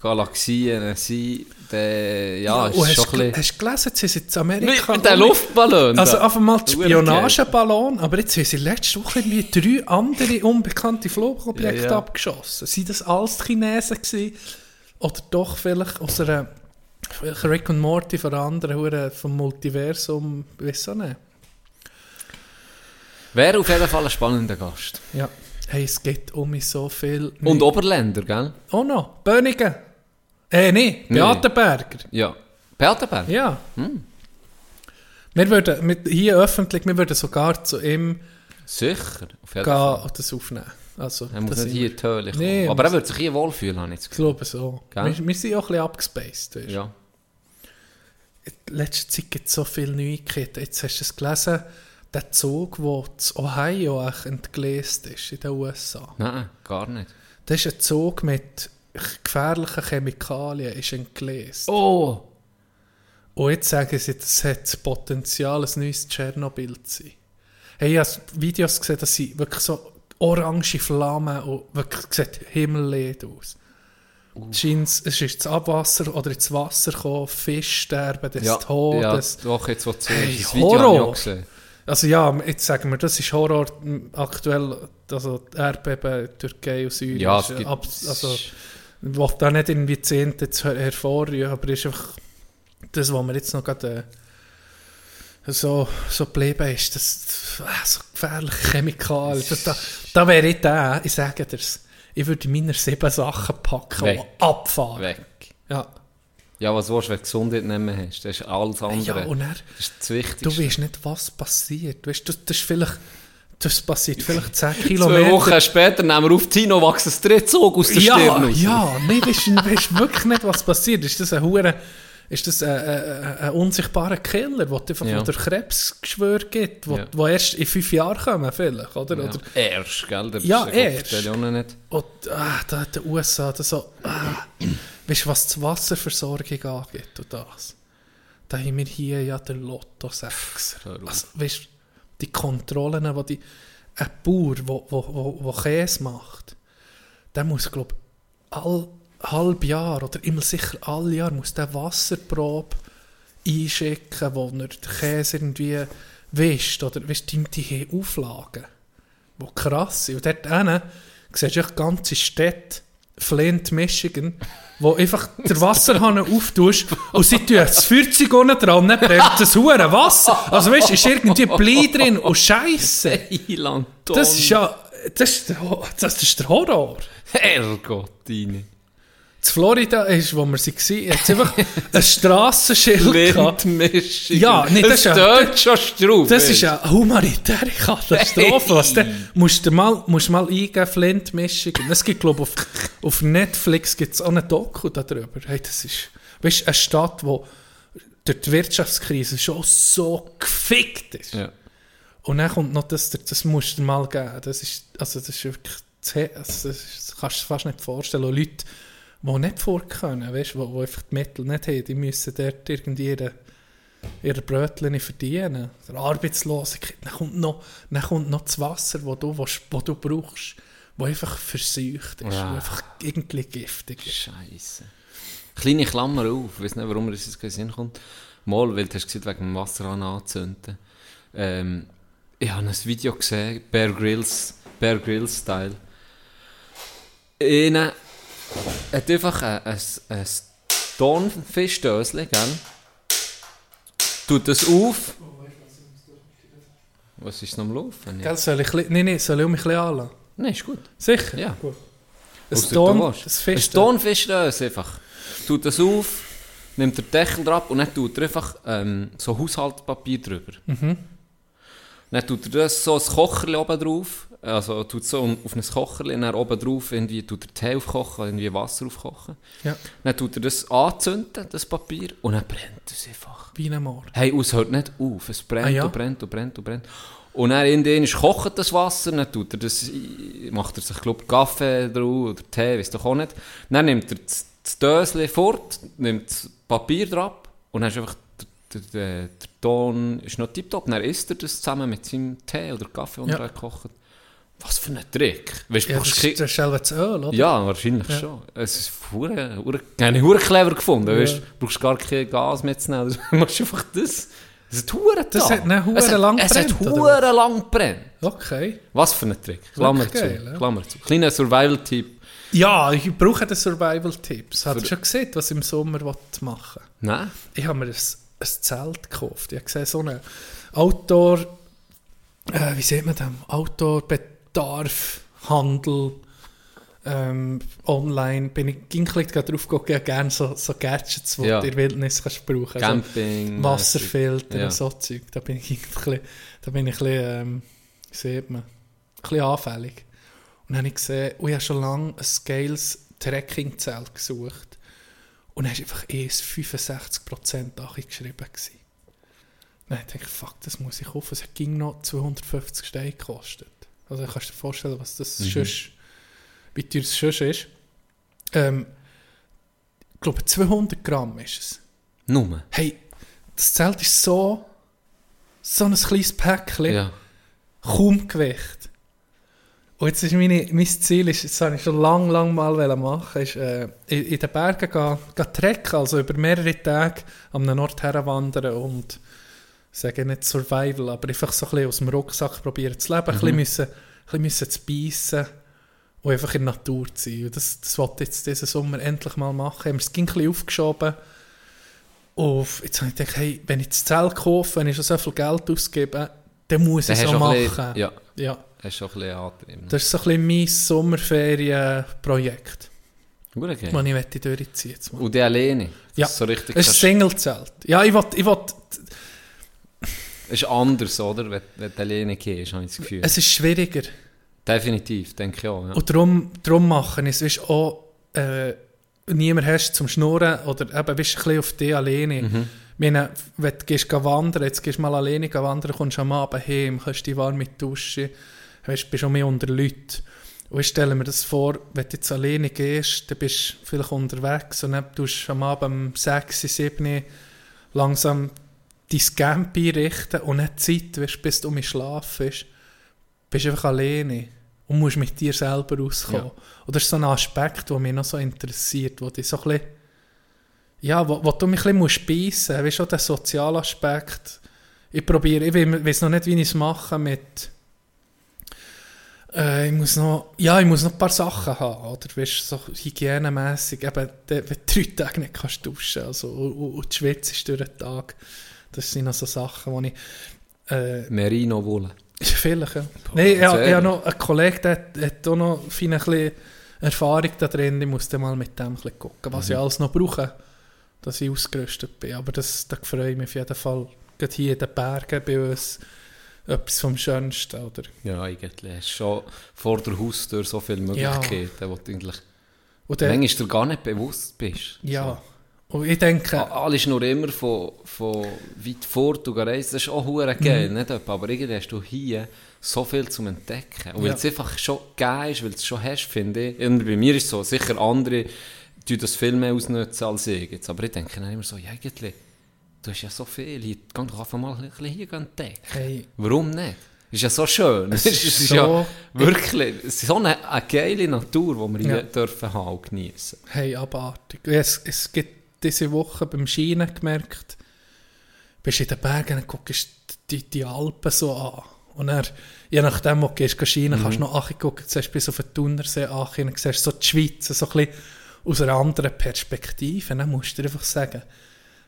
Galaxien sind, dann, ja, ist und es hast, schon du ein gel- hast du gelesen, sie sind in bisschen... Amerika... Mit, mit dem Luftballon. Also einfach mal die Spionageballon, aber jetzt haben sie letzte Woche irgendwie drei andere unbekannte Flugobjekte Ja, ja. abgeschossen. Sind das alles Chinesen gewesen? Oder doch vielleicht aus einer vielleicht Rick und Morty von anderen vom Multiversum, weiß auch nicht. Wäre auf jeden Fall ein spannender Gast. Ja. Hey, es geht um mich so viel. Und Oberländer, gell? Oh noch, Bönigen. Äh, nee, Beatenberger. Ja. Beatenberg? Ja. Hm. Wir würden mit, hier öffentlich, wir würden sogar zu ihm Sicher, auf jeden gehen Fall. und das aufnehmen. Also, Er muss nicht hier kommen. Nee, Aber er wird sich hier wohlfühlen, habe ich jetzt Ich glaube so. Gell? Wir, wir sind auch ein bisschen abgespaced. Weißt. Ja. In letzter Zeit gibt es so viele Neuigkeiten. Jetzt hast du es gelesen, der Zug, der zu Ohio entgleist ist, in den USA. Nein, gar nicht. Das ist ein Zug mit gefährlichen Chemikalien, ist entgleist. Oh! Und jetzt sagen sie, das hat das Potenzial, ein neues Tschernobyl zu sein. Hey, ich habe Videos gesehen, dass sie wirklich so orange Flammen und wirklich sieht himmelleid aus. Scheint's- Es ist ins Abwasser oder ins Wasser gekommen, Fisch sterben des Ja, ja, Todes. doch, jetzt was du Hey, das Video habe ich Horror. auch gesehen. Also ja, jetzt sagen wir, das ist Horror aktuell, also Erdbeben Türkei und Syrien. Ja, ist es gibt... also, ich will da nicht irgendwie Zehnte her hervorrufen, aber ist einfach das, was mir jetzt noch gerade äh, so, so geblieben ist, das, äh, so gefährliche Chemikalien. Das, da, da wäre ich der, ich sage dir's, ich würde meine sieben Sachen packen Weg. und abfahren. Weg. Ja. Ja, was willst du, wenn du Gesundheit nicht mehr hast? Das ist alles andere. ja, und er, das ist das Wichtigste. du weißt nicht, was passiert. Weißt, du, das ist vielleicht, das passiert vielleicht 10 Zwei Kilometer. Wochen später nehmen wir auf Tino wachsen das Drittzug aus der ja, Stirn raus. ja, nee, weißt du weißt wirklich nicht, was passiert. Ist das ein Hure, ist das ein, ein, ein unsichtbarer Killer, der einfach Ja. der Krebsgeschwür gibt, wo, Ja. wo erst in fünf Jahren kommen vielleicht, oder? Ja. oder Erst, gell? Der Ja, erst. nicht. und, ah, da hat der USA das so, ah, weißt du, was die Wasserversorgung angeht und das, da haben wir hier ja den Lotto 6. Hör auf. Also, weißt die Kontrollen, die die, ein Bauer, der Käse macht, der muss, glaube ich, all halb Jahr oder immer sicher alle Jahr muss der Wasserprobe einschicken, wo er den Käse irgendwie wischt. Oder weißt, die, die haben Auflagen, die krass sind. Und dort hinten siehst du echt ganze Städte, Flint, Michigan, wo einfach der Wasserhahn auftust und sie tun das Feuerzeug unten dran, dann brennt das hure Wasser. Also weißt du, ist irgendwie Blei drin und Scheiße. Das ist ja, das ist der, das ist der Horror. Herrgott, In Florida ist, wo wir sie waren, hat es einfach ein Strassenschild [LAUGHS] gehabt. Ja, nee, das es ist schon drauf. Das ist eine humanitäre Katastrophe. Was denn, musst du mal, musst mal eingeben, Flint, Michigan. Es gibt, glaube ich, auf, auf Netflix gibt's auch einen Doku darüber. Hey, das ist, weißt eine Stadt, wo durch die Wirtschaftskrise schon so gefickt ist. Ja. Und dann kommt noch das, das musst du mal geben. Das ist, also das ist wirklich, zu he- also das, ist, das kannst du dir fast nicht vorstellen. Und Leute, die nicht vorkönnen, weißt, die, die einfach die Mittel nicht haben, die müssen dort irgendwie ihre, ihre Brötchen verdienen. Der Arbeitslosigkeit, dann kommt noch, dann kommt noch das Wasser, das du, das du brauchst, das einfach verseucht ist, Ja. einfach irgendwie giftig ist. Scheiße. Kleine Klammer auf, ich weiß nicht, warum mir das jetzt Sinn kommt. Mal, weil du hast gesagt, wegen dem Wasserhahn anzünden. Ähm, ich habe ein Video gesehen, Bear Grylls, Bear Grylls Style. Einer hat einfach ein, ein, ein Tonfischdöschen, gell? Tut das auf. Was ist noch am Laufen? Gell, soll ich, nein, nein, soll ich mich ein bisschen anlassen? Nein, ist gut. Sicher? Ja. Gut. Ein du ein Tonfischdöse einfach. Tut das auf, nimmt den Deckel drauf und dann tut er einfach ähm, so Haushaltspapier drüber. Mhm. Dann tut er das so ein Kocherli oben drauf, also tut so auf ein Kocherli, dann oben drauf irgendwie tut er Tee aufkochen, irgendwie Wasser aufkochen. Ja. Dann tut er das anzünden, das Papier, und dann brennt es einfach. Wie ein Moor. Hey, es hört nicht auf, es brennt Ah, ja? und brennt und brennt und brennt. Und dann in den kocht das Wasser, dann tut er das, macht er sich, glaube Kaffee drauf oder Tee, weiß doch auch nicht. Dann nimmt er das, das Döschen fort, nimmt das Papier drauf und dann ist einfach der, der, der, Ton ist noch tiptop. Dann isst er das zusammen mit seinem Tee oder Kaffee, den Ja. er gekocht Was für ein Trick. Weißt, du, Ja, das, kein- das ist das Öl, oder? ja, wahrscheinlich Ja. schon. Es ist hure, hure, habe ich hure clever gefunden. Ja. Weißt, du brauchst gar kein Gas mitzunehmen. Du [LAUGHS] machst einfach das. Es hat hure Das da. hat nicht hure Es hat- lang Es hat hure lang gebrannt. Okay. Was für ein Trick. Klammer Wirklich zu. geil, ja. Klammer zu. Kleiner Survival-Tipp. Ja, ich brauche den Survival-Tipps. Habt ihr Für- schon gesehen, was ich im Sommer machen will? Nein. Ich habe mir ein, ein Zelt gekauft. Ich habe gesehen, so einen Outdoor... Äh, wie sieht man das? Outdoor-Bedarf, Handel, ähm, online. Bin ich ging bisschen drauf habe gerne so, so Gadgets, die Ja. du in der Wildnis kannst brauchen kannst. Camping. Wasserfilter Ja. und so Zeug. Da bin ich, [LAUGHS] ein bisschen, da bin ich ein bisschen, ähm, sieht man, ein bisschen anfällig. Und dann habe ich gesehen, oh, ich habe schon lange ein Scales Trekking-Zelt gesucht. Und dann war einfach erst 65% angeschrieben. gewesen. Dann dachte ich, fuck, das muss ich kaufen. Es ging noch 250 Steine gekostet. Also kannst du dir vorstellen, was das Mhm. sonst, wie teuer es sonst ist. Ähm, ich glaube, 200 Gramm ist es. Nur. Hey, das Zelt ist so, so ein kleines Päckchen, Ja. kaum Gewicht. Und jetzt ist meine, mein Ziel, ist, das habe ich schon lange, lange mal machen, ist äh, in, in den Bergen gehen, gehen trekken, also über mehrere Tage an einem Ort herwandern und sage nicht Survival, aber einfach so ein bisschen aus dem Rucksack probieren zu leben, ein bisschen müssen, ein bisschen müssen zu beißen und einfach in der Natur zu sein. Und das, das wollte ich jetzt diesen Sommer endlich mal machen. Haben wir es ging ein bisschen aufgeschoben. Und jetzt habe ich gedacht, hey, wenn ich das Zelt kaufe, wenn ich schon so viel Geld ausgebe, dann muss Dann ich es auch machen. bisschen, ja, ja. hast auch ein bisschen Antrieb. Das ist so ein bisschen mein Sommerferienprojekt, Gut, okay. das ich durchziehen jetzt mal. Und die alleine. Das Ja. ist so richtig. Es ist ein Singlezelt. Ja, ich will, ich will, ist anders, oder? Wenn, wenn du alleine gehst, habe ich das Gefühl. es ist schwieriger. Definitiv, denke ich auch. Ja. Und darum, darum machen ist, weißt, auch äh, niemand hast zum Schnurren oder eben bist ein bisschen auf dich alleine. Mhm. Meine, wenn du gehst wandern, jetzt gehst du mal alleine wandern, kommst am Abend heim, kannst dich warm mit duschen, weißt, bist auch mehr unter Leuten. Und ich stelle mir das vor, wenn du jetzt alleine gehst, dann bist du vielleicht unterwegs und dann tust du am Abend um 6, 7 langsam dein Camp einrichten und nicht Zeit, weißt, bis du um schlafen bist, bist du einfach alleine und musst mit dir selber auskommen. Ja. Das ist so ein Aspekt, der mich noch so interessiert, wo dich so ein bisschen, ja, wo, wo du mich ein bisschen musst beißen musst, weißt du, der soziale Aspekt. Ich probiere, ich we- weiß noch nicht, wie ich es mache mit, äh, ich muss noch, ja, ich muss noch ein paar Sachen haben, oder, weißt du, so hygienemässig, eben, wenn du drei Tage nicht kannst duschen, also, und, und, und du schwitzt durch den Tag, das sind noch so Sachen, die ich, äh, Merino-Wolle. [LAUGHS] Vielleicht, ja. Nein, habe- ich habe noch einen Kollegen, der hat, hat auch noch ein bisschen Erfahrung da drin. Ich muss dann mal mit dem ein gucken, was ich alles noch brauche, dass ich ausgerüstet bin. Aber das, da freue ich mich auf jeden Fall. Gerade hier in den Bergen bei uns etwas vom Schönsten. Oder? Ja, eigentlich. Hast schon vor der Haustür so viele Möglichkeiten, wo du eigentlich Und dann, manchmal dir gar nicht bewusst bist. ja. Und ich denke, So. Alles nur immer von, von weit fort und reisen. Das ist auch hure geil, Mhm. nicht etwa, aber irgendwie hast du hier so viel zum Entdecken. Und weil Ja. es einfach schon geil ist, weil du es schon hast, finde ich. Und bei mir ist es so, sicher andere tun das viel mehr ausnutzen als ich jetzt. Aber ich denke dann immer so, ja eigentlich, du hast ja so viel, hier, geh doch einfach mal ein bisschen hier entdecken. hey, Warum nicht? Ist ja so schön. Es [LAUGHS] ist ist, so- ja wirklich es ist so eine, eine geile Natur, die wir Ja. hier dürfen haben und geniessen. hey, abartig. Es, es gibt diese Woche beim Schienen gemerkt, bist in den Bergen und guckst die, die Alpen so an. Und dann, je nachdem, wo du gehst, gehst Schienen, kannst du noch angucken, siehst bis auf den Thunersee an, und siehst so die Schweiz, so ein bisschen aus einer anderen Perspektive. Und dann musst du dir einfach sagen,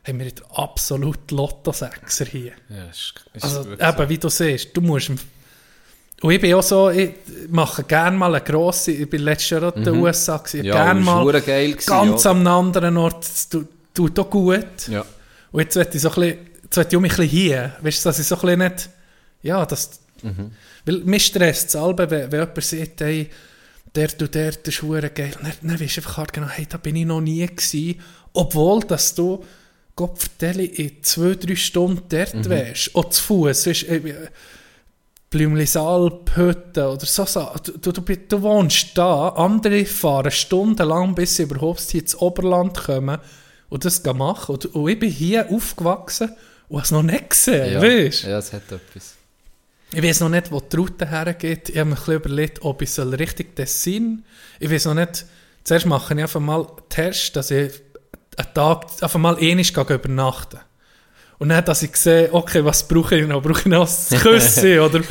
haben wir den absolut Lotto-Sechser hier. Ja, ist, ist Also eben, wie du siehst, du musst... Und ich bin auch so, ich mache gerne mal eine grosse, ich bin letztes Jahr auch in den USA, gewesen, Ja, gerne mal geil gewesen, ganz ja. am anderen Ort, es tut, tut auch gut. Ja. Und jetzt will ich so ein bisschen, jetzt ich auch mich ein bisschen hier, weißt du, dass ich so ein bisschen nicht, ja, dass, Weil mich stresst es alle, wenn, wenn jemand sagt, hey, der du der, der ist geil. Dann, dann weisst du einfach hart genau, hey, da bin ich noch nie gewesen. Obwohl, dass du, Gott in zwei, drei Stunden dort wärst. Auch zu Fuß. Weißt, äh, Blümlisalp, Hütte oder so. Du, du, du, du wohnst da, andere fahren stundenlang, bis sie überhaupt hier ins Oberland kommen und das machen. Und, und ich bin hier aufgewachsen und habe es noch nicht gesehen, Ja, weißt ja, es hat etwas. ich weiß noch nicht, wo die Route hergeht. Ich habe mir ein bisschen überlegt, ob ich soll richtig Tessin. Ich weiß noch nicht. Zuerst mache ich einfach mal Test, dass ich einen Tag einfach mal ähnlich übernachten Und dann, dass ich sehe, okay, was brauche ich noch? Brauche ich noch [LAUGHS] das Küssen? Oder,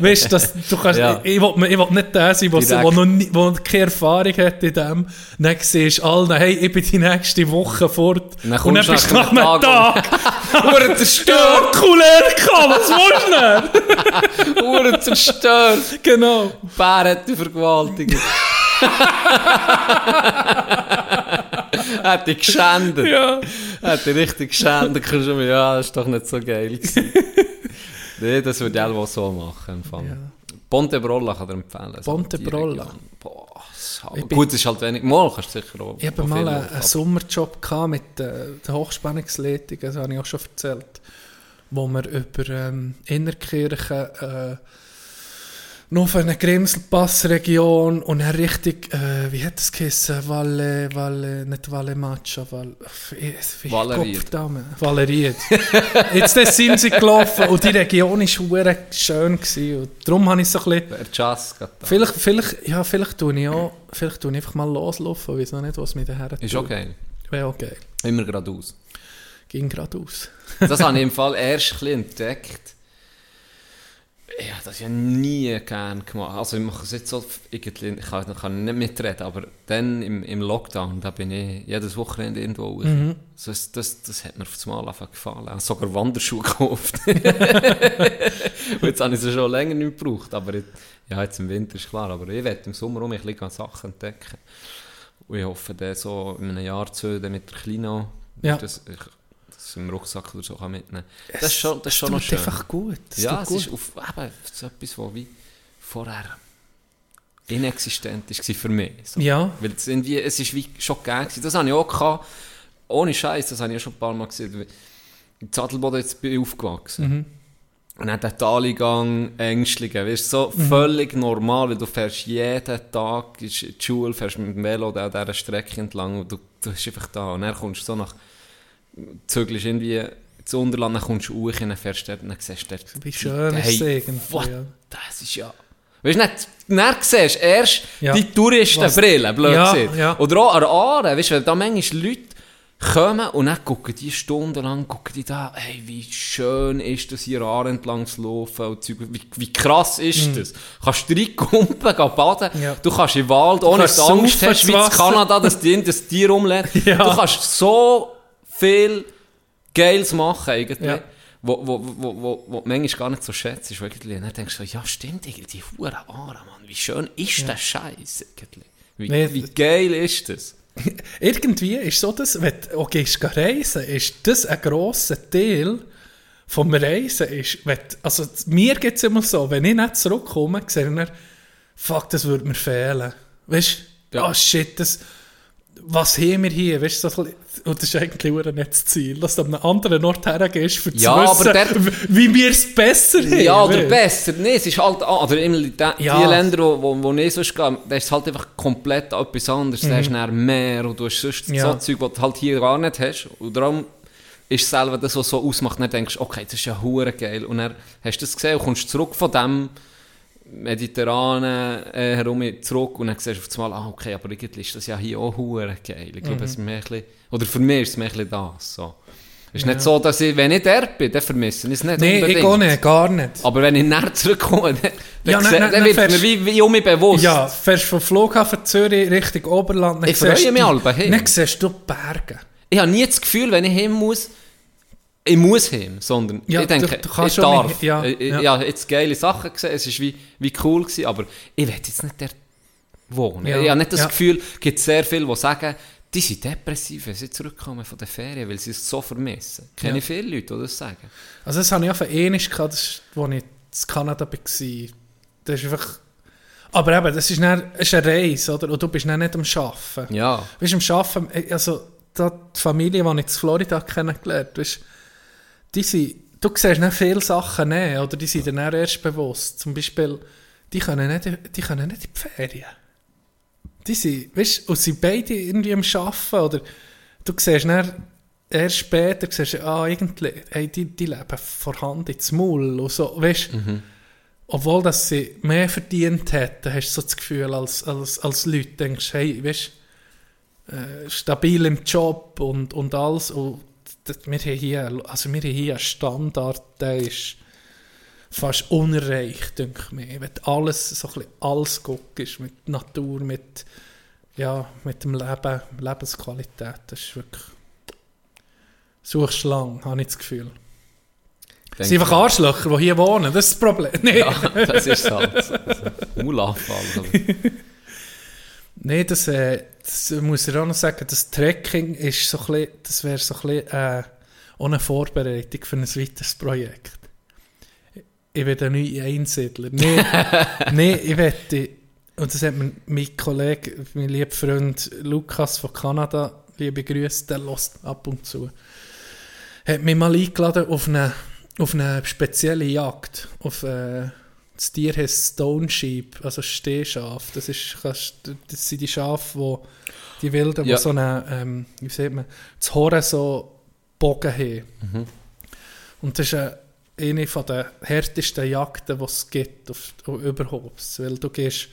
weißt dass du kannst, Ja. ich, ich, will, ich will nicht der sein, der noch nie, wo keine Erfahrung hat in dem. Dann siehst du allen, hey, ich bin die nächste Woche fort. Dann Und dann bist du nach einem Tag. [LAUGHS] Uhren zerstört! Kulär was willst du denn? [LAUGHS] Uhren zerstört! Genau. Bär hat die vergewaltigt. [LAUGHS] hat dich geschändet. Ja. Hat dich richtig geschändet. Kannst du mir, ja, das ist doch nicht so geil [LAUGHS] nee, das würde ich auch so machen. Fall. Ponte Brolla kann dir empfehlen. Ponte Brolla. Boah. Ich bin- Gut, es ist halt wenig. Mal kannst du sicher auch. Ich auch mal einen, einen Sommerjob gehabt mit äh, der Hochspannungsleitung, das habe ich auch schon erzählt, wo wir über ähm, Innerkirchen äh, noch für eine Grimselpassregion und dann richtig, äh, wie hat das geheißen, Valle, Valle, nicht Valle Macha, Valle, wie, Valeried. Gottverdammt, Valeried. Jetzt sind sie gelaufen und die Region war hure schön gewesen und darum habe ich so ein bisschen. Vielleicht, vielleicht, ja, vielleicht tue ich auch, vielleicht tue ich einfach mal loslaufen, weiß noch nicht, was mir daher Ist okay. Wäre okay. Immer geradeaus. Ging geradeaus. Das habe ich im Fall erst ein bisschen entdeckt. Ja, das habe ich nie gern gemacht. Also ich mache es jetzt so, irgendwie, ich kann, ich kann nicht mitreden, aber dann im, im Lockdown, da bin ich jedes Wochenende irgendwo raus. Mhm. So, das, das, das hat mir auf einmal einfach gefallen. Ich habe sogar Wanderschuhe gekauft. [LAUGHS] Und jetzt habe ich sie schon länger nicht gebraucht, aber jetzt, ja, jetzt im Winter ist klar, aber ich werde im Sommer um ein bisschen Sachen entdecken. Und ich hoffe, dann so in einem Jahr, zwei, dann mit der Kleinen, Ja. das, ich, das im Rucksack oder so kann mitnehmen Das ist schon, das ist schon noch schön. einfach gut. Es ja, es gut. ist auf, eben, so etwas, was wie vorher inexistent war für mich. So. Ja. Weil es, irgendwie, es ist wie schon gegeben. gewesen. Das habe ich auch gehabt. Ohne Scheiß, das habe ich ja schon ein paar Mal gesehen. In Zadelboden jetzt bin ich aufgewachsen. Mhm. Und dann der Taligang, Ängstlinge, weißt du, so Mhm. völlig normal, weil du fährst jeden Tag in die Schule, fährst mit dem Velo an dieser Strecke entlang und du, du bist einfach da. Und dann kommst du so nach, zügelst irgendwie ins Unterland, dann kommst du hoch und dann fährst du dort und dann siehst du dort, Wie schön ist es irgendwie, what? ja. Das ist ja... Weißt du nicht, dann siehst du erst Ja. die Touristenbrille, blöd Ja, ja. Oder auch an Aare, weißt du, weil da manchmal Leute kommen und dann gucken die stundenlang, gucken die da, hey, wie schön ist das hier Aare entlang zu laufen und Zeug, wie, wie krass ist das? Kannst du reinkumpen, gehen baden, Mhm. Ja. du kannst in den Wald, ohne dass du Angst hast, wie das in. Kanada, dass die das Tier rumlädt. [LAUGHS] Ja. Du kannst so viel Geiles machen eigentlich. Ja. Wo, wo, wo, wo, wo manchmal gar nicht so schätzt, ist wirklich, und dann denkst du so, ja stimmt, die Hure Aare, Mann, wie schön ist der Scheiß eigentlich? Wie, Nee, wie geil ist das? [LAUGHS] Irgendwie ist so, dass, wenn du auch gehst reisen, ist das ein grosser Teil vom Reisen. Ist, wenn, also mir geht es immer so, wenn ich nicht zurückkomme, sehe ich fuck, das würde mir fehlen. Weißt du, Ja. ah shit, das, was haben wir hier? Weißt du, so, ein bisschen- und das ist eigentlich auch nicht das Ziel, dass du an einem anderen Ort hergehst, für zu Ja, wissen, aber der- wie wir es besser haben. Ja, oder weißt besser. Nein, es ist halt, ah, oder immer die, Ja. die Länder, wo, wo, wo ich sonst gehe, da ist es halt einfach komplett etwas anderes. Da hast du Meer und du hast sonst Mhm. Ja. so Zeug, was du halt hier gar nicht hast. Und darum ist es selber das, was so ausmacht. Dann denkst du, okay, das ist ja hure geil. Und dann hast du das gesehen und kommst zurück von dem mediterranen äh, herum zurück und dann siehst du auf einmal, ah, okay, aber irgendwie ist das ja hier auch geil. Ich glaube, Mhm. es ist mehr ein bisschen, oder für mich ist es mehr ein bisschen das. So. Es ist nicht so, dass ich, wenn ich dort bin, dann vermisse ich es nicht Nein, unbedingt. ich auch nicht, gar nicht. Aber wenn ich näher zurückkomme, dann, Ja, dann, dann nein, wird mir fährst- wie, wie um mich bewusst. Ja, fährst vom Flughafen Zürich Richtung Oberland, dann Ich freue mich du- alle. Dann siehst du Berge. Ich habe nie das Gefühl, wenn ich hin muss, ich muss hin, sondern Ja, ich denke, du- du ich darf. nicht- ja, ich, ja. ich habe jetzt geile Sachen gesehen, es war wie, wie cool, gewesen, aber ich will jetzt nicht dort wohnen. Ja, Ich habe nicht das ja. Gefühl, es gibt sehr viele, die sagen, die sind depressiv, wenn sie zurückkommen von der Ferien, weil sie es so vermissen. Kenne Ja. ich viele Leute, die das sagen. Also das habe ich auf einmal gehabt, wo ich in Kanada war. Das ist einfach... Aber eben, das ist, dann, ist eine Reise, oder? Und du bist dann nicht am Arbeiten. Ja. Du, am Arbeiten, also da die Familie, die ich in Florida kennengelernt habe, die sind, du siehst nicht viele Sachen nicht, oder die sind dir dann erst bewusst. Zum Beispiel, die können nicht, die können nicht in die Ferien. Die sind, weißt und sind beide irgendwie am Arbeiten, oder du siehst dann erst später, siehst du, ah, irgendwie, hey, die, die leben vorhanden ins Maul und so, weißt du. Obwohl dass sie mehr verdient hätten, hast du so das Gefühl, als, als, als Leute denkst, hey, weißt äh, stabil im Job und, und alles. Und das, wir, haben hier, also wir haben hier einen Standard, der ist fast unerreicht, denke ich mir. Wenn alles, so ein bisschen alles guckst, mit Natur, mit, ja, mit dem Leben, Lebensqualität, das ist wirklich... Suchst lang, habe ich das Gefühl. Es sind einfach Arschlöcher, die hier wohnen, das ist das Problem. Nee. Ja, [LAUGHS] das ist halt. Also, Maulanfall. oder? [LAUGHS] Nein, das, äh, das muss ich auch noch sagen, das Trekking ist so ein bisschen, das wäre so ein bisschen äh, eine Vorbereitung für ein weiteres Projekt. Ich bin ein neuer Einsiedler. Nein, [LAUGHS] nee, ich wette, und das hat mir mein Kollege, mein lieber Freund Lukas von Kanada, liebe Grüße, der lässt ab und zu, hat mich mal eingeladen auf eine, auf eine spezielle Jagd, auf äh, das Tier heißt Stone Sheep, also Stehschaf. Das, ist, das sind die Schafe, wo die Wilden, Ja. die so eine, ähm, wie sieht man, das Horn so Bogen haben. Und das ist eine, der härtesten Jagden, die es gibt auf, überhaupt. Weil du gehst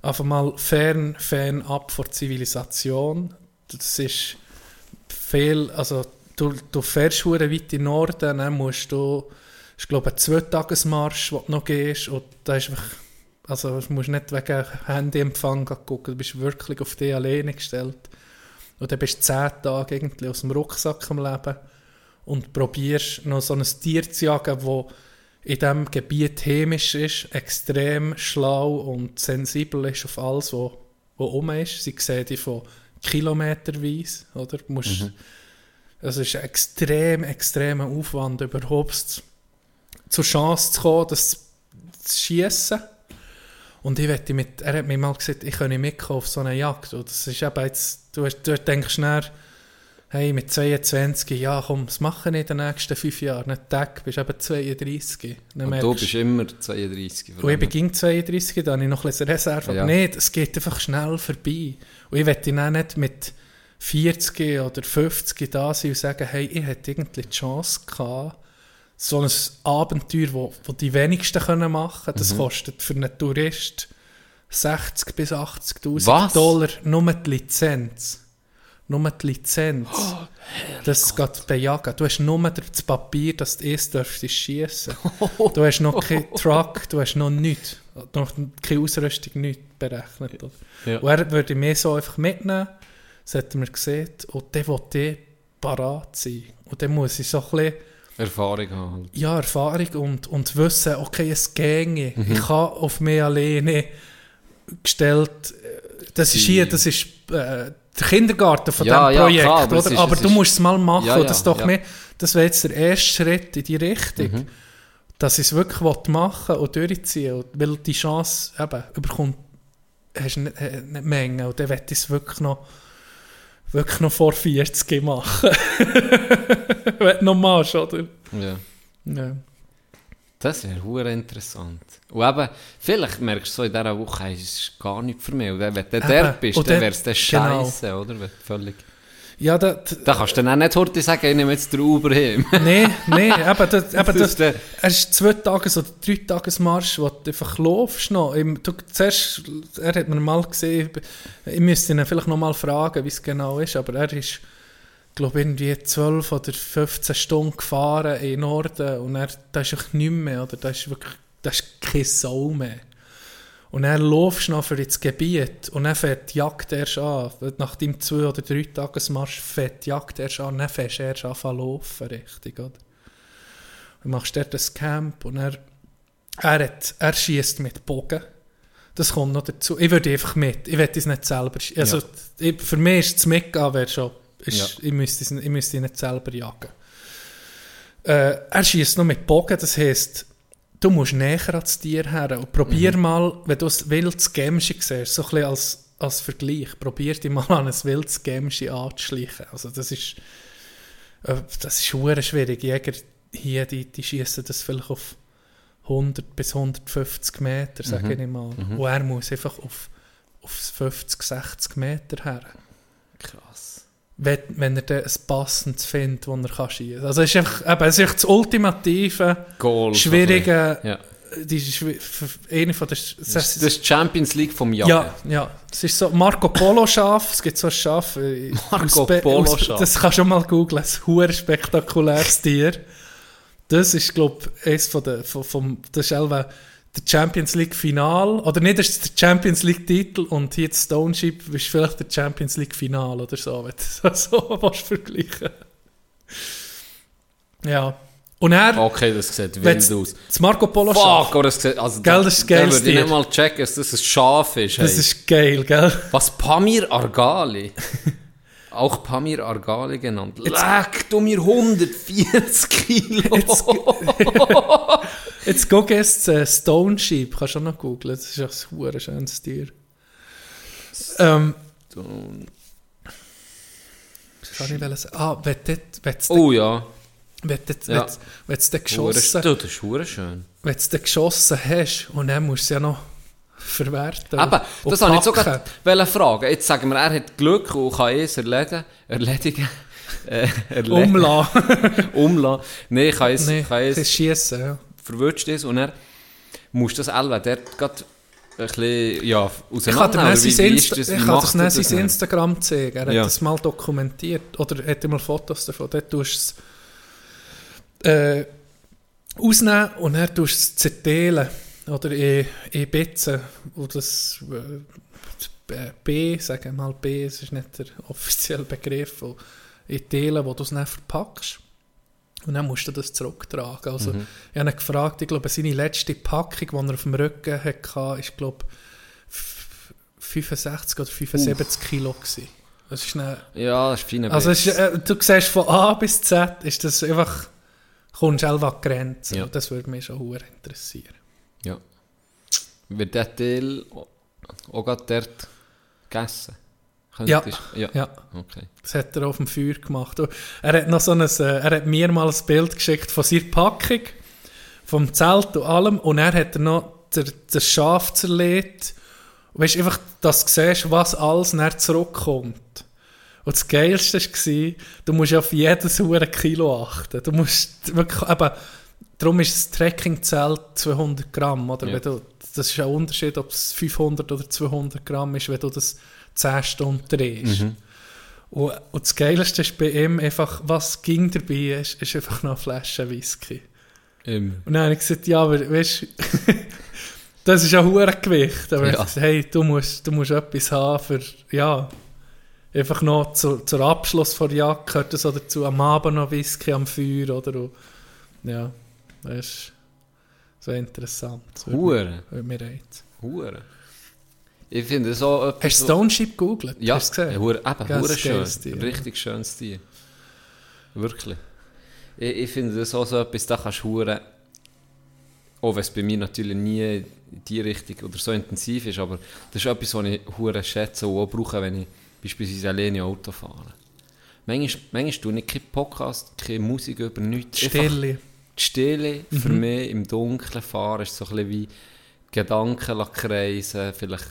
einfach mal fern, fern ab von der Zivilisation. Das ist viel, also du, du fährst weit in den Norden, dann musst du, ich glaube, ein Zweitagesmarsch, den du noch gehst, und da ist einfach, also du musst nicht wegen Handyempfang gucken, du bist wirklich auf dich alleine gestellt. Und dann bist du zehn Tage irgendwie aus dem Rucksack am Leben und probierst noch so ein Tier zu jagen, das in diesem Gebiet chemisch ist, extrem schlau und sensibel ist auf alles, was was um ist. Sie sehen dich von kilometerweise, oder? Du musst, Also es ist ein extrem, extremer Aufwand, überhaupt zu- zur Chance zu kommen, das zu schiessen. Und ich wette mit, er hat mir mal gesagt, ich könne mitkommen auf so eine Jagd. Und das ist eben jetzt, du, du denkst dann, hey, mit 22, ja komm, was machen ich in den nächsten fünf Jahren? Nicht Tag, bist eben 32. Dann Und du bist immer 32. und ich bin 32, da habe ich noch ein bisschen Reserve. Ja. Aber nicht, es geht einfach schnell vorbei. Und ich möchte dann nicht mit 40 oder 50 da sein und sagen, hey, ich hätte irgendwie die Chance gehabt, so ein Abenteuer, wo, wo die wenigsten können machen können, das Mhm. kostet für einen Tourist 60 bis 80'000 Was? Dollar, nur die Lizenz. Nur die Lizenz. Oh, das geht bejagen. Du hast nur das Papier, dass du es dürftest schiessen. [LAUGHS] Du hast noch keinen Truck, du hast noch nichts. Noch keine Ausrüstung, nichts berechnet. Ja. Und er würde mich so einfach mitnehmen, das hat er mir gesehen, und dann will parat sein. Und dann muss ich so ein bisschen Erfahrung haben. Halt. ja, Erfahrung und, und wissen, okay, es ginge. Ich habe auf mich alleine gestellt. äh, Das ist hier, das ist äh, der Kindergarten von Ja, diesem ja, Projekt, klar, aber oder? ist- aber du musst es mal machen. Ja, ja, das, doch ja. mehr, das wäre jetzt der erste Schritt in die Richtung. Mhm. Dass ich es wirklich machen und durchziehen will. Weil die Chance eben, überkommt, hast du nicht, äh, nicht Menge. Und dann will ich es wirklich noch, wirklich noch vor 40 machen. [LAUGHS] Wenn du noch machst, oder? Ja. Ja. Das wäre hure interessant. Und eben, vielleicht merkst du so in dieser Woche, es ist gar nicht für mich. Und wenn du dort bist, dann wäre es dann genau. scheiße, oder? Völlig... Ja, da, da, kannst du dann auch nicht heute sagen, ich nehme jetzt den Uber heim. Nein, nein, eben, das, [LAUGHS] eben Das das, er ist zwei Tages- oder drei Tagesmarsch, wo du einfach laufst noch. Im, du, zuerst, er hat mir mal gesehen, ich müsste ihn vielleicht noch mal fragen, wie es genau ist, aber er ist, glaube irgendwie 12 oder 15 Stunden gefahren in den Norden und er, da ist echt nichts mehr, oder? Da ist wirklich, da ist keine Sau mehr. Und er laufst noch für ins Gebiet und dann fährt die Jagd erst an. Nach dem zwei oder drei Tagesmarsch fährt die Jagd erst an, dann fährst du erst an zu laufen, richtig, oder? Du machst dort das Camp und er, er, hat, er schießt mit Bogen. Das kommt noch dazu. Ich würde einfach mit. Ich würde es nicht selber Also, ich, für mich ist es mitgehen, wäre schon. Ist, ich, müsste ich müsste ihn nicht selber jagen. Äh, er schießt noch mit Bogen, das heisst, du musst näher ans Tier her. Und probier mal, wenn du ein wildes Gämschi siehst, so ein bisschen als, als Vergleich, probier dich mal an ein wildes Gämschi anzuschleichen. Also das ist, äh, das ist hure schwierig. Jäger hier, die, die schießen das vielleicht auf 100 bis 150 Meter, sage ich mal. Und er muss einfach auf, auf 50, 60 Meter her. Krass. Wenn, wenn er dann ein passendes findet, das er kann schießen kann. Also es ist einfach, eben, es ist einfach das ultimative, Goal. schwierige, Ja. die eine von der, das, Das Champions League vom Jahr. ja, ja. Es ist so Marco Polo Schaf. Es gibt so ein Schaf. äh, Marco Polo Schaf. Das kannst du schon mal googlen. Ein hure spektakuläres Tier. Das ist, glaube ich, eines von der, von, vom, das ist der Champions League Final. Oder nicht, das ist der Champions League Titel und hier das Stone Ship ist vielleicht der Champions League Final oder so, wenn du das [LAUGHS] so willst vergleichen Ja. Und er, Okay, das sieht wild aus. das Marco Polo. Fuck, oder das sieht, also Gell, das ist würde ich nicht mal checken, dass das ein Schaf ist. Das hey. ist geil, gell? Was Pamir Argali? [LAUGHS] Auch Pamir Argali genannt. Leck du mir 140 Kilo. [LAUGHS] Jetzt guck jetzt äh, Stone Sheep, kannst du auch noch googlen, das ist auch ein hure schönes Tier. Ähm, was kann ich wollen sagen? Ah, wenn du oh ja. wenn du- Ja. geschossen, Du, das ist schön. wenn du den geschossen hast und dann musst du es ja noch verwerten. Aber und das habe ich sogar wollen fragen. Jetzt sagen wir, er hat Glück und kann es erledigen. Erledigen. [LAUGHS] Äh, erledigen. Umlassen. [LAUGHS] Umlassen. Nein, kann es, nee, kann es Schiessen, ja. Verwünscht ist und er muss das Elva dort gerade ein bisschen, ja, Ich kann dir sein, Insta das? ich kann er das sein? Instagram zeigen. Er hat Ja. das mal dokumentiert. Oder hat er mal Fotos davon. Dort tust du es äh, ausnehmen und dann tust du es zerteilen. Oder in, in Bitzen. Und das äh, B, sagen wir mal B, das ist nicht der [LAUGHS] offizielle Begriff. In Teilen, wo du es dann verpackst. Und dann musst du das zurücktragen. Also, Mhm. Ich habe ihn gefragt, ich glaube, seine letzte Packung, die er auf dem Rücken hatte, ist, glaube f- 65 oder 75 Kilo gewesen. Das ist eine, Ja, das ist feiner also ist, äh, du siehst von A bis Z, ist das einfach, kommst du an die Grenze. Ja. Das würde mich schon sehr interessieren. Ja. Wird der Teil auch gerade dort gegessen? Ja. Ja. Ja, Okay. das hat er auf dem Feuer gemacht. Er hat noch so ein, äh, er hat mir mal ein Bild geschickt von seiner Packung, vom Zelt und allem. Und er hat er noch der, der Schaf zerlegt. Weißt einfach, dass du siehst, was alles nachher zurückkommt. Und das Geilste war, du musst auf jedes hure Kilo achten. Du musst wirklich, eben, darum ist das Trekkingzelt 200 Gramm, oder? Ja. Wenn du, das ist ein Unterschied, ob es 500 oder 200 Gramm ist, wenn du das 10 Stunden drehst. Und, und das Geilste ist bei ihm einfach, was ging dabei ist, ist einfach noch eine Flasche Whisky. Immer. Und dann habe ich gesagt, ja, aber weißt du, [LAUGHS] das ist ein hohes Gewicht. Aber ich Ja. habe gesagt, hey, du musst, du musst etwas haben für, ja, einfach noch zu, zur Abschluss der Jagd gehört das auch dazu, am Abend noch Whisky am Feuer, oder? Und, ja, das ist so interessant. Hure. reizen. Hure. Ich finde so etwas... Hast du Stone Ship gegoogelt? Ja, Hast gesehen? hure, eben, das schön. Tier. Richtig schönes Tier. Wirklich. Ich, ich finde das auch so etwas, da kannst du hure... Auch wenn es bei mir natürlich nie in die Richtung oder so intensiv ist, aber das ist etwas, was ich hure schätze und auch brauche, wenn ich beispielsweise alleine Auto fahre. Manchmal, manchmal tue ich keinen Podcast, keine Musik über nichts. Einfach Stille. die Stille für Mhm. mich im Dunkeln fahren ist so ein bisschen wie Gedanken kreisen, vielleicht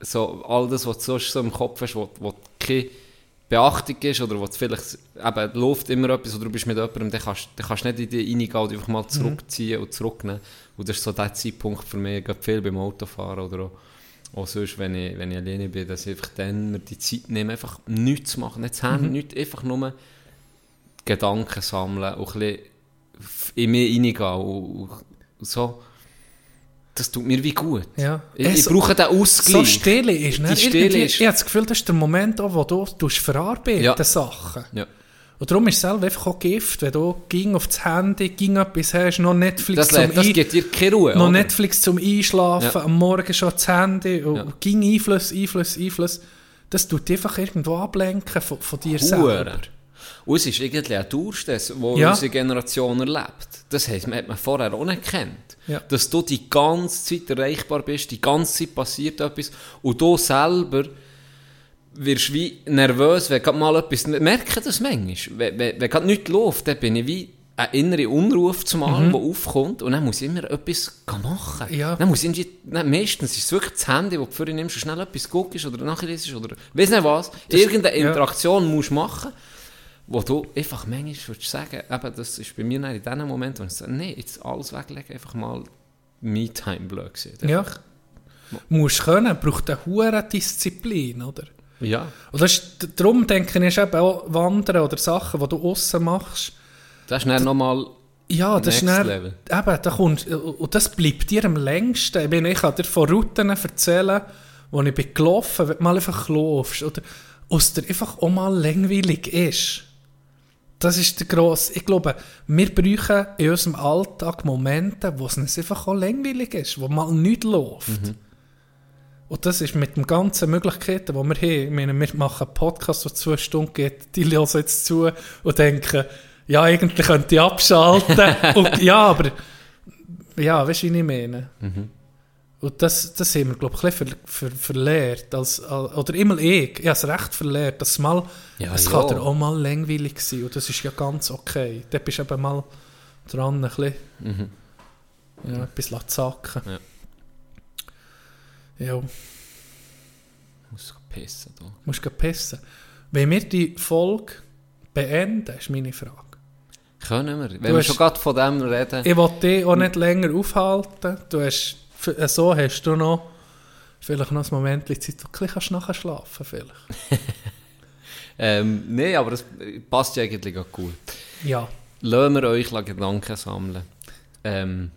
so all das, was du sonst so im Kopf hast, wo, wo keine Beachtung ist oder wo du vielleicht eben läuft immer etwas oder du bist mit jemandem, dann kannst, dann kannst du nicht in die reingehen und einfach mal zurückziehen und zurücknehmen. Und das ist so der Zeitpunkt für mich, gerade viel beim Autofahren oder auch, auch sonst, wenn ich, wenn ich alleine bin, dass ich einfach dann mir die Zeit nehme, einfach nichts zu machen, nicht zu haben, nichts, einfach nur Gedanken sammeln und ein bisschen in mich reingehen und, und so. Das tut mir wie gut. Ja. Ich, ich brauche den so Ausgleich. Stille ist, ne? Die Stille ist- Ich habe das Gefühl, das ist der Moment, auch, wo du tust verarbeiten Ja. Sachen. Ja. Und darum ist es selber einfach auch Gift, wenn du ging auf das Handy, ging etwas hast, noch Netflix Das, zum das Ein- gibt dir keine Ruhe. noch oder? Netflix zum Einschlafen, Ja. am Morgen schon das Handy und Ja. ging Einfluss, Einfluss, Einfluss. Das tut dich einfach irgendwo ablenken von, von dir Hure. selber. Und es ist irgendwie ein Durchstess, den Ja. unsere Generation erlebt. Das heisst, man hat man vorher auch nicht gekannt. Ja. Dass du die ganze Zeit erreichbar bist, die ganze Zeit passiert etwas und du selber wirst wie nervös, wenn gerade mal etwas, merke das manchmal, wenn, wenn, wenn gerade nichts läuft, dann bin ich wie ein innerer Unruf zumal, Mhm. der aufkommt und dann muss ich immer etwas machen. Ja. Dann muss ich dann meistens ist es wirklich das Handy, das du vorher nimmst und schnell etwas guckst oder nachher oder weiss nicht was. Irgendeine ja. Interaktion musst du machen, wo du einfach manchmal würdest sagen, eben, das ist bei mir dann in diesem Moment, wo ich sage, nee, jetzt alles weglegen, einfach mal Me-Time blöd gewesen. Ja. Musst können, braucht eine hohe Disziplin, oder? Ja. Und das ist, darum denke ich, ist eben auch Wandern oder Sachen, die du aussen machst, Das ist dann nochmal Ja, das ist Next dann, Level. Eben, da kommt, und das bleibt dir am längsten. Ich, meine, ich kann dir von Routen erzählen, wo ich bin gelaufen, wenn du mal einfach laufst, oder aus dir einfach auch mal langweilig ist. Das ist der grosse, ich glaube, wir brauchen in unserem Alltag Momente, wo es uns einfach auch langweilig ist, wo mal nichts läuft. Mhm. Und das ist mit den ganzen Möglichkeiten, die wir haben. Ich meine, wir machen einen Podcast, der zwei Stunden geht, die hören jetzt zu und denken, ja, eigentlich könnte ich abschalten. [LAUGHS] und, ja, aber, ja, weißt du, wie ich meine? Mhm. Und das, das haben wir, glaube ich, ein ver, ver, verlehrt. Als, als, oder immer ich, ich habe es recht verlehrt, dass mal, Ja, es ja. kann dir auch mal langweilig sein. Und das ist ja ganz okay. Da bist du eben mal dran, ein bisschen, ja, etwas zu zacken. Ja. Ja, Ich muss pissen. Da. musst du pissen. Wenn wir die Folge beenden, ist meine Frage. Können wir? Wenn Du wir hast- schon gerade von dem reden. Ich will dich auch nicht länger aufhalten. Du hast, so hast du noch vielleicht noch ein Moment Zeit, wo du bisschen nachher schlafen vielleicht. [LAUGHS] Ähm, Nein, aber das passt ja eigentlich auch gut. Ja. Lassen wir euch Gedanken sammeln. Ähm,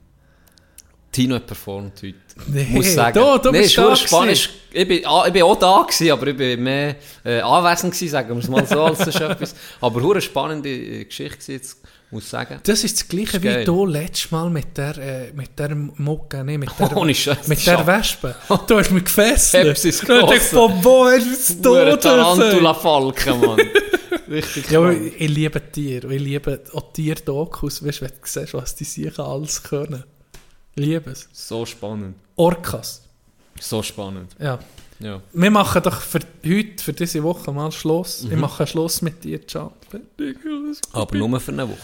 Tino hat performt heute. Nee, muss sagen. du- du Nee, bist ist da gewesen. Ich bin, ah, ich bin auch da gewesen, aber ich bin mehr äh, anwesend gewesen, sagen wir es mal so, als das ist [LAUGHS] etwas. Aber eine spannende äh, Geschichte jetzt, muss sagen. Das ist das Gleiche Ist wie du letztes Mal mit der, äh, mit der Mucke, nee, mit der, [LAUGHS] Ohne Scheiß, mit der Wespe. Du hast mich gefesselt. Sepsis Und ich von wo hast du das? Tarantula-Falken, Mann. [LAUGHS] Richtig Ja, ich, ich liebe Tiere. Ich liebe auch Tier-Dokus. Weißt du, wenn du siehst, was die sicher alles können. Ich liebe es. So spannend. Orcas. So spannend. Ja. Ja. Wir machen doch für heute, für diese Woche mal Schluss. Mhm. Ich mache Schluss mit dir, Can. Aber nur für eine Woche.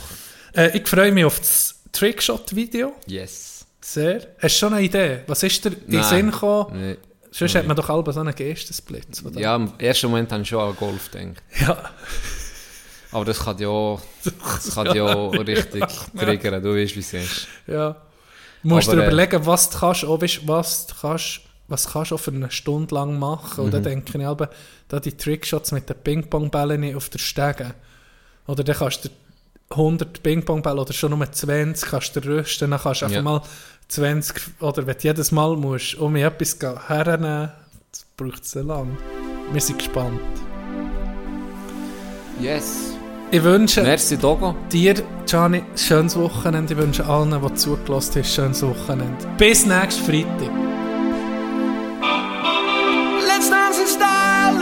Äh, ich freue mich auf das Trickshot-Video. Yes. Sehr. Hast du schon eine Idee? Was ist dir in den. Sinn gekommen? Nee. Sonst hat man doch alle so einen Geistesblitz. Oder? Ja, im ersten Moment habe ich schon an Golf gedacht. ja. Aber das kann ja, [LAUGHS] das kann ja richtig triggern, du weißt, wie es ist. Ja. Du musst Aber, dir äh, überlegen, was du kannst, auch, weißt, was du kannst, was kannst du für eine Stunde lang machen. Mhm. Und dann denke ich aber, da die Trickshots mit den Ping-Pong-Bällen auf der Stege. Oder dann kannst du 100 Ping-Pong-Bälle oder schon nur 20 kannst du rüsten, dann kannst du einfach Ja. mal 20, oder wenn du jedes Mal musst, um etwas gehen, hernehmen, das braucht sehr lang. Wir sind gespannt. Yes. Ich wünsche Merci, Dogo. dir, Gianni, ein schönes Wochenende. Ich wünsche allen, die zugelassen haben, ein schönes Wochenende. Bis nächsten Freitag.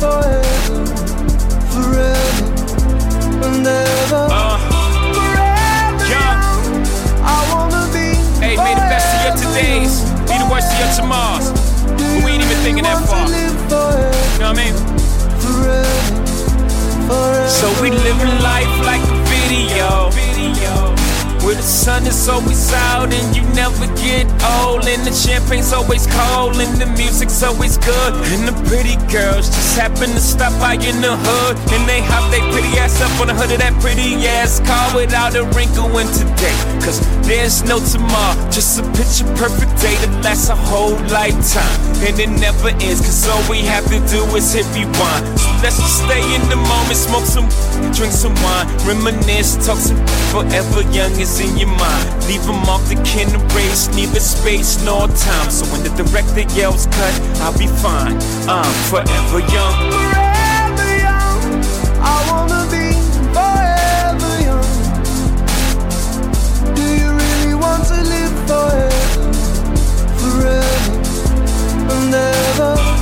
forever? Forever and ever. Forever young, I wanna be. Hey, the best of your todays be the worst of your tomorrows. But we ain't even thinking that far. You know what I mean? forever, forever. So we living life like a video. With a sun is always out and you never get old. And the champagne's always cold and the music's always good. And the pretty girls just happen to stop by in the hood. And they hop their pretty ass up on the hood of that pretty ass car without a wrinkle in today. Cause there's no tomorrow, just a picture perfect day that lasts a whole lifetime. And it never ends, cause all we have to do is hit rewind. So let's just stay in the moment, smoke some, drink some wine, reminisce, talk some forever young what's in your mind. Leave them off the kin race, neither space nor time. So when the director yells cut, I'll be fine. I'm forever young. Forever young. I wanna be forever young. Do you really want to live forever? Forever and ever.